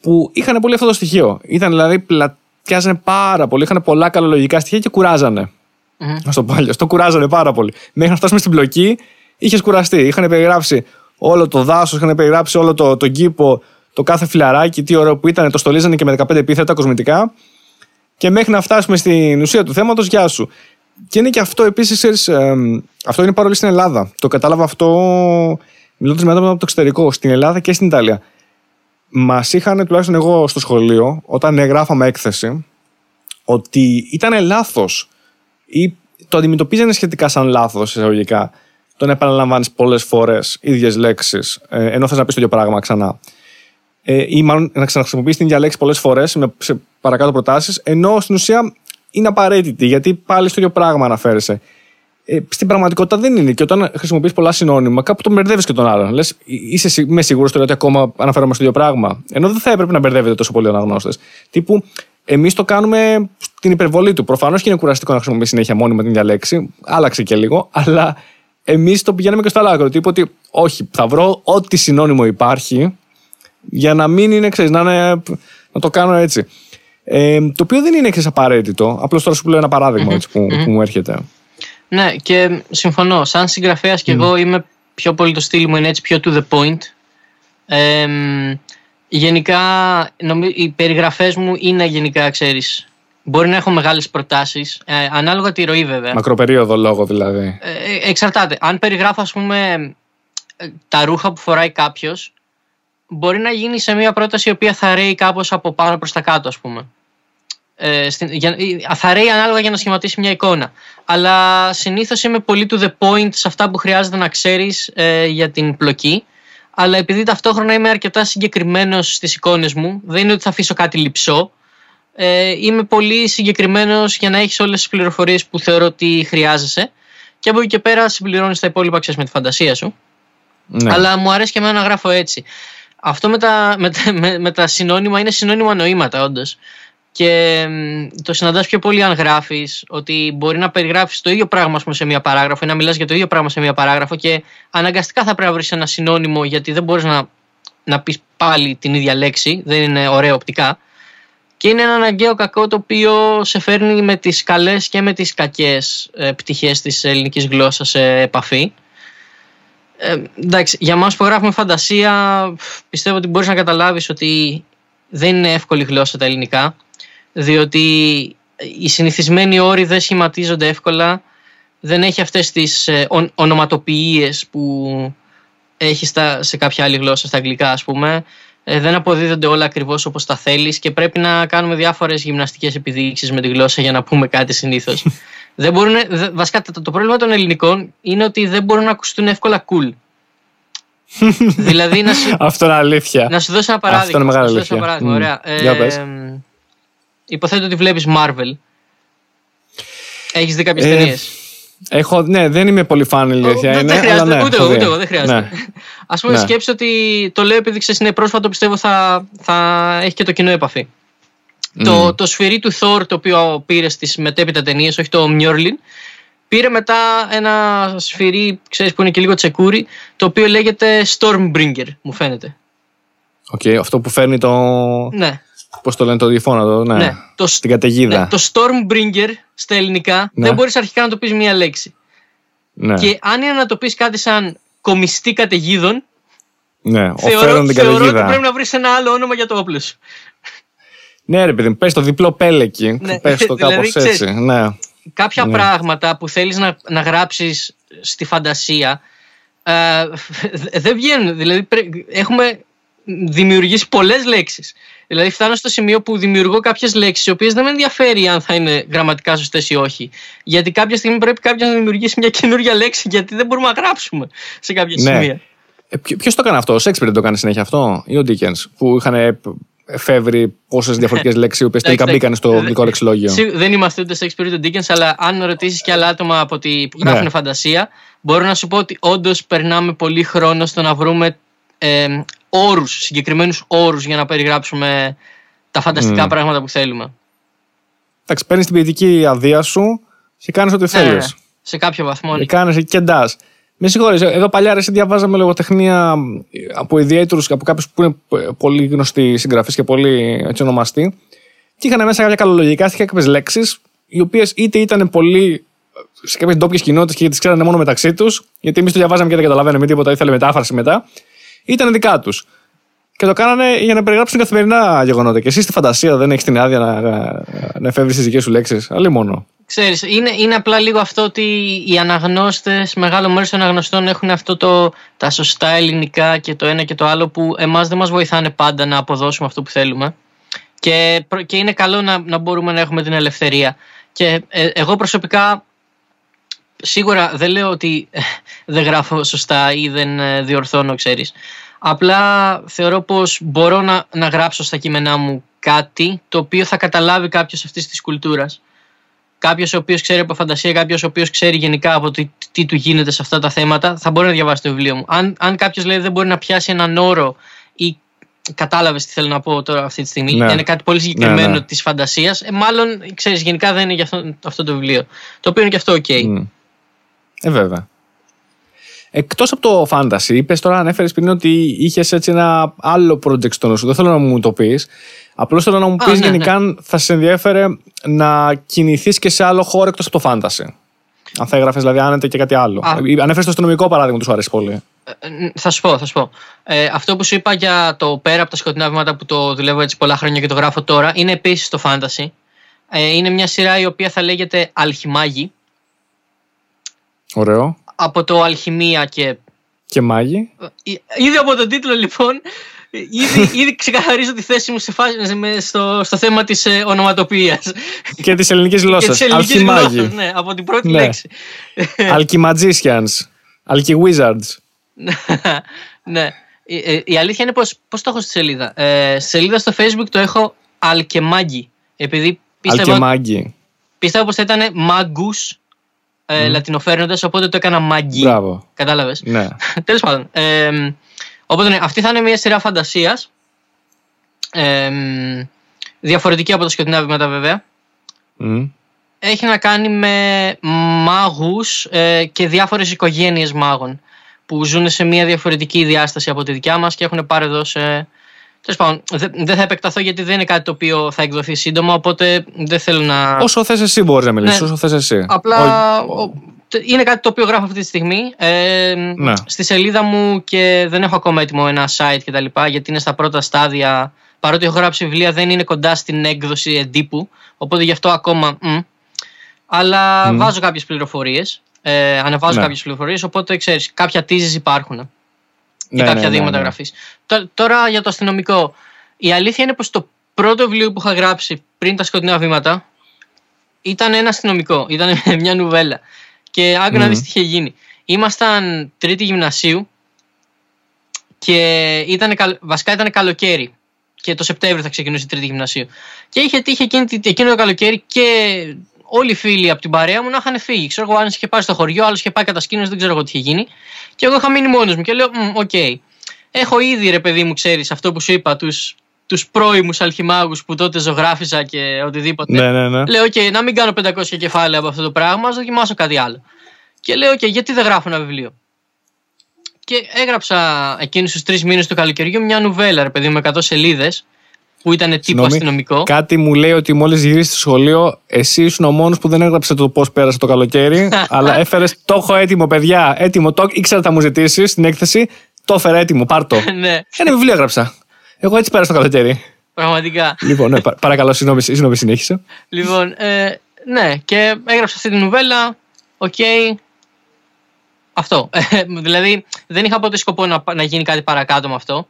[SPEAKER 1] που είχαν πολύ αυτό το στοιχείο. Ήταν δηλαδή πλα, πιάζανε πάρα πολύ, είχαν πολλά καλολογικά στοιχεία και κουράζανε. Mm-hmm. το πω το κουράζανε πάρα πολύ. Μέχρι να φτάσουμε στην πλοκή, είχες κουραστεί. Είχαν περιγράψει όλο το δάσος, είχαν περιγράψει όλο το, τον κήπο, το κάθε φιλαράκι, τι ωραίο που ήταν, το στολίζανε και με 15 επίθετα κοσμητικά. Και μέχρι να φτάσουμε στην ουσία του θέματος, γεια σου. Και είναι και αυτό επίσης, ε, αυτό είναι παρόλο στην Ελλάδα. Το κατάλαβα αυτό μιλώντας με άτομα από το εξωτερικό, στην Ελλάδα και στην Ιταλία μας είχαν, τουλάχιστον εγώ στο σχολείο, όταν γράφαμε έκθεση, ότι ήταν λάθος ή το αντιμετωπίζανε σχετικά σαν λάθος εισαγωγικά το να επαναλαμβάνεις πολλές φορές ίδιες λέξεις, ε, ενώ θες να πεις το ίδιο πράγμα ξανά. Ε, ή μάλλον να ξαναχρησιμοποιήσει την ίδια λέξη πολλές φορές σε παρακάτω προτάσεις, ενώ στην ουσία είναι απαραίτητη, γιατί πάλι στο ίδιο πράγμα αναφέρεσαι ε, στην πραγματικότητα δεν είναι. Και όταν χρησιμοποιείς πολλά συνώνυμα, κάπου τον μπερδεύεις και τον άλλον. Λες, είσαι είμαι σίγουρος τώρα ότι ακόμα αναφέρομαι στο ίδιο πράγμα. Ενώ δεν θα έπρεπε να μπερδεύετε τόσο πολύ αναγνώστες. Τύπου, εμείς το κάνουμε στην υπερβολή του. Προφανώς και είναι κουραστικό να χρησιμοποιείς συνέχεια μόνιμα την ίδια λέξη. Άλλαξε και λίγο. Αλλά εμείς το πηγαίνουμε και στο άλλο άκρο. Τύπου ότι, όχι, θα βρω ό,τι συνώνυμο υπάρχει για να μην είναι, ξέρεις, να, να το κάνω έτσι. Ε, το οποίο δεν είναι εξή απαραίτητο. Απλώς τώρα σου λέω ένα παράδειγμα έτσι, που, που μου έρχεται.
[SPEAKER 2] Ναι, και συμφωνώ. Σαν συγγραφέας και εγώ είμαι πιο πολύ το στυλ μου είναι έτσι πιο to the point. Ε, γενικά, οι περιγραφές μου είναι γενικά, ξέρεις, μπορεί να έχω μεγάλες προτάσεις, ε, ανάλογα τη ροή βέβαια.
[SPEAKER 1] Μακροπερίοδο λόγο δηλαδή.
[SPEAKER 2] Ε, ε, εξαρτάται. Αν περιγράφω, ας πούμε, τα ρούχα που φοράει κάποιος, μπορεί να γίνει σε μια πρόταση η οποία θα ρέει κάπως από πάνω προς τα κάτω, ας πούμε ε, για, θα ρέει ανάλογα για να σχηματίσει μια εικόνα. Αλλά συνήθως είμαι πολύ to the point σε αυτά που χρειάζεται να ξέρεις ε, για την πλοκή. Αλλά επειδή ταυτόχρονα είμαι αρκετά συγκεκριμένος στις εικόνες μου, δεν είναι ότι θα αφήσω κάτι λυψό. Ε, είμαι πολύ συγκεκριμένος για να έχεις όλες τις πληροφορίες που θεωρώ ότι χρειάζεσαι. Και από εκεί και πέρα συμπληρώνεις τα υπόλοιπα ξέρεις, με τη φαντασία σου. Ναι. Αλλά μου αρέσει και εμένα να γράφω έτσι. Αυτό με τα, με, με, με τα συνώνυμα είναι συνώνυμα νοήματα, όντως. Και το συναντάς πιο πολύ αν γράφεις ότι μπορεί να περιγράφεις το ίδιο πράγμα πούμε, σε μία παράγραφο ή να μιλάς για το ίδιο πράγμα σε μία παράγραφο και αναγκαστικά θα πρέπει να βρεις ένα συνώνυμο γιατί δεν μπορείς να, να πεις πάλι την ίδια λέξη, δεν είναι ωραίο οπτικά. Και είναι ένα αναγκαίο κακό το οποίο σε φέρνει με τις καλές και με τις κακές ε, πτυχές της ελληνικής γλώσσας σε επαφή. Ε, εντάξει, για μας που γράφουμε φαντασία πιστεύω ότι μπορείς να καταλάβεις ότι δεν είναι εύκολη γλώσσα τα ελληνικά διότι οι συνηθισμένοι όροι δεν σχηματίζονται εύκολα, δεν έχει αυτές τις ε, ονοματοποιίες που έχει στα, σε κάποια άλλη γλώσσα, στα αγγλικά ας πούμε. ε, δεν αποδίδονται όλα ακριβώς όπως τα θέλεις και πρέπει να κάνουμε διάφορες γυμναστικές επιδείξεις με τη γλώσσα για να πούμε κάτι συνήθως. δεν μπορούν, βασικά το, το πρόβλημα των ελληνικών είναι ότι δεν μπορούν να ακουστούν εύκολα cool. δηλαδή να σου,
[SPEAKER 1] Αυτό είναι αλήθεια.
[SPEAKER 2] Να σου δώσω ένα παράδειγμα.
[SPEAKER 1] Αυτό είναι μεγάλη αλήθεια.
[SPEAKER 2] Ένα παράδειγμα. Ωραία. Ε, υποθέτω ότι βλέπεις Marvel. Έχεις δει κάποιες ε, ταινίες.
[SPEAKER 1] Έχω, ναι, δεν είμαι πολύ φαν ειλικρινά.
[SPEAKER 2] Δεν χρειάζεται, ναι, ούτε, ούτε εγώ, δεν χρειάζεται. Ναι. Ας πούμε, ναι. σκέψει ότι το λέω επειδή ξέρεις είναι πρόσφατο, πιστεύω θα, θα έχει και το κοινό επαφή. Mm. Το, το σφυρί του Thor, το οποίο πήρε στις μετέπειτα ταινίες, όχι το Mjolnir, πήρε μετά ένα σφυρί, ξέρεις που είναι και λίγο τσεκούρι, το οποίο λέγεται Stormbringer, μου φαίνεται.
[SPEAKER 1] OK, okay, αυτό που φέρνει το.
[SPEAKER 2] Ναι.
[SPEAKER 1] Πώς το λένε το διφώνα, το, ναι. ναι. Το, στην καταιγίδα. Ναι,
[SPEAKER 2] το Stormbringer στα ελληνικά ναι. δεν μπορείς αρχικά να το πεις μία λέξη. Ναι. Και αν είναι να το πεις κάτι σαν κομιστή καταιγίδων.
[SPEAKER 1] Ναι,
[SPEAKER 2] θεωρώ, την θεωρώ ότι πρέπει να βρεις ένα άλλο όνομα για το όπλο σου.
[SPEAKER 1] Ναι, ρε παιδί, πες το διπλό πέλεκι. Ναι. Πες το κάπως δηλαδή, έτσι. Ξέρεις, ναι.
[SPEAKER 2] Κάποια ναι. πράγματα που θέλεις να, να γράψεις στη φαντασία ε, δεν βγαίνουν. Δηλαδή, έχουμε δημιουργήσει πολλές λέξεις. Δηλαδή, φτάνω στο σημείο που δημιουργώ κάποιες λέξεις, οι οποίες δεν με ενδιαφέρει αν θα είναι γραμματικά σωστές ή όχι. Γιατί κάποια στιγμή πρέπει κάποιος να δημιουργήσει μια καινούργια λέξη, γιατί δεν μπορούμε να γράψουμε σε κάποια ναι. σημεία.
[SPEAKER 1] Ε, Ποιο το έκανε αυτό, ο Σέξπιρ δεν το έκανε συνέχεια αυτό, ή ο Ντίκεν, που είχαν εφεύρει πόσες διαφορετικές λέξεις, οι οποίες τελικά μπήκαν στο αγγλικό λεξιλόγιο;
[SPEAKER 2] Δεν είμαστε ούτε Σέξπιρ ούτε Ντίκεν, αλλά αν ρωτήσεις και άλλα άτομα από τη, που γράφουν ναι. φαντασία, μπορώ να σου πω ότι όντως περνάμε πολύ χρόνο στο να βρούμε ε, όρους, συγκεκριμένους όρους για να περιγράψουμε τα φανταστικά πράγματα που θέλουμε.
[SPEAKER 1] Εντάξει, παίρνεις την ποιητική αδεία σου και κάνεις ό,τι θέλει. Ναι,
[SPEAKER 2] σε κάποιο βαθμό.
[SPEAKER 1] Και κάνεις και ντάς. Με συγχωρείτε, εδώ παλιά εσύ διαβάζαμε λογοτεχνία από ιδιαίτερους, από κάποιους που είναι πολύ γνωστοί συγγραφείς και πολύ έτσι ονομαστοί. Και είχαν μέσα κάποια καλολογικά στοιχεία, κάποιες λέξεις, οι οποίες είτε ήταν πολύ σε κάποιες ντόπιες κοινότητες και τις ξέρανε μόνο μεταξύ τους, γιατί εμείς το διαβάζαμε και δεν καταλαβαίναμε τίποτα, ήθελε μετάφραση μετά ήταν δικά τους. Και το κάνανε για να περιγράψουν καθημερινά γεγονότα. Και εσύ στη φαντασία δεν έχεις την άδεια να, να εφεύρει τι δικές σου λέξεις. Αλλή μόνο.
[SPEAKER 2] Ξέρεις, είναι, είναι απλά λίγο αυτό ότι οι αναγνώστες, μεγάλο μέρος των αναγνωστών έχουν αυτό το, τα σωστά ελληνικά και το ένα και το άλλο που εμάς δεν μας βοηθάνε πάντα να αποδώσουμε αυτό που θέλουμε. Και, και είναι καλό να, να μπορούμε να έχουμε την ελευθερία. Και ε, εγώ προσωπικά σίγουρα δεν λέω ότι ε, δεν γράφω σωστά ή δεν ε, διορθώνω, ξέρεις. Απλά θεωρώ πως μπορώ να, να γράψω στα κείμενά μου κάτι το οποίο θα καταλάβει κάποιος αυτής της κουλτούρας. Κάποιος ο οποίος ξέρει από φαντασία, κάποιος ο οποίος ξέρει γενικά από τι, τι, του γίνεται σε αυτά τα θέματα, θα μπορεί να διαβάσει το βιβλίο μου. Αν, αν κάποιος λέει δεν μπορεί να πιάσει έναν όρο ή κατάλαβες τι θέλω να πω τώρα αυτή τη στιγμή, ναι. είναι κάτι πολύ συγκεκριμένο ναι, ναι. της φαντασίας, ε, μάλλον ξέρεις, γενικά δεν είναι για αυτό, αυτό το βιβλίο. Το οποίο είναι και αυτό OK.
[SPEAKER 1] Ε, βέβαια. Εκτός από το fantasy, είπες τώρα, ανέφερες πριν ότι είχες έτσι ένα άλλο project στο νου σου. Δεν θέλω να μου το πεις. Απλώς θέλω να μου πεις ναι, γενικά αν ναι. θα σε ενδιαφέρε να κινηθείς και σε άλλο χώρο εκτός από το fantasy. Αν θα έγραφες δηλαδή άνετα και κάτι άλλο. Ανέφερες το αστυνομικό παράδειγμα τους σου αρέσει πολύ.
[SPEAKER 2] Ε, θα σου πω, θα σου πω. Ε, αυτό που σου είπα για το πέρα από τα σκοτεινά βήματα που το δουλεύω έτσι πολλά χρόνια και το γράφω τώρα είναι επίσης το fantasy. Ε, είναι μια σειρά η οποία θα λέγεται Αλχημάγη.
[SPEAKER 1] Ωραίο.
[SPEAKER 2] Από το Αλχημία και.
[SPEAKER 1] Και Μάγι.
[SPEAKER 2] Ε, ήδη από τον τίτλο λοιπόν. Ήδη, ήδη ξεκαθαρίζω τη θέση μου σε φάση, με, στο, στο θέμα της ε, ονοματοποιίας.
[SPEAKER 1] Και της ελληνικής γλώσσας. Αλχημάγι.
[SPEAKER 2] Ναι, από την πρώτη ναι. λέξη.
[SPEAKER 1] Alchemagicians. Alchewizards.
[SPEAKER 2] ναι. Η, ε, η, αλήθεια είναι πως, πώς το έχω στη σελίδα; Ε, σελίδα στο facebook το έχω Αλκεμάγκη. Επειδή πίστευα, Αλκεμάγκη. πίστευα πως θα ήταν Μάγκους ε, mm. λατινοφέρνοντας, οπότε το έκανα μαγκή.
[SPEAKER 1] Μπράβο.
[SPEAKER 2] Κατάλαβες;
[SPEAKER 1] Ναι.
[SPEAKER 2] Τέλος πάντων. Ε, οπότε ναι, αυτή θα είναι μια σειρά φαντασίας. Ε, διαφορετική από τα σκοτεινά βήματα, βέβαια.
[SPEAKER 1] Mm.
[SPEAKER 2] Έχει να κάνει με μάγους ε, και διάφορες οικογένειες μάγων που ζουν σε μια διαφορετική διάσταση από τη δικιά μας και έχουν πάρει εδώ σε, Τέλος πάντων, δεν θα επεκταθώ γιατί δεν είναι κάτι το οποίο θα εκδοθεί σύντομα, οπότε δεν θέλω να.
[SPEAKER 1] Όσο θες εσύ μπορείς να μιλήσεις, ναι. όσο θες εσύ.
[SPEAKER 2] Απλά είναι κάτι το οποίο γράφω αυτή τη στιγμή. Ε, ναι. Στη σελίδα μου και δεν έχω ακόμα έτοιμο ένα site κτλ. Γιατί είναι στα πρώτα στάδια. Παρότι έχω γράψει βιβλία, δεν είναι κοντά στην έκδοση εντύπου. Οπότε γι' αυτό ακόμα. Μ, αλλά βάζω κάποιες πληροφορίες. Ε, ανεβάζω ναι. κάποιες πληροφορίες. Οπότε ξέρεις, κάποια teases υπάρχουν. Και κάποια δείγματα γραφής. Τώρα για το αστυνομικό. Η αλήθεια είναι πως το πρώτο βιβλίο που είχα γράψει πριν τα σκοτεινά βήματα ήταν ένα αστυνομικό. Ήταν μια νουβέλα. Και άκου να δεις τι είχε γίνει. Ήμασταν τρίτη γυμνασίου και ήταν, βασικά ήταν καλοκαίρι. Και το Σεπτέμβριο θα ξεκινούσε η τρίτη γυμνασίου. Και είχε τύχει εκείνη, εκείνο το καλοκαίρι και όλοι οι φίλοι από την παρέα μου να είχαν φύγει. Ξέρω εγώ, άλλος είχε πάει στο χωριό, άλλος είχε πάει κατασκήνωση, δεν ξέρω εγώ τι είχε γίνει. Και εγώ είχα μείνει μόνος μου και λέω: OK. Okay. Έχω ήδη ρε παιδί μου, ξέρεις αυτό που σου είπα, τους τους πρώιμους αλχημάγους που τότε ζωγράφιζα και οτιδήποτε.
[SPEAKER 1] Ναι, ναι, ναι.
[SPEAKER 2] Λέω: OK, να μην κάνω 500 κεφάλαια από αυτό το πράγμα, ας δοκιμάσω κάτι άλλο. Και λέω: OK, γιατί δεν γράφω ένα βιβλίο. Και έγραψα εκείνους τους τρεις μήνες του καλοκαιριού μια νουβέλα, ρε παιδί με 100 σελίδες, που ήταν τύπο αστυνομικό.
[SPEAKER 1] Κάτι μου λέει ότι μόλις γυρίσει στο σχολείο, εσύ ήσουν ο μόνος που δεν έγραψε το πώς πέρασε το καλοκαίρι, αλλά έφερες το έχω έτοιμο, παιδιά. Έτοιμο, το ήξερα θα μου ζητήσεις στην έκθεση. Το έφερα έτοιμο, πάρτο.
[SPEAKER 2] ναι.
[SPEAKER 1] Ένα βιβλίο έγραψα. Εγώ έτσι πέρασα το καλοκαίρι.
[SPEAKER 2] Πραγματικά.
[SPEAKER 1] Λοιπόν, ναι, παρακαλώ, συγγνώμη, συγγνώμη συνέχισε.
[SPEAKER 2] Λοιπόν, ε, ναι, και έγραψα αυτή τη νουβέλα. OK, okay, αυτό. δηλαδή δεν είχα ποτέ σκοπό να, να γίνει κάτι παρακάτω με αυτό.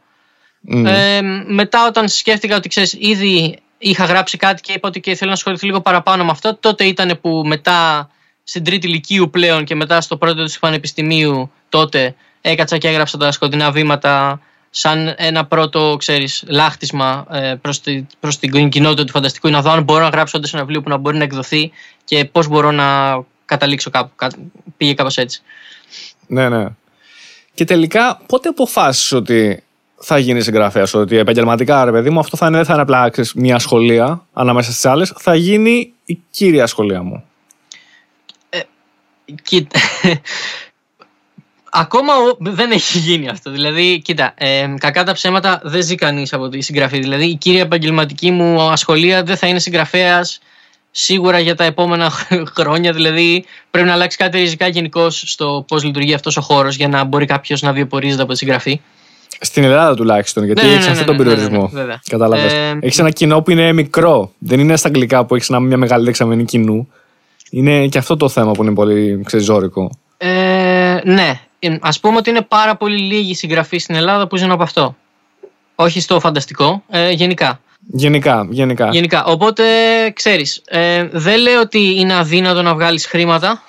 [SPEAKER 2] Ε, μετά όταν σκέφτηκα ότι ξέρεις ήδη είχα γράψει κάτι και είπα ότι και θέλω να ασχοληθώ λίγο παραπάνω με αυτό τότε ήταν που μετά στην τρίτη λυκείου πλέον και μετά στο πρώτο του πανεπιστημίου τότε έκατσα και έγραψα τα σκοτεινά βήματα σαν ένα πρώτο, ξέρεις, λάκτισμα ε, προς, τη, προς την κοινότητα του φανταστικού να δω αν μπορώ να γράψω όντως ένα βιβλίο που να μπορεί να εκδοθεί και πώς μπορώ να καταλήξω κάπου. Πήγε κάπως έτσι.
[SPEAKER 1] Ναι, ναι. Και τελικά, πότε αποφάσισες ότι θα γίνει συγγραφέας, ότι επαγγελματικά ρε παιδί μου, αυτό θα είναι, δεν θα είναι απλά μια σχολεία ανάμεσα στις άλλες, θα γίνει η κύρια σχολεία μου.
[SPEAKER 2] Ε, κοίτα. Ακόμα δεν έχει γίνει αυτό. Δηλαδή, κοίτα, ε, κακά τα ψέματα δεν ζει κανείς από τη συγγραφή. Δηλαδή, η κύρια επαγγελματική μου ασχολία δεν θα είναι συγγραφέας σίγουρα για τα επόμενα χρόνια. Δηλαδή, πρέπει να αλλάξει κάτι ριζικά γενικώς στο πώς λειτουργεί αυτός ο χώρος για να μπορεί κάποιος να βιοπορίζεται από τη συγγραφή.
[SPEAKER 1] Στην Ελλάδα τουλάχιστον, γιατί ναι, ναι έχεις ναι, αυτόν τον περιορισμό. Κατάλαβες. Ε, έχεις ένα κοινό που είναι μικρό. Δεν είναι στα αγγλικά που έχεις μια μεγάλη δεξαμενή κοινού. Είναι και αυτό το θέμα που είναι πολύ ξεζόρικο.
[SPEAKER 2] Ε, ναι. Α πούμε ότι είναι πάρα πολύ λίγοι συγγραφεί στην Ελλάδα που ζουν από αυτό. Όχι στο φανταστικό, ε, γενικά.
[SPEAKER 1] Γενικά, γενικά.
[SPEAKER 2] Γενικά. Οπότε, ξέρεις, ε, δεν λέω ότι είναι αδύνατο να βγάλεις χρήματα,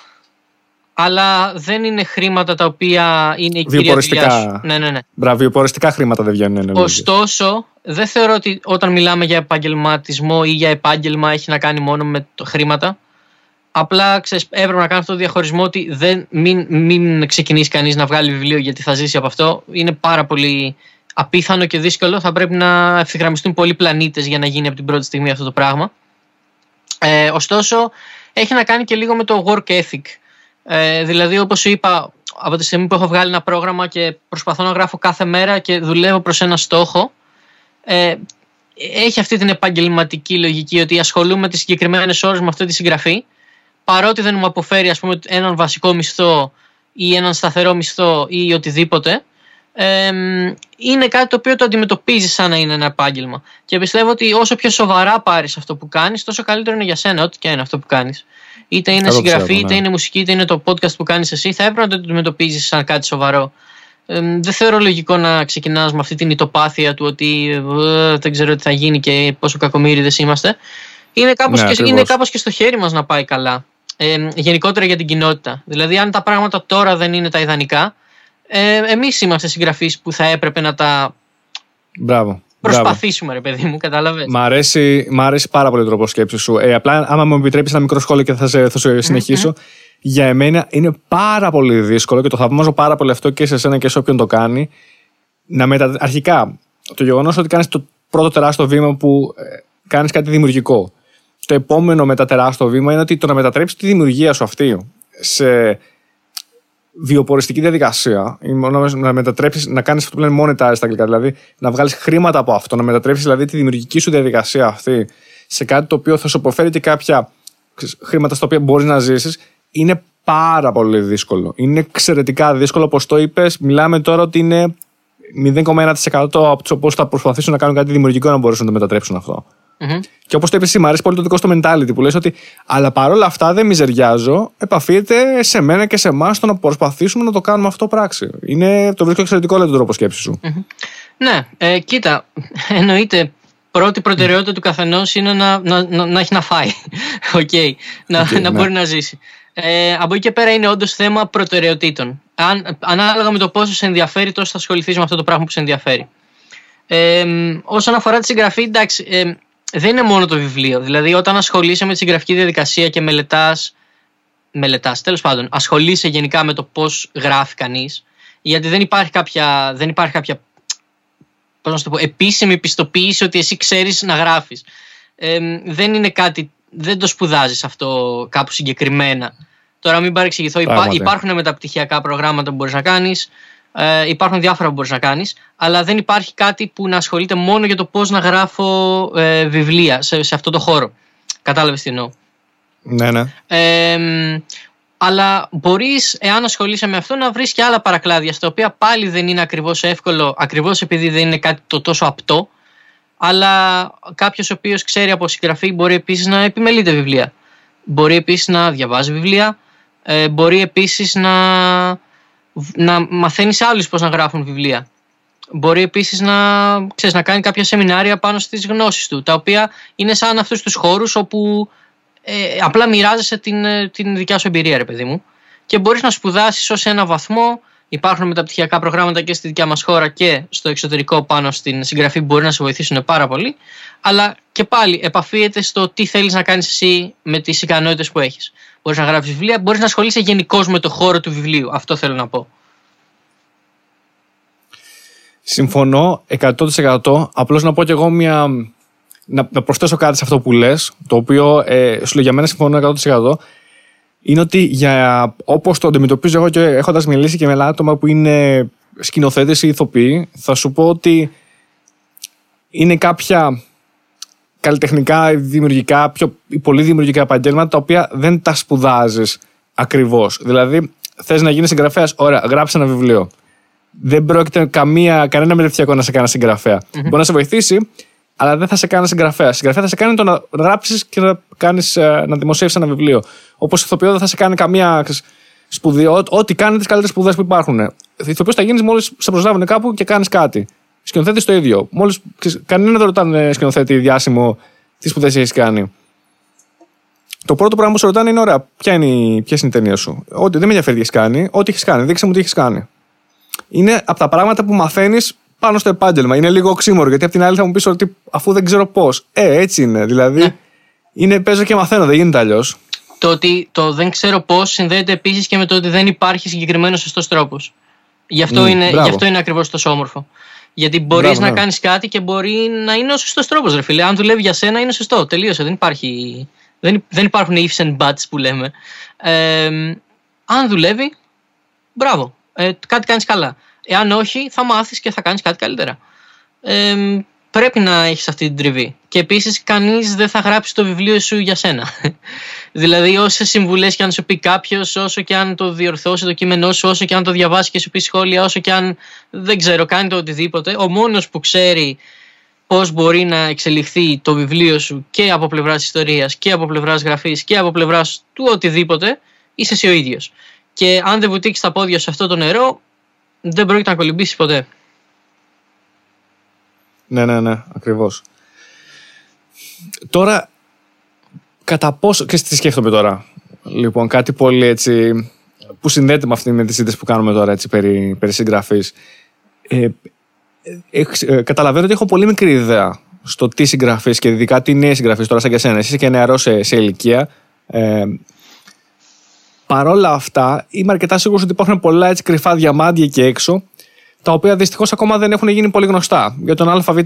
[SPEAKER 2] αλλά δεν είναι χρήματα τα οποία είναι η κυρία δουλειά σου. Ναι, ναι, ναι.
[SPEAKER 1] Μπράβο, βιοποριστικά χρήματα δεν βγαίνουν.
[SPEAKER 2] Ναι, Ωστόσο, δεν θεωρώ ότι όταν μιλάμε για επαγγελματισμό ή για επάγγελμα έχει να κάνει μόνο με το χρήματα. Απλά ξέρεις, έπρεπε να κάνω αυτό το διαχωρισμό ότι δεν, μην, μην ξεκινήσει κανείς να βγάλει βιβλίο γιατί θα ζήσει από αυτό. Είναι πάρα πολύ απίθανο και δύσκολο. Θα πρέπει να ευθυγραμμιστούν πολλοί πλανήτες για να γίνει από την πρώτη στιγμή αυτό το πράγμα. Ε, ωστόσο, έχει να κάνει και λίγο με το work ethic. Ε, δηλαδή, όπως σου είπα, από τη στιγμή που έχω βγάλει ένα πρόγραμμα και προσπαθώ να γράφω κάθε μέρα και δουλεύω προς ένα στόχο, ε, έχει αυτή την επαγγελματική λογική ότι ασχολούμαι τις συγκεκριμένες ώρες με αυτή τη συγγραφή, παρότι δεν μου αποφέρει ας πούμε, έναν βασικό μισθό ή έναν σταθερό μισθό ή οτιδήποτε, ε, είναι κάτι το οποίο το αντιμετωπίζεις σαν να είναι ένα επάγγελμα. Και πιστεύω ότι όσο πιο σοβαρά πάρεις αυτό που κάνεις, τόσο καλύτερο είναι για σένα, ό,τι και είναι αυτό που κάνεις. Είτε είναι συγγραφή, είτε ναι. είναι μουσική, είτε είναι το podcast που κάνεις εσύ, θα έπρεπε να το αντιμετωπίζεις σαν κάτι σοβαρό. Ε, δεν θεωρώ λογικό να ξεκινάς με αυτή την ητοπάθεια του ότι ε, δεν ξέρω τι θα γίνει και πόσο κακομίριδε είμαστε. Είναι κάπως, ναι, και, είναι κάπως και στο χέρι μας να πάει καλά. Ε, γενικότερα για την κοινότητα. Δηλαδή, αν τα πράγματα τώρα δεν είναι τα ιδανικά, ε, εμείς είμαστε συγγραφείς που θα έπρεπε να τα.
[SPEAKER 1] Μπράβο.
[SPEAKER 2] Προσπαθήσουμε, ρε παιδί μου, κατάλαβες;
[SPEAKER 1] Μ' αρέσει, μ αρέσει πάρα πολύ ο τρόπος σκέψης σου. Ε, απλά, άμα μου επιτρέπεις ένα μικρό σχόλιο και θα σε, θα σε συνεχισω για εμένα είναι πάρα πολύ δύσκολο και το θαυμάζω πάρα πολύ αυτό και σε εσένα και σε όποιον το κάνει. Να μετα... Αρχικά, το γεγονός ότι κάνεις το πρώτο τεράστιο βήμα που ε, κάνεις κάτι δημιουργικό. Το επόμενο μετά τεράστιο βήμα είναι ότι το να μετατρέψεις τη δημιουργία σου αυτή σε βιοποριστική διαδικασία, να μετατρέψει, να κάνεις αυτό που λένε monetize στα αγγλικά, δηλαδή να βγάλεις χρήματα από αυτό, να μετατρέψεις δηλαδή τη δημιουργική σου διαδικασία αυτή σε κάτι το οποίο θα σου αποφέρει και κάποια χρήματα στα οποία μπορείς να ζήσεις, είναι πάρα πολύ δύσκολο. Είναι εξαιρετικά δύσκολο, όπως το είπες. Μιλάμε τώρα ότι είναι 0,1% από του οποίου θα προσπαθήσουν να κάνουν κάτι δημιουργικό να μπορέσουν να το μετατρέψουν αυτό. Και όπως το είπες εσύ, μου αρέσει πολύ το δικό στο mentality που λες ότι, αλλά παρόλα αυτά δεν μιζεριάζω, επαφείται σε μένα και σε εμάς το να προσπαθήσουμε να το κάνουμε αυτό πράξη. Είναι, το βρίσκω εξαιρετικό, λέει τον τρόπο σκέψης σου.
[SPEAKER 2] Ναι, ε, κοίτα, εννοείται πρώτη προτεραιότητα του καθενός είναι να, να, να, να, έχει να φάει. Okay. να, να ναι. μπορεί να ζήσει. Ε, από εκεί και πέρα είναι όντως θέμα προτεραιοτήτων. Αν, ανάλογα με το πόσο σε ενδιαφέρει, τόσο θα ασχοληθείς με αυτό το πράγμα που σε ενδιαφέρει. Ε, όσον αφορά τη συγγραφή, εντάξει, ε, δεν είναι μόνο το βιβλίο. Δηλαδή, όταν ασχολείσαι με τη συγγραφική διαδικασία και μελετάς. Μελετάς, τέλος πάντων, ασχολείσαι γενικά με το πώς γράφει κανείς, γιατί δεν υπάρχει κάποια, δεν υπάρχει κάποια πώς να το πω, επίσημη πιστοποίηση ότι εσύ ξέρεις να γράφεις. Ε, δεν είναι κάτι, δεν το σπουδάζεις αυτό κάπου συγκεκριμένα. Τώρα μην παρεξηγηθώ, υπά, υπάρχουν μεταπτυχιακά προγράμματα που μπορείς να κάνεις, ε, υπάρχουν διάφορα που μπορείς να κάνεις, αλλά δεν υπάρχει κάτι που να ασχολείται μόνο για το πώς να γράφω ε, βιβλία σε, σε αυτό το χώρο. Κατάλαβες τι εννοώ.
[SPEAKER 1] Ναι, ναι.
[SPEAKER 2] Ε, αλλά μπορείς, εάν ασχολείσαι με αυτό, να βρεις και άλλα παρακλάδια, στα οποία πάλι δεν είναι ακριβώς εύκολο, ακριβώς επειδή δεν είναι κάτι το τόσο απτό. Αλλά κάποιος ο οποίος ξέρει από συγγραφή μπορεί επίσης να επιμελείται βιβλία. Μπορεί επίσης να διαβάζει βιβλία. Ε, μπορεί επίσης να, να μαθαίνεις άλλου πώς να γράφουν βιβλία. Μπορεί επίσης να, ξέρεις, να κάνει κάποια σεμινάρια πάνω στις γνώσεις του, τα οποία είναι σαν αυτούς τους χώρους όπου ε, απλά μοιράζεσαι την, ε, την δικιά σου εμπειρία, ρε παιδί μου. Και μπορείς να σπουδάσεις ως ένα βαθμό. Υπάρχουν μεταπτυχιακά προγράμματα και στη δικιά μας χώρα και στο εξωτερικό πάνω στην συγγραφή που μπορεί να σε βοηθήσουν πάρα πολύ. Αλλά και πάλι επαφίεται στο τι θέλεις να κάνεις εσύ με τις ικανότητες που έχεις. Μπορείς να γράψεις βιβλία, μπορείς να ασχολείσαι γενικώ με το χώρο του βιβλίου. Αυτό θέλω να πω.
[SPEAKER 1] Συμφωνώ 100%. Απλώς να πω κι εγώ μια να, να προσθέσω κάτι σε αυτό που λες, το οποίο ε, σου για μένα συμφωνώ 100%. Είναι ότι για όπως το αντιμετωπίζω εγώ και έχοντας μιλήσει και με άτομα που είναι σκηνοθέτες ή ηθοποιοί, θα σου πω ότι είναι κάποια καλλιτεχνικά, δημιουργικά, πιο, πολύ δημιουργικά επαγγέλματα τα οποία δεν τα σπουδάζεις ακριβώς. Δηλαδή, θες να γίνεις συγγραφέας, ωραία, γράψε ένα βιβλίο. Δεν πρόκειται καμία, κανένα μεταπτυχιακό να σε κάνει συγγραφέα. Mm-hmm. Μπορεί να σε βοηθήσει, αλλά δεν θα σε κάνει συγγραφέα. Συγγραφέα θα σε κάνει το να γράψεις και να, κάνεις, ε, να δημοσιεύσεις ένα βιβλίο. Όπως ηθοποιό δεν θα σε κάνει καμία σπουδή. Ό,τι κάνει τις καλύτερες σπουδές που υπάρχουν. Ηθοποιός θα γίνεις μόλις σε προσλάβουν κάπου και κάνεις κάτι. Σκηνοθέτης το ίδιο. Μόλις, κανένα δεν ρωτάνε σκηνοθέτη διάσημο τι σπουδές έχεις κάνει. Το πρώτο πράγμα που σου ρωτάνε είναι: Ωραία, ποια είναι, ποιες είναι η ταινία σου. Ό,τι δεν με ενδιαφέρει τι έχεις κάνει. Ό,τι έχεις κάνει. Δείξε μου τι έχεις κάνει. Είναι από τα πράγματα που μαθαίνεις πάνω στο επάγγελμα. Είναι λίγο οξύμορο γιατί απ' την άλλη θα μου πεις ότι αφού δεν ξέρω πώς. Ε, έτσι είναι. Δηλαδή ναι. είναι παίζω και μαθαίνω, δεν γίνεται αλλιώς.
[SPEAKER 2] Το ότι το δεν ξέρω πώς συνδέεται επίσης και με το ότι δεν υπάρχει συγκεκριμένος σωστός τρόπος. Γι' αυτό mm, είναι, είναι ακριβώς τόσο όμορφο. Γιατί μπορείς να ναι. κάνεις κάτι και μπορεί να είναι ο σωστός τρόπος, ρε φίλε. Αν δουλεύει για σένα, είναι σωστό. Τελείωσε. Δεν, υπάρχει, δεν, δεν υπάρχουν ifs and buts που λέμε. Ε, αν δουλεύει, μπράβο. Ε, κάτι κάνεις καλά. Εάν όχι, θα μάθεις και θα κάνεις κάτι καλύτερα. Ε, πρέπει να έχεις αυτή την τριβή. Και επίσης, κανείς δεν θα γράψει το βιβλίο σου για σένα. δηλαδή, όσες συμβουλές και αν σου πει κάποιος, όσο και αν το διορθώσει το κείμενό σου, όσο και αν το διαβάσει και σου πει σχόλια, όσο και αν δεν ξέρω, κάνει το οτιδήποτε, ο μόνος που ξέρει πώς μπορεί να εξελιχθεί το βιβλίο σου και από πλευράς ιστορίας και από πλευράς γραφής και από πλευράς του οτιδήποτε, είσαι εσύ ο ίδιος. Και αν δεν βουτήξει τα πόδια σε αυτό το νερό, δεν πρόκειται να κολυμπήσεις ποτέ.
[SPEAKER 1] Ναι, ναι, ναι, ακριβώς. Τώρα, κατά πόσο. και τι σκέφτομαι τώρα. Λοιπόν, κάτι πολύ έτσι. που συνδέεται με αυτή με τη σύντηση που κάνουμε τώρα έτσι, περί, περί συγγραφής. Ε, ε, ε, καταλαβαίνω ότι έχω πολύ μικρή ιδέα στο τι συγγραφή και ειδικά τι νέες συγγραφή τώρα σαν και εσένα. Εσύ είσαι και νεαρός σε, σε ηλικία. Ε, Παρ' όλα αυτά, είμαι αρκετά σίγουρος ότι υπάρχουν πολλά έτσι κρυφά διαμάντια εκεί έξω, τα οποία δυστυχώς ακόμα δεν έχουν γίνει πολύ γνωστά για τον ΑΒ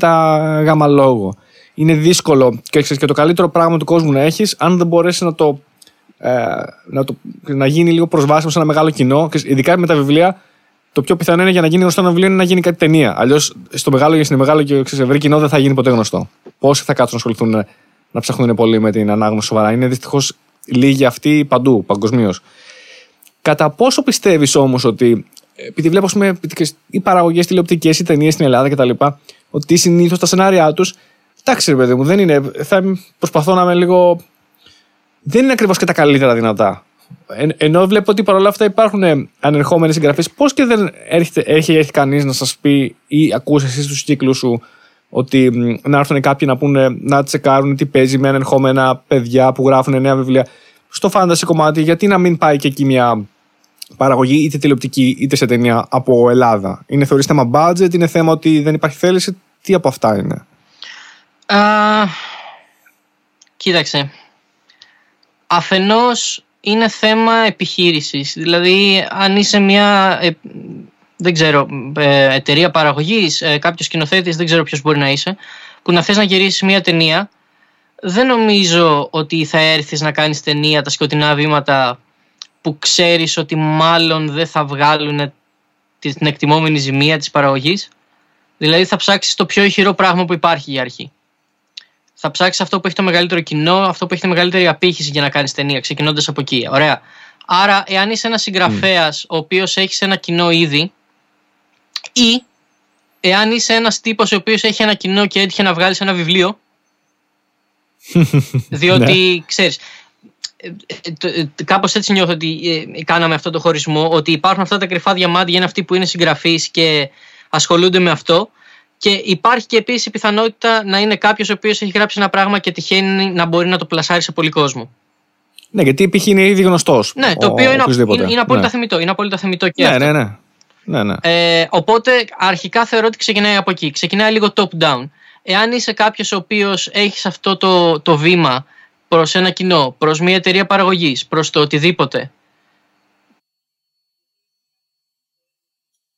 [SPEAKER 1] γάμα λόγο. Είναι δύσκολο και, ξέρεις, και το καλύτερο πράγμα του κόσμου να έχεις, αν δεν μπορέσει να το, ε, να, το, να γίνει λίγο προσβάσιμο σε ένα μεγάλο κοινό. Ειδικά με τα βιβλία, το πιο πιθανό είναι για να γίνει γνωστό ένα βιβλίο είναι να γίνει κάτι ταινία. Αλλιώς στο μεγάλο και στην μεγάλο και σε ευρύ κοινό δεν θα γίνει ποτέ γνωστό. Πόσοι θα κάτσουν να ασχοληθούν να ψάχνουν πολύ με την ανάγνωση σοβαρά. Είναι δυστυχώς λίγοι αυτοί παντού, παγκοσμίως. Κατά πόσο πιστεύεις όμως ότι, επειδή βλέπω πούμε, οι παραγωγές τηλεοπτικές ή ταινίες στην Ελλάδα κτλ., ότι συνήθως τα σενάρια τους Εντάξει, ρε παιδί μου, δεν είναι. Θα προσπαθώ να είμαι λίγο. Δεν είναι ακριβώς και τα καλύτερα δυνατά. Εν, ενώ βλέπω ότι παρόλα αυτά υπάρχουν ανερχόμενοι συγγραφείς, πώς και δεν έρχεται, έχει έρθει κανείς να σας πει ή ακούσει εσύ στου κύκλους σου ότι να έρθουν κάποιοι να πούνε να τσεκάρουν τι παίζει με ανερχόμενα παιδιά που γράφουν νέα βιβλία. Στο fantasy κομμάτι, γιατί να μην πάει και εκεί μια παραγωγή είτε τηλεοπτική είτε σε ταινία από Ελλάδα. Είναι θεωρείς θέμα budget, είναι θέμα ότι δεν υπάρχει θέληση. Τι από αυτά είναι;
[SPEAKER 2] Uh, κοίταξε. Αφενός είναι θέμα επιχείρησης. Δηλαδή αν είσαι μια ε, δεν ξέρω, ε, εταιρεία παραγωγής, ε, κάποιος σκηνοθέτης, δεν ξέρω ποιος μπορεί να είσαι, που να θες να γυρίσεις μια ταινία, δεν νομίζω ότι θα έρθεις να κάνεις ταινία τα σκοτεινά βήματα που ξέρεις ότι μάλλον δεν θα βγάλουν την εκτιμόμενη ζημία της παραγωγής. Δηλαδή θα ψάξεις το πιο ηχηρό πράγμα που υπάρχει για αρχή. Θα ψάξεις αυτό που έχει το μεγαλύτερο κοινό, αυτό που έχει τη μεγαλύτερη απήχηση για να κάνεις ταινία, ξεκινώντας από εκεί. Ωραία. Άρα, εάν είσαι ένας συγγραφέας ο οποίος έχει ένα κοινό ήδη, ή εάν είσαι ένας τύπος ο οποίος έχει ένα κοινό και έτυχε να βγάλεις ένα βιβλίο. διότι ναι. ξέρεις, κάπως έτσι νιώθω ότι ε, κάναμε αυτό το χωρισμό. Ότι υπάρχουν αυτά τα κρυφά διαμάντια είναι αυτοί που είναι συγγραφεί και ασχολούνται με αυτό. Και υπάρχει και επίσης η πιθανότητα να είναι κάποιος ο οποίος έχει γράψει ένα πράγμα και τυχαίνει να μπορεί να το πλασάρει σε πολύ κόσμο.
[SPEAKER 1] Ναι, γιατί π.χ. είναι ήδη γνωστός.
[SPEAKER 2] Ναι, το οποίο είναι, είναι, είναι, απόλυτα ναι. θεμητό. Είναι απόλυτα θεμητό και
[SPEAKER 1] ναι,
[SPEAKER 2] αυτό.
[SPEAKER 1] Ναι, ναι. ναι, ναι.
[SPEAKER 2] Ε, οπότε αρχικά θεωρώ ότι ξεκινάει από εκεί. Ξεκινάει λίγο top-down. Εάν είσαι κάποιος ο οποίος έχεις αυτό το, το βήμα προς ένα κοινό, προς μια εταιρεία παραγωγής, προς το οτιδήποτε.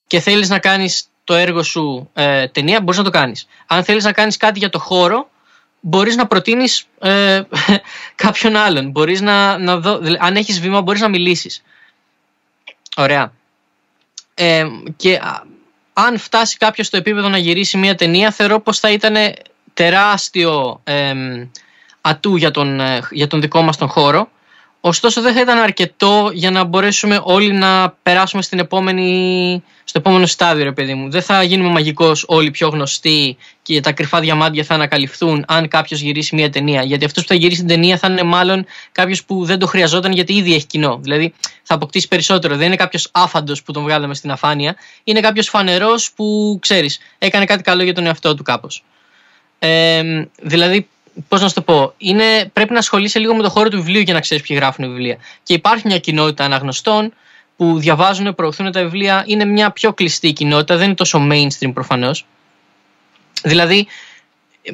[SPEAKER 2] Και θέλεις να κάνεις το έργο σου ε, ταινία, μπορείς να το κάνεις. Αν θέλεις να κάνεις κάτι για το χώρο, μπορείς να προτείνεις ε, κάποιον άλλον. Μπορείς να, να δω, αν έχεις βήμα, μπορείς να μιλήσεις. Ωραία. Ε, και αν φτάσει κάποιος στο επίπεδο να γυρίσει μια ταινία, θεωρώ πως θα ήταν τεράστιο ε, ατού για τον, ε, για τον δικό μας τον χώρο. Ωστόσο δεν θα ήταν αρκετό για να μπορέσουμε όλοι να περάσουμε στην επόμενη, στο επόμενο στάδιο, ρε παιδί μου. Δεν θα γίνουμε μαγικός όλοι πιο γνωστοί και τα κρυφά διαμάντια θα ανακαλυφθούν αν κάποιος γυρίσει μια ταινία. Γιατί αυτός που θα γυρίσει την ταινία θα είναι μάλλον κάποιος που δεν το χρειαζόταν γιατί ήδη έχει κοινό. Δηλαδή θα αποκτήσει περισσότερο. Δεν είναι κάποιος άφαντος που τον βγάλαμε στην αφάνεια. Είναι κάποιος φανερός που ξέρεις, έκανε κάτι καλό για τον εαυτό του κάπως. Ε, δηλαδή Πώς να σου το πω, είναι, πρέπει να ασχολείσαι λίγο με το χώρο του βιβλίου για να ξέρεις ποιοι γράφουν βιβλία. Και υπάρχει μια κοινότητα αναγνωστών που διαβάζουν, προωθούν τα βιβλία. Είναι μια πιο κλειστή κοινότητα, δεν είναι τόσο mainstream προφανώς. Δηλαδή,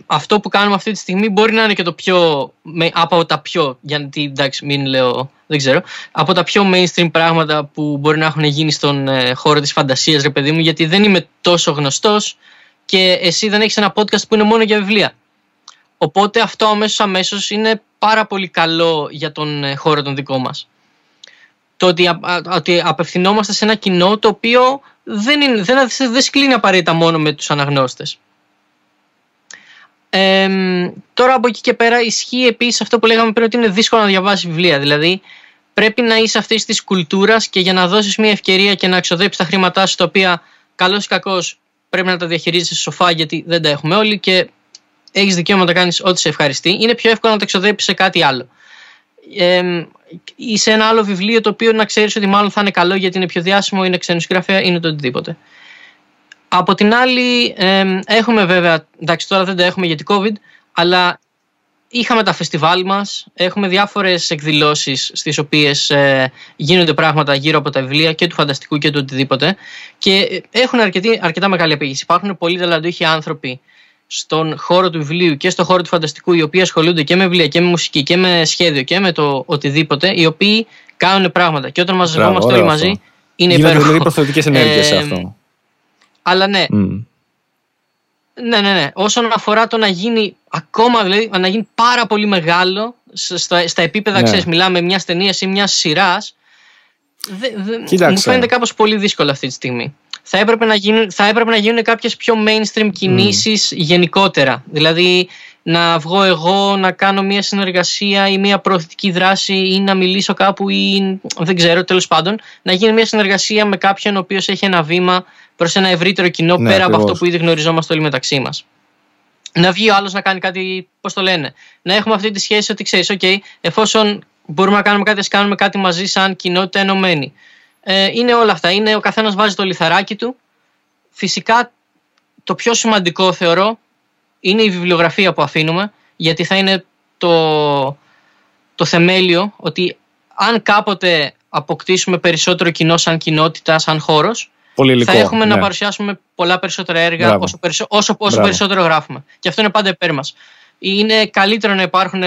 [SPEAKER 2] αυτό που κάνουμε αυτή τη στιγμή μπορεί να είναι και το πιο. από τα πιο. Γιατί εντάξει, μην λέω. Δεν ξέρω. Από τα πιο mainstream πράγματα που μπορεί να έχουν γίνει στον ε, χώρο της φαντασίας, ρε παιδί μου, γιατί δεν είμαι τόσο γνωστός και εσύ δεν έχεις ένα podcast που είναι μόνο για βιβλία. Οπότε αυτό αμέσως αμέσως είναι πάρα πολύ καλό για τον ε, χώρο τον δικό μας. Το ότι, ότι απευθυνόμαστε σε ένα κοινό το οποίο δεν, είναι, δεν, δεν σκλίνει απαραίτητα μόνο με τους αναγνώστες. Ε, τώρα από εκεί και πέρα ισχύει επίσης αυτό που λέγαμε πριν ότι είναι δύσκολο να διαβάσεις βιβλία. Δηλαδή πρέπει να είσαι αυτής της κουλτούρας και για να δώσεις μια ευκαιρία και να εξοδέψεις τα χρήματά σου τα οποία καλώς ή κακώς πρέπει να τα διαχειρίζεσαι σοφά γιατί δεν τα έχουμε όλοι και έχεις δικαίωμα να κάνεις ό,τι σε ευχαριστεί, είναι πιο εύκολο να το εξοδέψεις σε κάτι άλλο. Ε, ή σε ένα άλλο βιβλίο το οποίο να ξέρεις ότι μάλλον θα είναι καλό γιατί είναι πιο διάσημο, είναι ξένο συγγραφέα, είναι το οτιδήποτε. Από την άλλη, ε, έχουμε βέβαια, εντάξει τώρα δεν τα έχουμε γιατί COVID, αλλά είχαμε τα φεστιβάλ μας, έχουμε διάφορες εκδηλώσεις στις οποίες ε, γίνονται πράγματα γύρω από τα βιβλία και του φανταστικού και του οτιδήποτε και έχουν αρκετή, αρκετά μεγάλη απήγηση. Υπάρχουν πολλοί ταλαντούχοι άνθρωποι στον χώρο του βιβλίου και στον χώρο του φανταστικού, οι οποίοι ασχολούνται και με βιβλία και με μουσική και με σχέδιο και με το οτιδήποτε, οι οποίοι κάνουν πράγματα. Και όταν μαζευόμαστε όλοι μαζί, είναι υπέροχο.
[SPEAKER 1] δηλαδή προθετικές ενέργειες σε αυτό.
[SPEAKER 2] Αλλά ναι. Ναι, ναι, ναι. Όσον αφορά το να γίνει ακόμα, δηλαδή να γίνει πάρα πολύ μεγάλο στα, στα επίπεδα, ναι. ξέρεις, μιλάμε μιας ταινίας ή μιας σειράς. Μου φαίνεται κάπως πολύ δύσκολο αυτή τη στιγμή θα έπρεπε να γίνουν, θα έπρεπε να γίνουν κάποιες πιο mainstream κινήσεις γενικότερα. Δηλαδή να βγω εγώ να κάνω μια συνεργασία ή μια προωθητική δράση ή να μιλήσω κάπου ή δεν ξέρω τέλος πάντων να γίνει μια συνεργασία με κάποιον ο οποίος έχει ένα βήμα προς ένα ευρύτερο κοινό ναι, πέρα από αυτό που ήδη γνωριζόμαστε όλοι μεταξύ μας. να βγει ο άλλος να κάνει κάτι, πώς το λένε. Να έχουμε αυτή τη σχέση ότι ξέρεις, OK, εφόσον μπορούμε να κάνουμε κάτι, ας κάνουμε κάτι μαζί σαν κοινότητα ενωμένη. Ε, είναι όλα αυτά. Είναι ο καθένας βάζει το λιθαράκι του. Φυσικά το πιο σημαντικό θεωρώ είναι η βιβλιογραφία που αφήνουμε, γιατί θα είναι το, το θεμέλιο ότι αν κάποτε αποκτήσουμε περισσότερο κοινό σαν κοινότητα, σαν χώρος, θα έχουμε να ναι. παρουσιάσουμε πολλά περισσότερα έργα όσο, όσο, όσο περισσότερο γράφουμε. Και αυτό είναι πάντα υπέρ μας. Είναι καλύτερο να υπάρχουν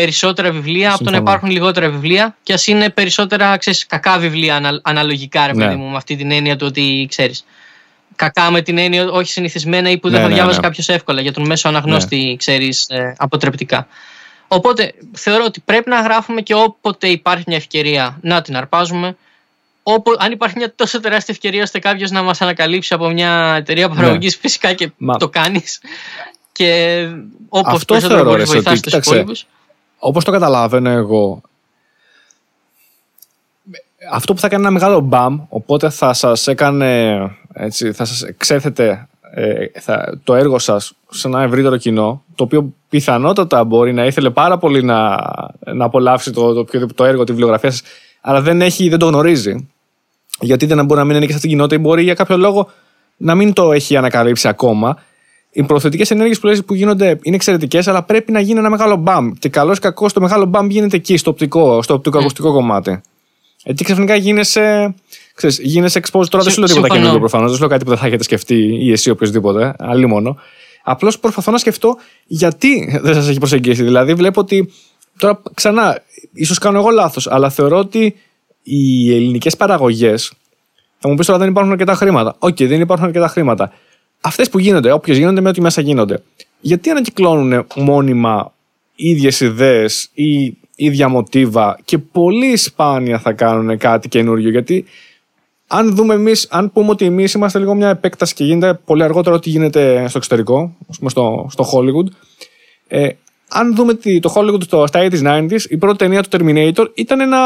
[SPEAKER 2] περισσότερα βιβλία από το να υπάρχουν λιγότερα βιβλία και ας είναι περισσότερα ξέρεις, κακά βιβλία αναλογικά, ρε ναι. παιδί μου, με αυτή την έννοια του ότι ξέρεις. Κακά με την έννοια όχι συνηθισμένα ή που δεν ναι, θα ναι, διάβαζε ναι. κάποιος εύκολα για τον μέσο αναγνώστη, ναι. ξέρεις, ε, αποτρεπτικά. Οπότε θεωρώ ότι πρέπει να γράφουμε και όποτε υπάρχει μια ευκαιρία να την αρπάζουμε όπου, αν υπάρχει μια τόσο τεράστια ευκαιρία ώστε κάποιος να μας ανακαλύψει από μια εταιρεία παραγωγής, ναι. φυσικά και το κάνεις. Και όπω περισσότερο μπορείς να βοηθάσει τους υπόλοιπου.
[SPEAKER 1] Όπως το καταλαβαίνω εγώ, αυτό που θα κάνει ένα μεγάλο μπαμ, οπότε θα σας έκανε, έτσι, θα σας εξέθετε ε, θα, το έργο σας σε ένα ευρύτερο κοινό, το οποίο πιθανότατα μπορεί να ήθελε πάρα πολύ να, να απολαύσει το, το, το έργο, τη βιβλιογραφία σας, αλλά δεν, έχει, δεν το γνωρίζει γιατί δεν μπορεί να μην ανήκει σε αυτήν την κοινότητα ή μπορεί για κάποιο λόγο να μην το έχει ανακαλύψει ακόμα. Οι προθετικές ενέργειες που, που γίνονται είναι εξαιρετικές, αλλά πρέπει να γίνει ένα μεγάλο μπαμ. Και καλό ή κακό, το μεγάλο μπαμ γίνεται εκεί, στο οπτικό, στο οπτικοακουστικό κομμάτι. Έτσι ξαφνικά γίνεσαι. Ξέρεις, γίνεσαι exposed. Τώρα δεν σου λέω τίποτα καινούργιο προφανώς. Δεν σου λέω κάτι που δεν θα έχετε σκεφτεί ή εσύ οποιοδήποτε. Αλλή μόνο. Απλώς προσπαθώ να σκεφτώ γιατί δεν σας έχει προσεγγίσει. Δηλαδή, βλέπω ότι. Τώρα ξανά, ίσως κάνω εγώ λάθος, αλλά θεωρώ ότι οι ελληνικές παραγωγές. Θα μου πεις τώρα δεν υπάρχουν αρκετά χρήματα. OK, okay, δεν υπάρχουν αρκετά χρήματα. Αυτές που γίνονται, όποιες γίνονται με ό,τι μέσα γίνονται. Γιατί ανακυκλώνουν μόνιμα ίδιες ιδέες ή ίδια μοτίβα και πολύ σπάνια θα κάνουν κάτι καινούριο; Γιατί αν δούμε εμείς, αν πούμε ότι εμείς είμαστε λίγο μια επέκταση και γίνεται πολύ αργότερα ό,τι γίνεται στο εξωτερικό, πούμε στο, στο Hollywood. Ε, αν δούμε το Hollywood στο, στα 80s, 90s, η πρώτη ταινία του Terminator ήταν ένα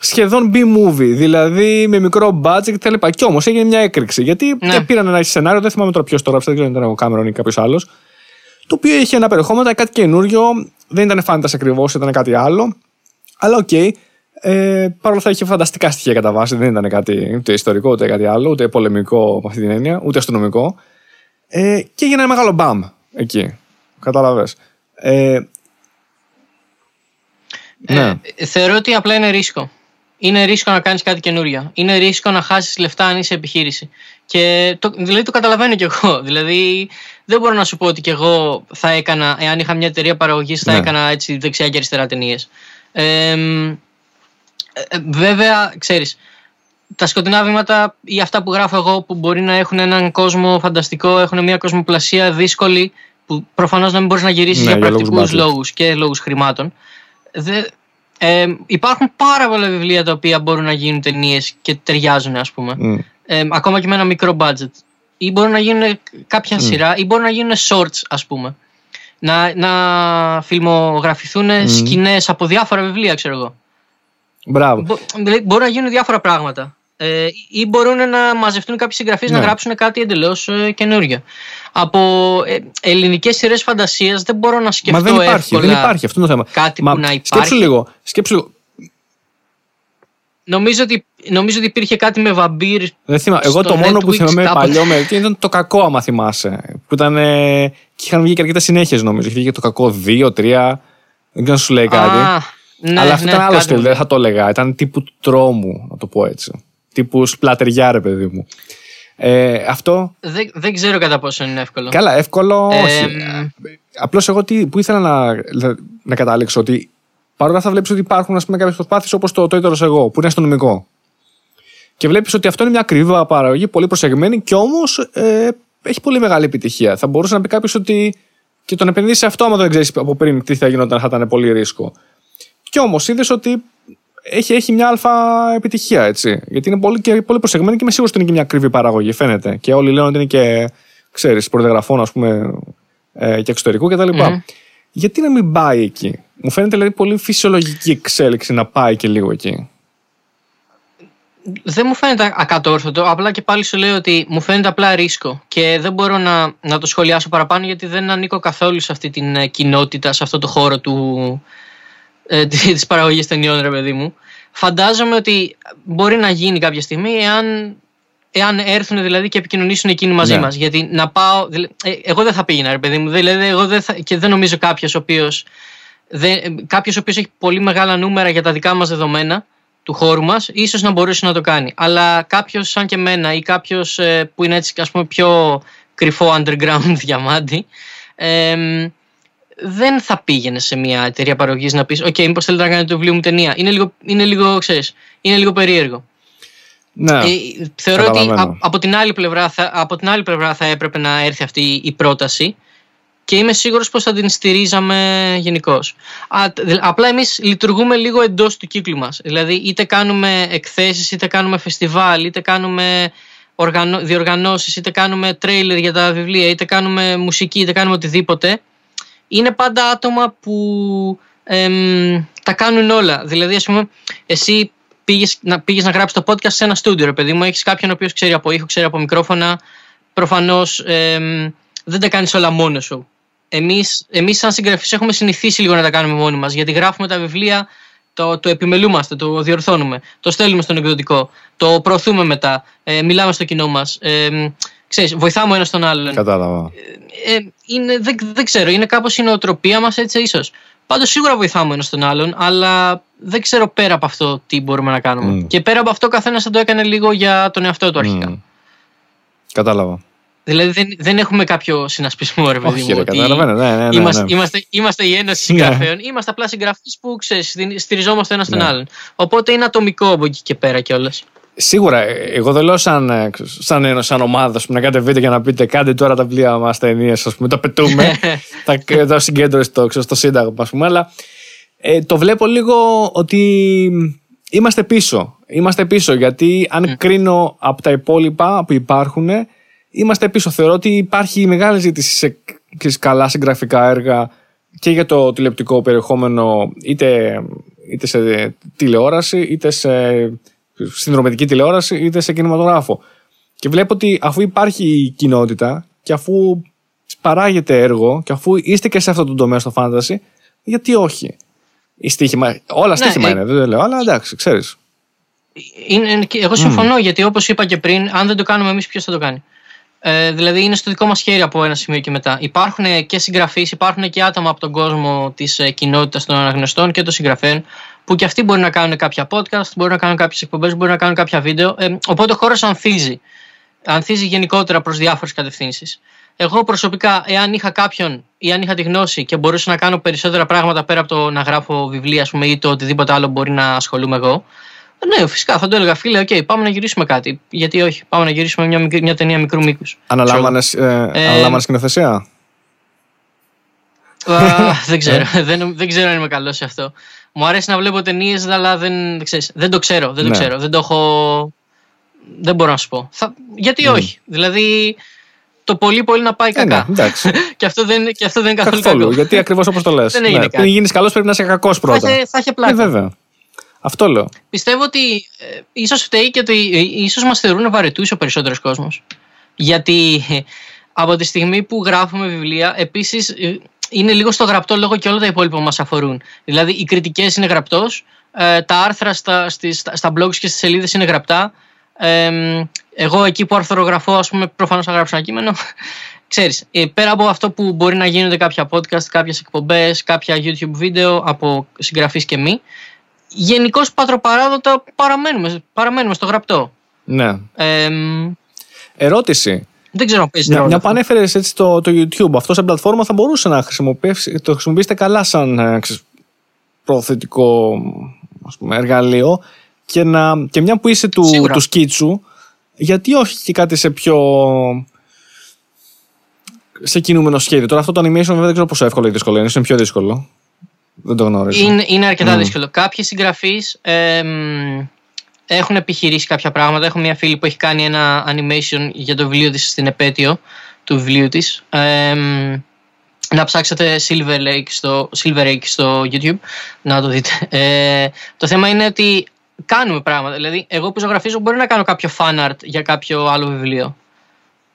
[SPEAKER 1] σχεδόν B-movie, δηλαδή με μικρό budget κτλ. Και όμως έγινε μια έκρηξη. Γιατί ναι. πήραν ένα σενάριο, δεν θυμάμαι τώρα ποιος το γράψε, δεν ξέρω αν ήταν ο Κάμερον ή κάποιος άλλος. Το οποίο είχε ένα περιεχόμενο, ήταν κάτι καινούριο, δεν ήταν fantasy ακριβώς, ήταν κάτι άλλο. Αλλά OK. Okay, ε, Παρ' όλα αυτά είχε φανταστικά στοιχεία κατά βάση. Δεν ήταν κάτι ούτε ιστορικό ούτε κάτι άλλο, ούτε πολεμικό με αυτή την έννοια, ούτε αστυνομικό. Ε, και έγινε ένα μεγάλο μπαμ εκεί. Κατάλαβε. Ε,
[SPEAKER 2] ναι. Ε, θεωρώ ότι απλά είναι ρίσκο είναι ρίσκο να κάνεις κάτι καινούριο. Είναι ρίσκο να χάσεις λεφτά αν είσαι επιχείρηση. Και το, δηλαδή το καταλαβαίνω κι εγώ. Δηλαδή δεν μπορώ να σου πω ότι κι εγώ θα έκανα, εάν είχα μια εταιρεία παραγωγής, θα ναι. έκανα έτσι δεξιά και αριστερά ταινίε. Ε, βέβαια, ξέρεις, τα σκοτεινά βήματα ή αυτά που γράφω εγώ που μπορεί να έχουν έναν κόσμο φανταστικό, έχουν μια κοσμοπλασία δύσκολη, που προφανώς να μην μπορείς να γυρίσεις ναι, για πρακτικούς λόγους και λόγους χρημάτων. Ε, υπάρχουν πάρα πολλά βιβλία τα οποία μπορούν να γίνουν ταινίες και ταιριάζουν, ας πούμε. Mm. Ε, ακόμα και με ένα μικρό budget. Ή μπορούν να γίνουν κάποια mm. σειρά, ή μπορούν να γίνουν shorts, ας πούμε. Να, να φιλμογραφηθούν mm. σκηνές από διάφορα βιβλία, ξέρω εγώ.
[SPEAKER 1] Μπράβο.
[SPEAKER 2] Μπο, δηλαδή, μπορούν να γίνουν διάφορα πράγματα. Ε, ή μπορούν να μαζευτούν κάποιοι συγγραφείς ναι. να γράψουν κάτι εντελώς ε, καινούργιο από ε, ελληνικές σειρές φαντασίας δεν μπορώ να σκεφτώ
[SPEAKER 1] Μα δεν υπάρχει,
[SPEAKER 2] εύκολα
[SPEAKER 1] δεν υπάρχει αυτό το θέμα.
[SPEAKER 2] κάτι
[SPEAKER 1] Μα,
[SPEAKER 2] που να υπάρχει.
[SPEAKER 1] Σκέψου λίγο, σκέψου λίγο.
[SPEAKER 2] Νομίζω ότι, νομίζω ότι υπήρχε κάτι με βαμπύρ.
[SPEAKER 1] Δεν θυμάμαι. Εγώ το μόνο που θυμάμαι κάποτε. παλιό με ήταν το κακό, άμα θυμάσαι. Που ήταν. Ε, και είχαν βγει και αρκετές συνέχειες νομίζω. Είχε βγει το κακό 2, 3. Δεν ξέρω να σου λέει κάτι. Α, ναι, Αλλά αυτό ναι, ήταν άλλο στυλ, δεν θα το έλεγα. Ήταν τύπου τρόμου, να το πω έτσι. Τύπου σπλατεριά, ρε παιδί μου. Ε, αυτό.
[SPEAKER 2] Δεν, δεν ξέρω κατά πόσο είναι εύκολο.
[SPEAKER 1] Καλά, εύκολο ε, όχι. Απλώς εγώ τι, που ήθελα να, να καταλήξω ότι παρόλα θα βλέπεις ότι υπάρχουν κάποιες προσπάθειες όπως το, το εγώ, που είναι αστυνομικό. Και βλέπεις ότι αυτό είναι μια ακριβή παραγωγή, πολύ προσεγμένη και όμως ε, έχει πολύ μεγάλη επιτυχία. Θα μπορούσε να πει κάποιος ότι και τον επενδύσει αυτό, άμα δεν ξέρεις από πριν τι θα γινόταν, θα ήταν πολύ ρίσκο. Και όμως είδες ότι έχει, έχει μια αλφα επιτυχία, έτσι. Γιατί είναι πολύ, και, πολύ προσεγμένη και είμαι σίγουρος ότι είναι και μια ακριβή παραγωγή, φαίνεται. Και όλοι λένε ότι είναι και, ξέρεις, προδιαγραφών, ας πούμε, ε, και εξωτερικού κτλ. Mm-hmm. Γιατί να μην πάει εκεί; Μου φαίνεται δηλαδή πολύ φυσιολογική εξέλιξη να πάει και λίγο εκεί.
[SPEAKER 2] δεν μου φαίνεται ακατόρθωτο. Απλά και πάλι σου λέω ότι μου φαίνεται απλά ρίσκο. Και δεν μπορώ να, να το σχολιάσω παραπάνω γιατί δεν ανήκω καθόλου σε αυτή την ε, κοινότητα, σε αυτό το χώρο του, ε, της παραγωγής ταινιών, ρε παιδί μου. Φαντάζομαι ότι μπορεί να γίνει κάποια στιγμή εάν, εάν έρθουν δηλαδή και επικοινωνήσουν εκείνοι μαζί ναι. μας. Γιατί να πάω... Ε, εγώ δεν θα πήγαινα, ρε παιδί μου. Δηλαδή, εγώ δεν θα, και δεν νομίζω κάποιος ο οποίος... Κάποιος ο οποίος έχει πολύ μεγάλα νούμερα για τα δικά μας δεδομένα του χώρου μας ίσως να μπορούσε να το κάνει. Αλλά κάποιος σαν και εμένα ή κάποιος ε, που είναι έτσι ας πούμε πιο κρυφό underground διαμάντι ε, δεν θα πήγαινε σε μια εταιρεία παραγωγής να πεις: OK, μήπως θέλετε να κάνετε το βιβλίο μου ταινία. Είναι λίγο, είναι λίγο, ξέρεις, είναι λίγο περίεργο.
[SPEAKER 1] Ναι, ε,
[SPEAKER 2] θεωρώ ότι από την, άλλη πλευρά θα, από την άλλη πλευρά θα έπρεπε να έρθει αυτή η πρόταση και είμαι σίγουρος πως θα την στηρίζαμε γενικώ. Απλά εμείς λειτουργούμε λίγο εντός του κύκλου μας. Δηλαδή είτε κάνουμε εκθέσεις, είτε κάνουμε φεστιβάλ, είτε κάνουμε διοργανώσεις, είτε κάνουμε τρέιλερ για τα βιβλία, είτε κάνουμε μουσική, είτε κάνουμε οτιδήποτε. Είναι πάντα άτομα που εμ, τα κάνουν όλα. Δηλαδή ας πούμε εσύ πήγες να, πήγες να γράψεις το podcast σε ένα στούντιο, ρε παιδί μου, έχεις κάποιον ο οποίος ξέρει από ήχο, ξέρει από μικρόφωνα, προφανώς δεν τα κάνεις όλα μόνος σου. Εμείς, εμείς σαν συγγραφείς έχουμε συνηθίσει λίγο να τα κάνουμε μόνοι μας γιατί γράφουμε τα βιβλία, το, το επιμελούμαστε, το διορθώνουμε, το στέλνουμε στον εκδοτικό, το προωθούμε μετά, ε, μιλάμε στο κοινό μας, ε, ξέρεις, βοηθάμε ένας τον άλλον.
[SPEAKER 1] Κατάλαβα.
[SPEAKER 2] Ε, είναι, δεν, δεν ξέρω, είναι κάπως η νοοτροπία μας έτσι ίσως. Πάντως σίγουρα βοηθάμε ένας τον άλλον, αλλά δεν ξέρω πέρα από αυτό τι μπορούμε να κάνουμε. Mm. Και πέρα από αυτό, καθένας θα το έκανε λίγο για τον εαυτό του αρχικά. Mm.
[SPEAKER 1] Κατάλαβα.
[SPEAKER 2] Δηλαδή δεν, δεν έχουμε κάποιο συνασπισμό, ρε παιδί
[SPEAKER 1] μου. καταλαβαίνω. Ναι, ναι, ναι,
[SPEAKER 2] είμαστε, ναι. Είμαστε, είμαστε η Ένωση ναι. Συγγραφέων. Είμαστε απλά συγγραφείς που ξέρεις, στηριζόμαστε ένας στον ναι. άλλον. Οπότε είναι ατομικό από εκεί και πέρα κιόλας.
[SPEAKER 1] Σίγουρα, εγώ δεν λέω σαν, ε, σαν, σαν ομάδα που να κάνετε για να πείτε κάντε τώρα τα βιβλία μας ταινίε, ας πούμε, το πετούμε. θα εδώ συγκέντρωση στο, στο Σύνταγμα, ας πούμε. Αλλά ε, το βλέπω λίγο ότι είμαστε πίσω. Είμαστε πίσω γιατί αν κρίνω από τα υπόλοιπα που υπάρχουν, είμαστε πίσω. Θεωρώ ότι υπάρχει μεγάλη ζήτηση σε, σε καλά συγγραφικά έργα και για το τηλεοπτικό περιεχόμενο είτε, είτε σε τηλεόραση, είτε σε συνδρομητική τηλεόραση, είτε σε κινηματογράφο. Και βλέπω ότι αφού υπάρχει κοινότητα και αφού παράγεται έργο και αφού είστε και σε αυτό το τομέα στο fantasy, γιατί όχι; Η στοίχημα, όλα ναι, στοίχημα ε, είναι, δεν το λέω, αλλά εντάξει, ξέρεις.
[SPEAKER 2] Είναι, εγώ συμφωνώ γιατί όπως είπα και πριν, αν δεν το κάνουμε εμείς ποιος θα το κάνει; Ε, δηλαδή είναι στο δικό μας χέρι από ένα σημείο και μετά. Υπάρχουν και συγγραφείς, υπάρχουν και άτομα από τον κόσμο της ε, κοινότητας των αναγνωστών και των συγγραφέων που και αυτοί μπορεί να κάνουν κάποια podcast, μπορεί να κάνουν κάποιες εκπομπές, μπορεί να κάνουν κάποια βίντεο. Ε, οπότε ο χώρος ανθίζει. Ανθίζει γενικότερα προς διάφορες κατευθύνσεις. Εγώ προσωπικά, εάν είχα κάποιον ή αν είχα τη γνώση και μπορούσα να κάνω περισσότερα πράγματα πέρα από το να γράφω βιβλία πούμε, ή το οτιδήποτε άλλο μπορεί να ασχολούμαι εγώ, ναι, φυσικά θα το έλεγα, φίλε, okay, πάμε να γυρίσουμε κάτι. Γιατί όχι, πάμε να γυρίσουμε μια, μια ταινία μικρού μήκους.
[SPEAKER 1] Αναλάμβανες ε, ε, σκηνοθεσία;
[SPEAKER 2] δεν ξέρω. δεν, δεν ξέρω αν είμαι καλός σε αυτό. Μου αρέσει να βλέπω ταινίες, αλλά δεν, ξέρεις, δεν το ξέρω. Δεν το ναι. ξέρω. Δεν το έχω. Δεν μπορώ να σου πω. Θα, γιατί mm. όχι. Δηλαδή, το πολύ πολύ να πάει κακά.
[SPEAKER 1] Ε, ναι,
[SPEAKER 2] και, αυτό δεν, και αυτό δεν είναι καθόλου, καθόλου
[SPEAKER 1] κακό. Γιατί ακριβώς όπως το λες. ναι, πριν γίνεις καλός πρέπει να είσαι κακός πρώτα.
[SPEAKER 2] Θα, θα έχει πλάκα.
[SPEAKER 1] Ε, βέβαια. Αυτό λέω.
[SPEAKER 2] Πιστεύω ότι ε, ίσως φταίει και ότι ε, ίσως μας θεωρούν βαρετούς ο περισσότερος κόσμος. Γιατί ε, από τη στιγμή που γράφουμε βιβλία, επίσης ε, είναι λίγο στο γραπτό λόγο και όλα τα υπόλοιπα που μας αφορούν. Δηλαδή οι κριτικές είναι γραπτός, τα άρθρα στα, στις, στα blogs και στις σελίδες είναι γραπτά. εγώ εκεί που αρθρογραφώ, ας πούμε, προφανώς θα γράψω ένα κείμενο. Ξέρεις, πέρα από αυτό που μπορεί να γίνονται κάποια podcast, κάποιες εκπομπές, κάποια YouTube βίντεο από συγγραφείς και μη, γενικώς πατροπαράδοτα παραμένουμε, παραμένουμε στο γραπτό.
[SPEAKER 1] Ναι. Ερώτηση.
[SPEAKER 2] Δεν ξέρω αν παίζει
[SPEAKER 1] Μια, μια που ανέφερε το, το YouTube, αυτό σαν πλατφόρμα θα μπορούσε να χρησιμοποιήσει, το χρησιμοποιήσετε καλά σαν ε, ξέρεις, προθετικό ας πούμε, εργαλείο και, να, και μια που είσαι του, του σκίτσου, γιατί όχι και κάτι σε πιο. σε κινούμενο σχέδιο. Τώρα αυτό το animation βέβαια δεν ξέρω πόσο εύκολο ή δύσκολο είναι, είναι πιο δύσκολο. Δεν το γνωρίζω.
[SPEAKER 2] Είναι, είναι αρκετά mm. δύσκολο. Κάποιοι συγγραφείς ε, έχουν επιχειρήσει κάποια πράγματα. Έχω μια φίλη που έχει κάνει ένα animation για το βιβλίο της στην επέτειο του βιβλίου της. Ε, να ψάξετε Silver Lake στο, Silver Lake στο YouTube να το δείτε. Ε, το θέμα είναι ότι κάνουμε πράγματα. Δηλαδή, εγώ που ζωγραφίζω μπορεί να κάνω κάποιο fan art για κάποιο άλλο βιβλίο.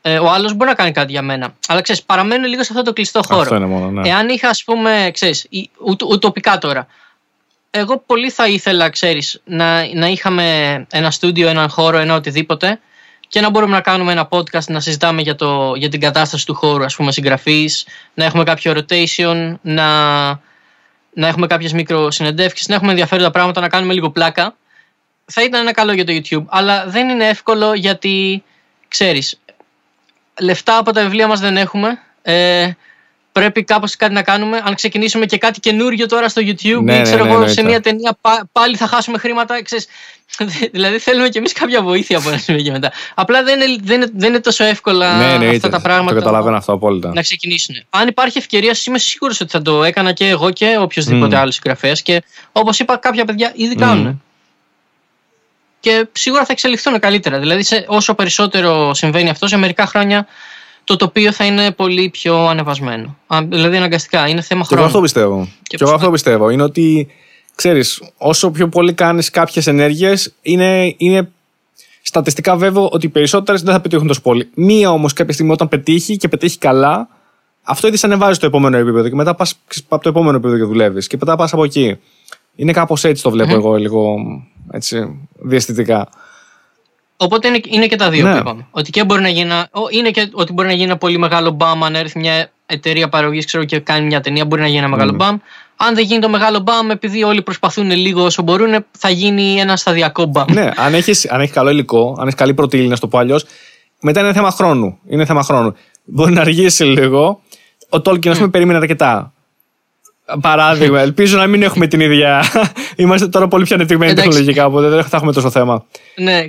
[SPEAKER 2] Ε, ο άλλος μπορεί να κάνει κάτι για μένα. Αλλά ξέρεις, παραμένω λίγο σε αυτό το κλειστό χώρο.
[SPEAKER 1] Αυτό είναι μόνο, ναι.
[SPEAKER 2] Εάν είχα, ας πούμε, ξέρεις, ουτοπικά τώρα. Εγώ πολύ θα ήθελα, ξέρεις, να, να είχαμε ένα στούντιο, έναν χώρο, ένα οτιδήποτε και να μπορούμε να κάνουμε ένα podcast να συζητάμε για, το, για την κατάσταση του χώρου, ας πούμε, συγγραφής, να έχουμε κάποιο rotation, να, να έχουμε κάποιες μικροσυνεντεύξεις, να έχουμε ενδιαφέροντα πράγματα, να κάνουμε λίγο πλάκα. Θα ήταν ένα καλό για το YouTube, αλλά δεν είναι εύκολο γιατί, ξέρεις, λεφτά από τα βιβλία μας δεν έχουμε. Ε, πρέπει κάπως κάτι να κάνουμε. Αν ξεκινήσουμε και κάτι καινούριο τώρα στο YouTube
[SPEAKER 1] ναι,
[SPEAKER 2] ή ξέρω
[SPEAKER 1] ναι,
[SPEAKER 2] εγώ
[SPEAKER 1] ναι,
[SPEAKER 2] σε
[SPEAKER 1] ναι.
[SPEAKER 2] μια ταινία πάλι θα χάσουμε χρήματα. Ξέρεις, δηλαδή θέλουμε κι εμείς κάποια βοήθεια από ένα σημείο και μετά. Απλά δεν είναι, δεν είναι, δεν είναι τόσο εύκολα
[SPEAKER 1] Ναι, ναι,
[SPEAKER 2] αυτά τα πράγματα
[SPEAKER 1] Το καταλαβαίνω αυτό απόλυτα.
[SPEAKER 2] να ξεκινήσουν. Αν υπάρχει ευκαιρία, είμαι σίγουρος ότι θα το έκανα και εγώ και οποιοδήποτε
[SPEAKER 1] Mm.
[SPEAKER 2] άλλος συγγραφέας. Και όπως είπα, κάποια παιδιά ήδη κάνουν. Και σίγουρα θα εξελιχθούν καλύτερα. Δηλαδή, σε, όσο περισσότερο συμβαίνει αυτό, σε μερικά χρόνια το τοπίο θα είναι πολύ πιο ανεβασμένο. Α, Δηλαδή, αναγκαστικά είναι θέμα
[SPEAKER 1] Και εγώ
[SPEAKER 2] χρόνου.
[SPEAKER 1] αυτό πιστεύω. Και, εγώ αυτό πιστεύω. Είναι ότι, ξέρεις, όσο πιο πολύ κάνεις κάποιες ενέργειες, είναι, είναι στατιστικά βέβαιο ότι οι περισσότερες δεν θα πετύχουν τόσο πολύ. Μία όμως κάποια στιγμή όταν πετύχει και πετύχει καλά, αυτό ήδη σε ανεβάζει στο επόμενο επίπεδο και μετά πας από το επόμενο επίπεδο και δουλεύεις και μετά πας από εκεί. Είναι κάπως έτσι το βλέπω εγώ λίγο έτσι, διαισθητικά.
[SPEAKER 2] Οπότε είναι, είναι και τα δύο
[SPEAKER 1] Ναι.
[SPEAKER 2] που είπαμε. Ότι και μπορεί να γίνει ένα, ο- είναι και ότι μπορεί να γίνει ένα πολύ μεγάλο μπαμ αν έρθει μια εταιρεία παραγωγής και κάνει μια ταινία. Μπορεί να γίνει ένα μεγάλο μπαμ. Αν δεν γίνει το μεγάλο μπαμ, επειδή όλοι προσπαθούν λίγο όσο μπορούν, θα γίνει ένα σταδιακό μπαμ.
[SPEAKER 1] ναι, αν έχεις αν έχεις καλό υλικό, αν έχεις καλή πρωτήλη, να στο πω αλλιώς, μετά είναι θέμα χρόνου. Είναι θέμα χρόνου. Μπορεί να αργήσει λίγο. Ο Τόλκιν, ας πούμε, περίμενε αρκετά. Παράδειγμα, ελπίζω να μην έχουμε την ίδια. Είμαστε τώρα πολύ πιο ανεπτυγμένοι
[SPEAKER 2] Εντάξει.
[SPEAKER 1] τεχνολογικά, οπότε δεν θα έχουμε τόσο θέμα.
[SPEAKER 2] ναι.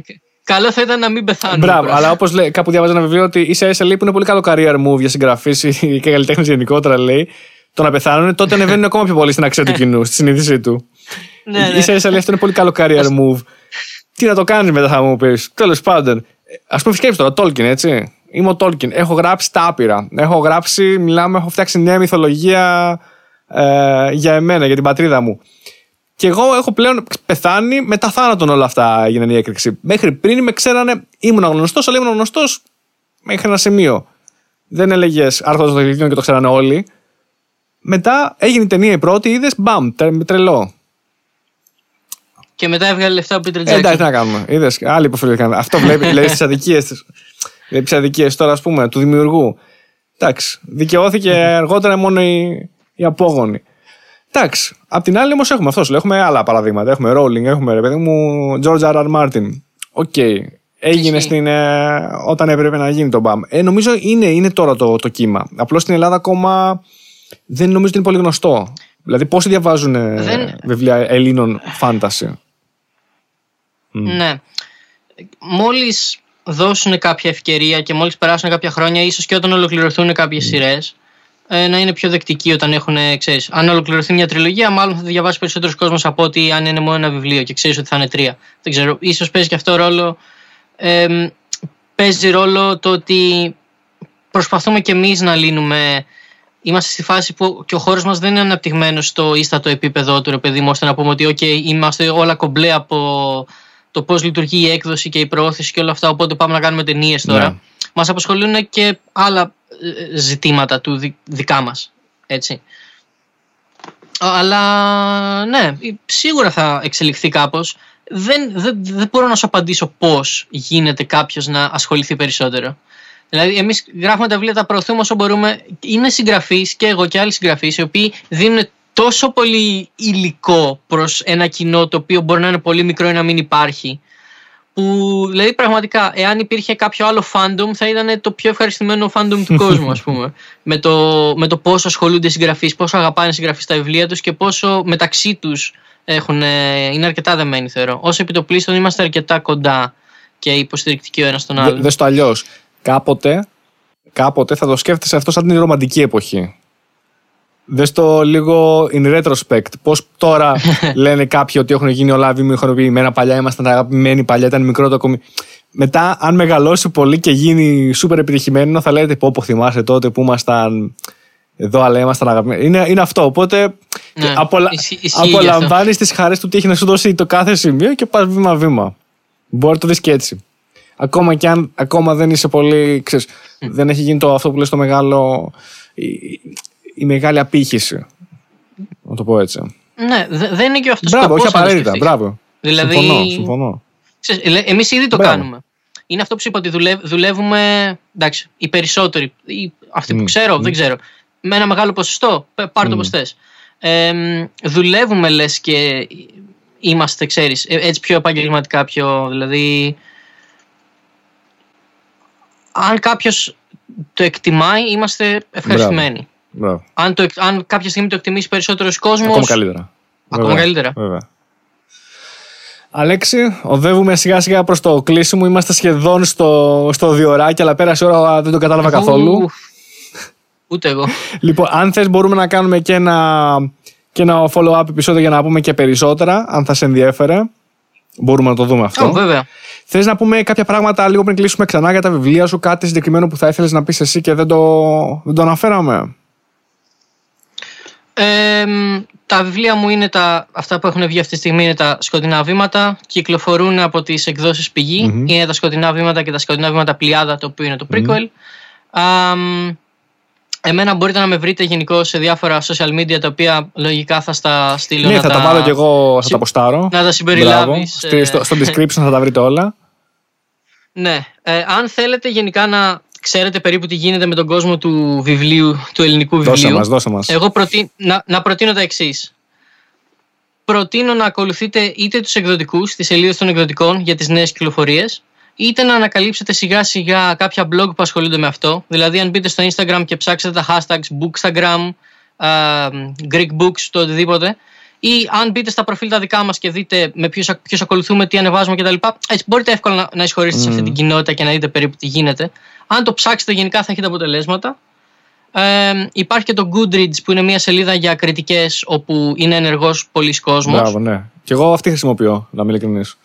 [SPEAKER 2] Καλό θα ήταν να μην πεθάνουμε.
[SPEAKER 1] Μπράβο,
[SPEAKER 2] πρώτα.
[SPEAKER 1] αλλά όπως κάπου διάβαζα ένα βιβλίο ότι ίσα ίσα λέει που είναι πολύ καλό career move για συγγραφείς και καλλιτέχνες γενικότερα λέει. Το να πεθάνουν, τότε ανεβαίνουν ακόμα πιο πολύ στην αξία του κοινού, στη συνείδησή του.
[SPEAKER 2] Ναι, ναι.
[SPEAKER 1] σα ίσα λέει αυτό είναι πολύ καλό career move. Τι να το κάνεις μετά, θα μου πεις. Τέλος πάντων. Α πούμε, σκέψτε τώρα, Tolkien, έτσι. Είμαι ο Tolkien. Έχω γράψει τα άπειρα. Έχω γράψει, μιλάμε, έχω φτιάξει νέα μυθολογία ε, για εμένα, για την πατρίδα μου. Και εγώ έχω πλέον πεθάνει, μετά θάνατον όλα αυτά έγιναν η έκρηξη. Μέχρι πριν με ξέρανε, ήμουν γνωστός, αλλά ήμουν γνωστός μέχρι ένα σημείο. Δεν έλεγες Άρχοντα των Δελτίων και το ξέρανε όλοι. Μετά έγινε η ταινία η πρώτη, είδες μπαμ, τε- τρελό.
[SPEAKER 2] Και μετά έβγαλε λεφτά ο Peter
[SPEAKER 1] Ε, εντάξει,
[SPEAKER 2] Jackson.
[SPEAKER 1] τι να κάνουμε. Είδες, άλλοι υποφελήθηκαν. Αυτό βλέπει, λέει στις αδικίες της. Βλέπει τις αδικίες τώρα, ας πούμε, του δημιουργού. Εντάξει, δικαιώθηκε αργότερα μόνο η, η απόγονη. Εντάξει, απ' την άλλη όμως έχουμε αυτός, σου λέω, έχουμε άλλα παραδείγματα. Έχουμε Rowling, έχουμε ρε παιδί μου George R. R. Martin. OK. Έγινε
[SPEAKER 2] Ισχύει.
[SPEAKER 1] στην, ε, όταν έπρεπε να γίνει το μπαμ. Ε, νομίζω είναι, είναι τώρα το, το κύμα. Απλώς στην Ελλάδα ακόμα δεν νομίζω ότι είναι πολύ γνωστό. Δηλαδή, πόσοι διαβάζουν ε,
[SPEAKER 2] Δεν-
[SPEAKER 1] βιβλία Ελλήνων fantasy.
[SPEAKER 2] Ναι. Μόλις δώσουν κάποια ευκαιρία και μόλις περάσουν κάποια χρόνια, ίσως και όταν ολοκληρωθούν κάποιες σειρές, ε, να είναι πιο δεκτικοί όταν έχουν, ξέρεις, αν ολοκληρωθεί μια τριλογία, μάλλον θα τη διαβάσει περισσότερος κόσμος από ότι αν είναι μόνο ένα βιβλίο και ξέρεις ότι θα είναι τρία. Δεν ξέρω, ίσως παίζει και αυτό ρόλο. Ε, παίζει ρόλο το ότι προσπαθούμε κι εμείς να λύνουμε. Είμαστε στη φάση που και ο χώρος μας δεν είναι αναπτυγμένος στο ίστατο επίπεδο του, ρε παιδί μου, ώστε να πούμε ότι, OK, είμαστε όλα κομπλέ από το πώς λειτουργεί η έκδοση και η προώθηση και όλα αυτά. Οπότε πάμε να κάνουμε ταινίες τώρα.
[SPEAKER 1] Ναι.
[SPEAKER 2] Μας απασχολούν και άλλα ε, ζητήματα του δι- δικά μας. Έτσι. Αλλά ναι, σίγουρα θα εξελιχθεί κάπως. Δεν, δεν, δεν μπορώ να σου απαντήσω πώς γίνεται κάποιος να ασχοληθεί περισσότερο. Δηλαδή, εμείς γράφουμε τα βιβλία, τα προωθούμε όσο μπορούμε. Είναι συγγραφεί και εγώ και άλλοι συγγραφείς, οι οποίοι δίνουν τόσο πολύ υλικό προς ένα κοινό το οποίο μπορεί να είναι πολύ μικρό ή να μην υπάρχει. Που δηλαδή πραγματικά, εάν υπήρχε κάποιο άλλο fandom, θα ήταν το πιο ευχαριστημένο fandom του κόσμου, ας πούμε. με, το, με το πόσο ασχολούνται οι συγγραφείς, πόσο αγαπάνε οι συγγραφείς τα βιβλία τους και πόσο μεταξύ τους είναι αρκετά δεμένοι, θεωρώ. Όσο επιτοπλίστων είμαστε αρκετά κοντά και υποστηρικτικοί ο ένας τον
[SPEAKER 1] Δε,
[SPEAKER 2] άλλον.
[SPEAKER 1] δες το αλλιώς. Κάποτε, κάποτε θα το σκέφτεσαι αυτό σαν την ρομαντική εποχή. Δες το λίγο in retrospect. Πώς τώρα λένε κάποιοι ότι έχουν γίνει όλα βιομηχανοποιημένα παλιά, ήμασταν αγαπημένοι παλιά, ήταν μικρό το κομι... Μετά, αν μεγαλώσει πολύ και γίνει super επιτυχημένο, θα λέτε πω, πω θυμάσαι τότε που ήμασταν εδώ, αλλά ήμασταν αγαπημένοι. Είναι, είναι αυτό. Οπότε
[SPEAKER 2] Ναι.
[SPEAKER 1] Απολα... Απολαμβάνεις τις χαρές του τι έχεις να σου δώσει το κάθε σημείο και πας βήμα-βήμα. Μπορεί να το δεις και έτσι. Ακόμα και αν ακόμα δεν είσαι πολύ. Ξέρεις, δεν έχει γίνει το, αυτό που λες το μεγάλο. Η, η μεγάλη απήχηση. Να το πω έτσι.
[SPEAKER 2] Ναι, δεν είναι και αυτός
[SPEAKER 1] Μπράβο, όχι απαραίτητα. Μπράβο. Δηλαδή, συμφωνώ. συμφωνώ.
[SPEAKER 2] Εμείς ήδη το κάνουμε. Είναι αυτό που σου είπα ότι δουλεύουμε. Εντάξει, οι περισσότεροι. αυτοί που ξέρω, δεν ξέρω. Με ένα μεγάλο ποσοστό. Πάρε το πώ θες. δουλεύουμε λες και είμαστε, ξέρεις, ε, έτσι πιο επαγγελματικά, πιο, δηλαδή... Αν κάποιος το εκτιμάει, είμαστε ευχαριστημένοι.
[SPEAKER 1] Μπράβο.
[SPEAKER 2] Αν, το, αν κάποια στιγμή το εκτιμήσει περισσότερος κόσμος.
[SPEAKER 1] Ακόμα καλύτερα.
[SPEAKER 2] Ακόμα καλύτερα.
[SPEAKER 1] Βέβαια. Αλέξη, οδεύουμε σιγά σιγά προς το κλείσιμο. Είμαστε σχεδόν στο, στο διοράκι, αλλά πέρασε ώρα, δεν το κατάλαβα καθόλου.
[SPEAKER 2] Ούτε εγώ.
[SPEAKER 1] Λοιπόν, αν θες, μπορούμε να κάνουμε και ένα, και ένα follow-up επεισόδιο για να πούμε και περισσότερα, αν θα σε ενδιέφερε. Μπορούμε να το δούμε αυτό.
[SPEAKER 2] Oh, βέβαια.
[SPEAKER 1] Θες να πούμε κάποια πράγματα λίγο πριν κλείσουμε ξανά για τα βιβλία σου, κάτι συγκεκριμένο που θα ήθελες να πεις εσύ και δεν το, δεν το αναφέραμε;
[SPEAKER 2] Ε, τα βιβλία μου είναι τα, αυτά που έχουν βγει αυτή τη στιγμή είναι τα σκοτεινά βήματα. Κυκλοφορούν από τις εκδόσεις πηγή. Είναι τα σκοτεινά βήματα και τα σκοτεινά βήματα πλειάδα, το οποίο είναι το prequel. εμένα μπορείτε να με βρείτε γενικώ σε διάφορα social media τα οποία λογικά θα στα στείλω.
[SPEAKER 1] Ναι, θα τα, βάλω κι εγώ, θα τα ποστάρω.
[SPEAKER 2] Να τα συμπεριλάβεις.
[SPEAKER 1] Στο, στο description θα τα βρείτε όλα.
[SPEAKER 2] Ναι. Ε, αν θέλετε γενικά να ξέρετε περίπου τι γίνεται με τον κόσμο του βιβλίου, του ελληνικού βιβλίου.
[SPEAKER 1] Δώσε μας, δώσε μας.
[SPEAKER 2] Εγώ να, να προτείνω τα εξής. Προτείνω να ακολουθείτε είτε τους εκδοτικούς, τις σελίδες των εκδοτικών για τις νέες κυκλοφορίες, είτε να ανακαλύψετε σιγά σιγά κάποια blog που ασχολούνται με αυτό. Δηλαδή αν μπείτε στο Instagram και ψάξετε τα hashtags bookstagram, uh, Greek books, το οτιδήποτε, ή αν μπείτε στα προφίλ τα δικά μας και δείτε με ποιους ακολουθούμε, τι ανεβάζουμε κτλ. Έτσι μπορείτε εύκολα να, να εισχωρήσετε σε αυτή την κοινότητα και να δείτε περίπου τι γίνεται. Αν το ψάξετε, γενικά θα έχετε αποτελέσματα. Ε, υπάρχει και το Goodreads που είναι μια σελίδα για κριτικές όπου είναι ενεργός πολλοί κόσμος.
[SPEAKER 1] Μπράβο, ναι. Και εγώ αυτή χρησιμοποιώ, να μην ειλικρινής.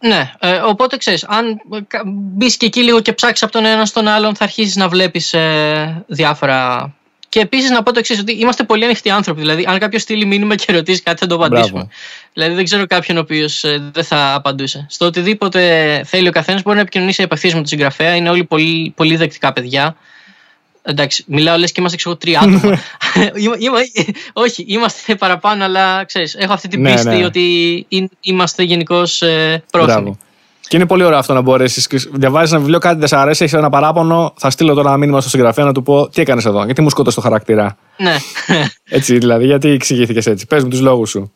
[SPEAKER 2] Ναι, ε, οπότε ξέρεις, αν μπεις και εκεί λίγο και ψάξεις από τον ένα στον άλλον, θα αρχίσεις να βλέπεις ε, διάφορα και επίσης να πω το εξής, ότι είμαστε πολύ ανοιχτοί άνθρωποι. Δηλαδή, αν κάποιος στείλει μήνυμα και ρωτήσει κάτι, θα το απαντήσουμε. Μπράβο. Δηλαδή, δεν ξέρω κάποιον ο οποίος ε, δεν θα απαντούσε. Στο οτιδήποτε θέλει ο καθένας μπορεί να επικοινωνήσει επαφή με τον συγγραφέα. Είναι όλοι πολύ, πολύ δεκτικά παιδιά. Εντάξει, μιλάω λες και είμαστε ξέρω, τρία άτομα. όχι, είμαστε παραπάνω, αλλά ξέρεις, έχω αυτή την ναι, πίστη ναι. ότι είμαστε γενικώς ε, πρόθυμοι.
[SPEAKER 1] Και είναι πολύ ωραίο αυτό να μπορέσεις. Διαβάζεις ένα βιβλίο, κάτι δεν σε αρέσει, έχεις ένα παράπονο. Θα στείλω τώρα ένα μήνυμα στο συγγραφέα να του πω τι έκανες εδώ, γιατί μου σκότωσε το χαρακτήρα.
[SPEAKER 2] Ναι.
[SPEAKER 1] έτσι δηλαδή, γιατί εξηγήθηκες έτσι. Πες μου τους λόγους σου.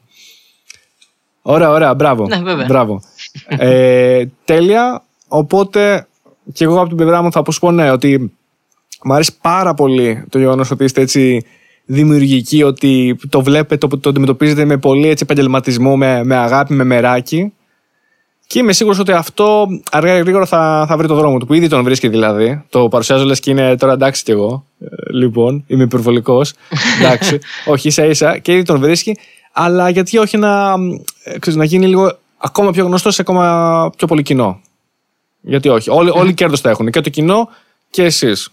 [SPEAKER 1] Ωραία, ωραία, μπράβο.
[SPEAKER 2] Ναι, βέβαια.
[SPEAKER 1] Μπράβο. ε, τέλεια. Οπότε και εγώ από την πλευρά μου θα πω ναι, ότι μου αρέσει πάρα πολύ το γεγονός ότι είστε έτσι δημιουργικοί, ότι το βλέπετε, το, το αντιμετωπίζετε με πολύ έτσι, επαγγελματισμό, με, με αγάπη, με μεράκι. Και είμαι σίγουρος ότι αυτό αργά ή γρήγορα θα, θα βρει το δρόμο του. Που ήδη τον βρίσκει δηλαδή. Το παρουσιάζω λες και είναι τώρα εντάξει κι εγώ. Ε, λοιπόν, είμαι υπερβολικός. εντάξει. όχι, ίσα ίσα. Και ήδη τον βρίσκει. Αλλά γιατί όχι να, ε, ξέρεις, να γίνει λίγο ακόμα πιο γνωστό σε ακόμα πιο πολύ κοινό. Γιατί όχι. Όλοι, όλοι κέρδος θα έχουν. Και το κοινό και εσείς.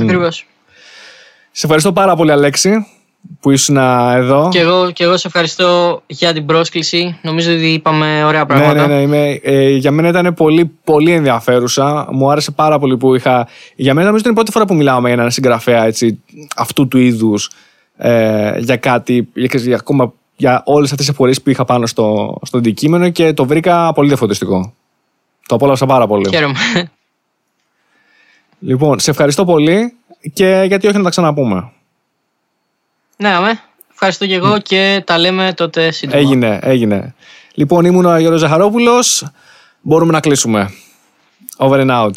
[SPEAKER 2] Ακριβώς.
[SPEAKER 1] Σε ευχαριστώ πάρα πολύ, Αλέξη που ήσουν εδώ.
[SPEAKER 2] Και εγώ, και εγώ σε ευχαριστώ για την πρόσκληση. Νομίζω ότι είπαμε ωραία πράγματα.
[SPEAKER 1] Ναι, ναι, ναι. Είμαι, ε, για μένα ήταν πολύ, πολύ ενδιαφέρουσα. Μου άρεσε πάρα πολύ που είχα. Για μένα νομίζω είναι η πρώτη φορά που μιλάμε για έναν συγγραφέα έτσι, αυτού του είδους ε, για κάτι, για, για, ακόμα για όλες αυτές τις απορίες που είχα πάνω στο, στο αντικείμενο και το βρήκα πολύ διαφωτιστικό. Το απόλαυσα πάρα πολύ.
[SPEAKER 2] Χαίρομαι.
[SPEAKER 1] Λοιπόν, σε ευχαριστώ πολύ και γιατί όχι να τα ξαναπούμε.
[SPEAKER 2] Ναι, αμέ. Ευχαριστώ και εγώ και τα λέμε τότε σύντομα.
[SPEAKER 1] Έγινε, έγινε. Λοιπόν, ήμουν ο Γιώργος Ζαχαρόπουλος. Μπορούμε να κλείσουμε. Over and out.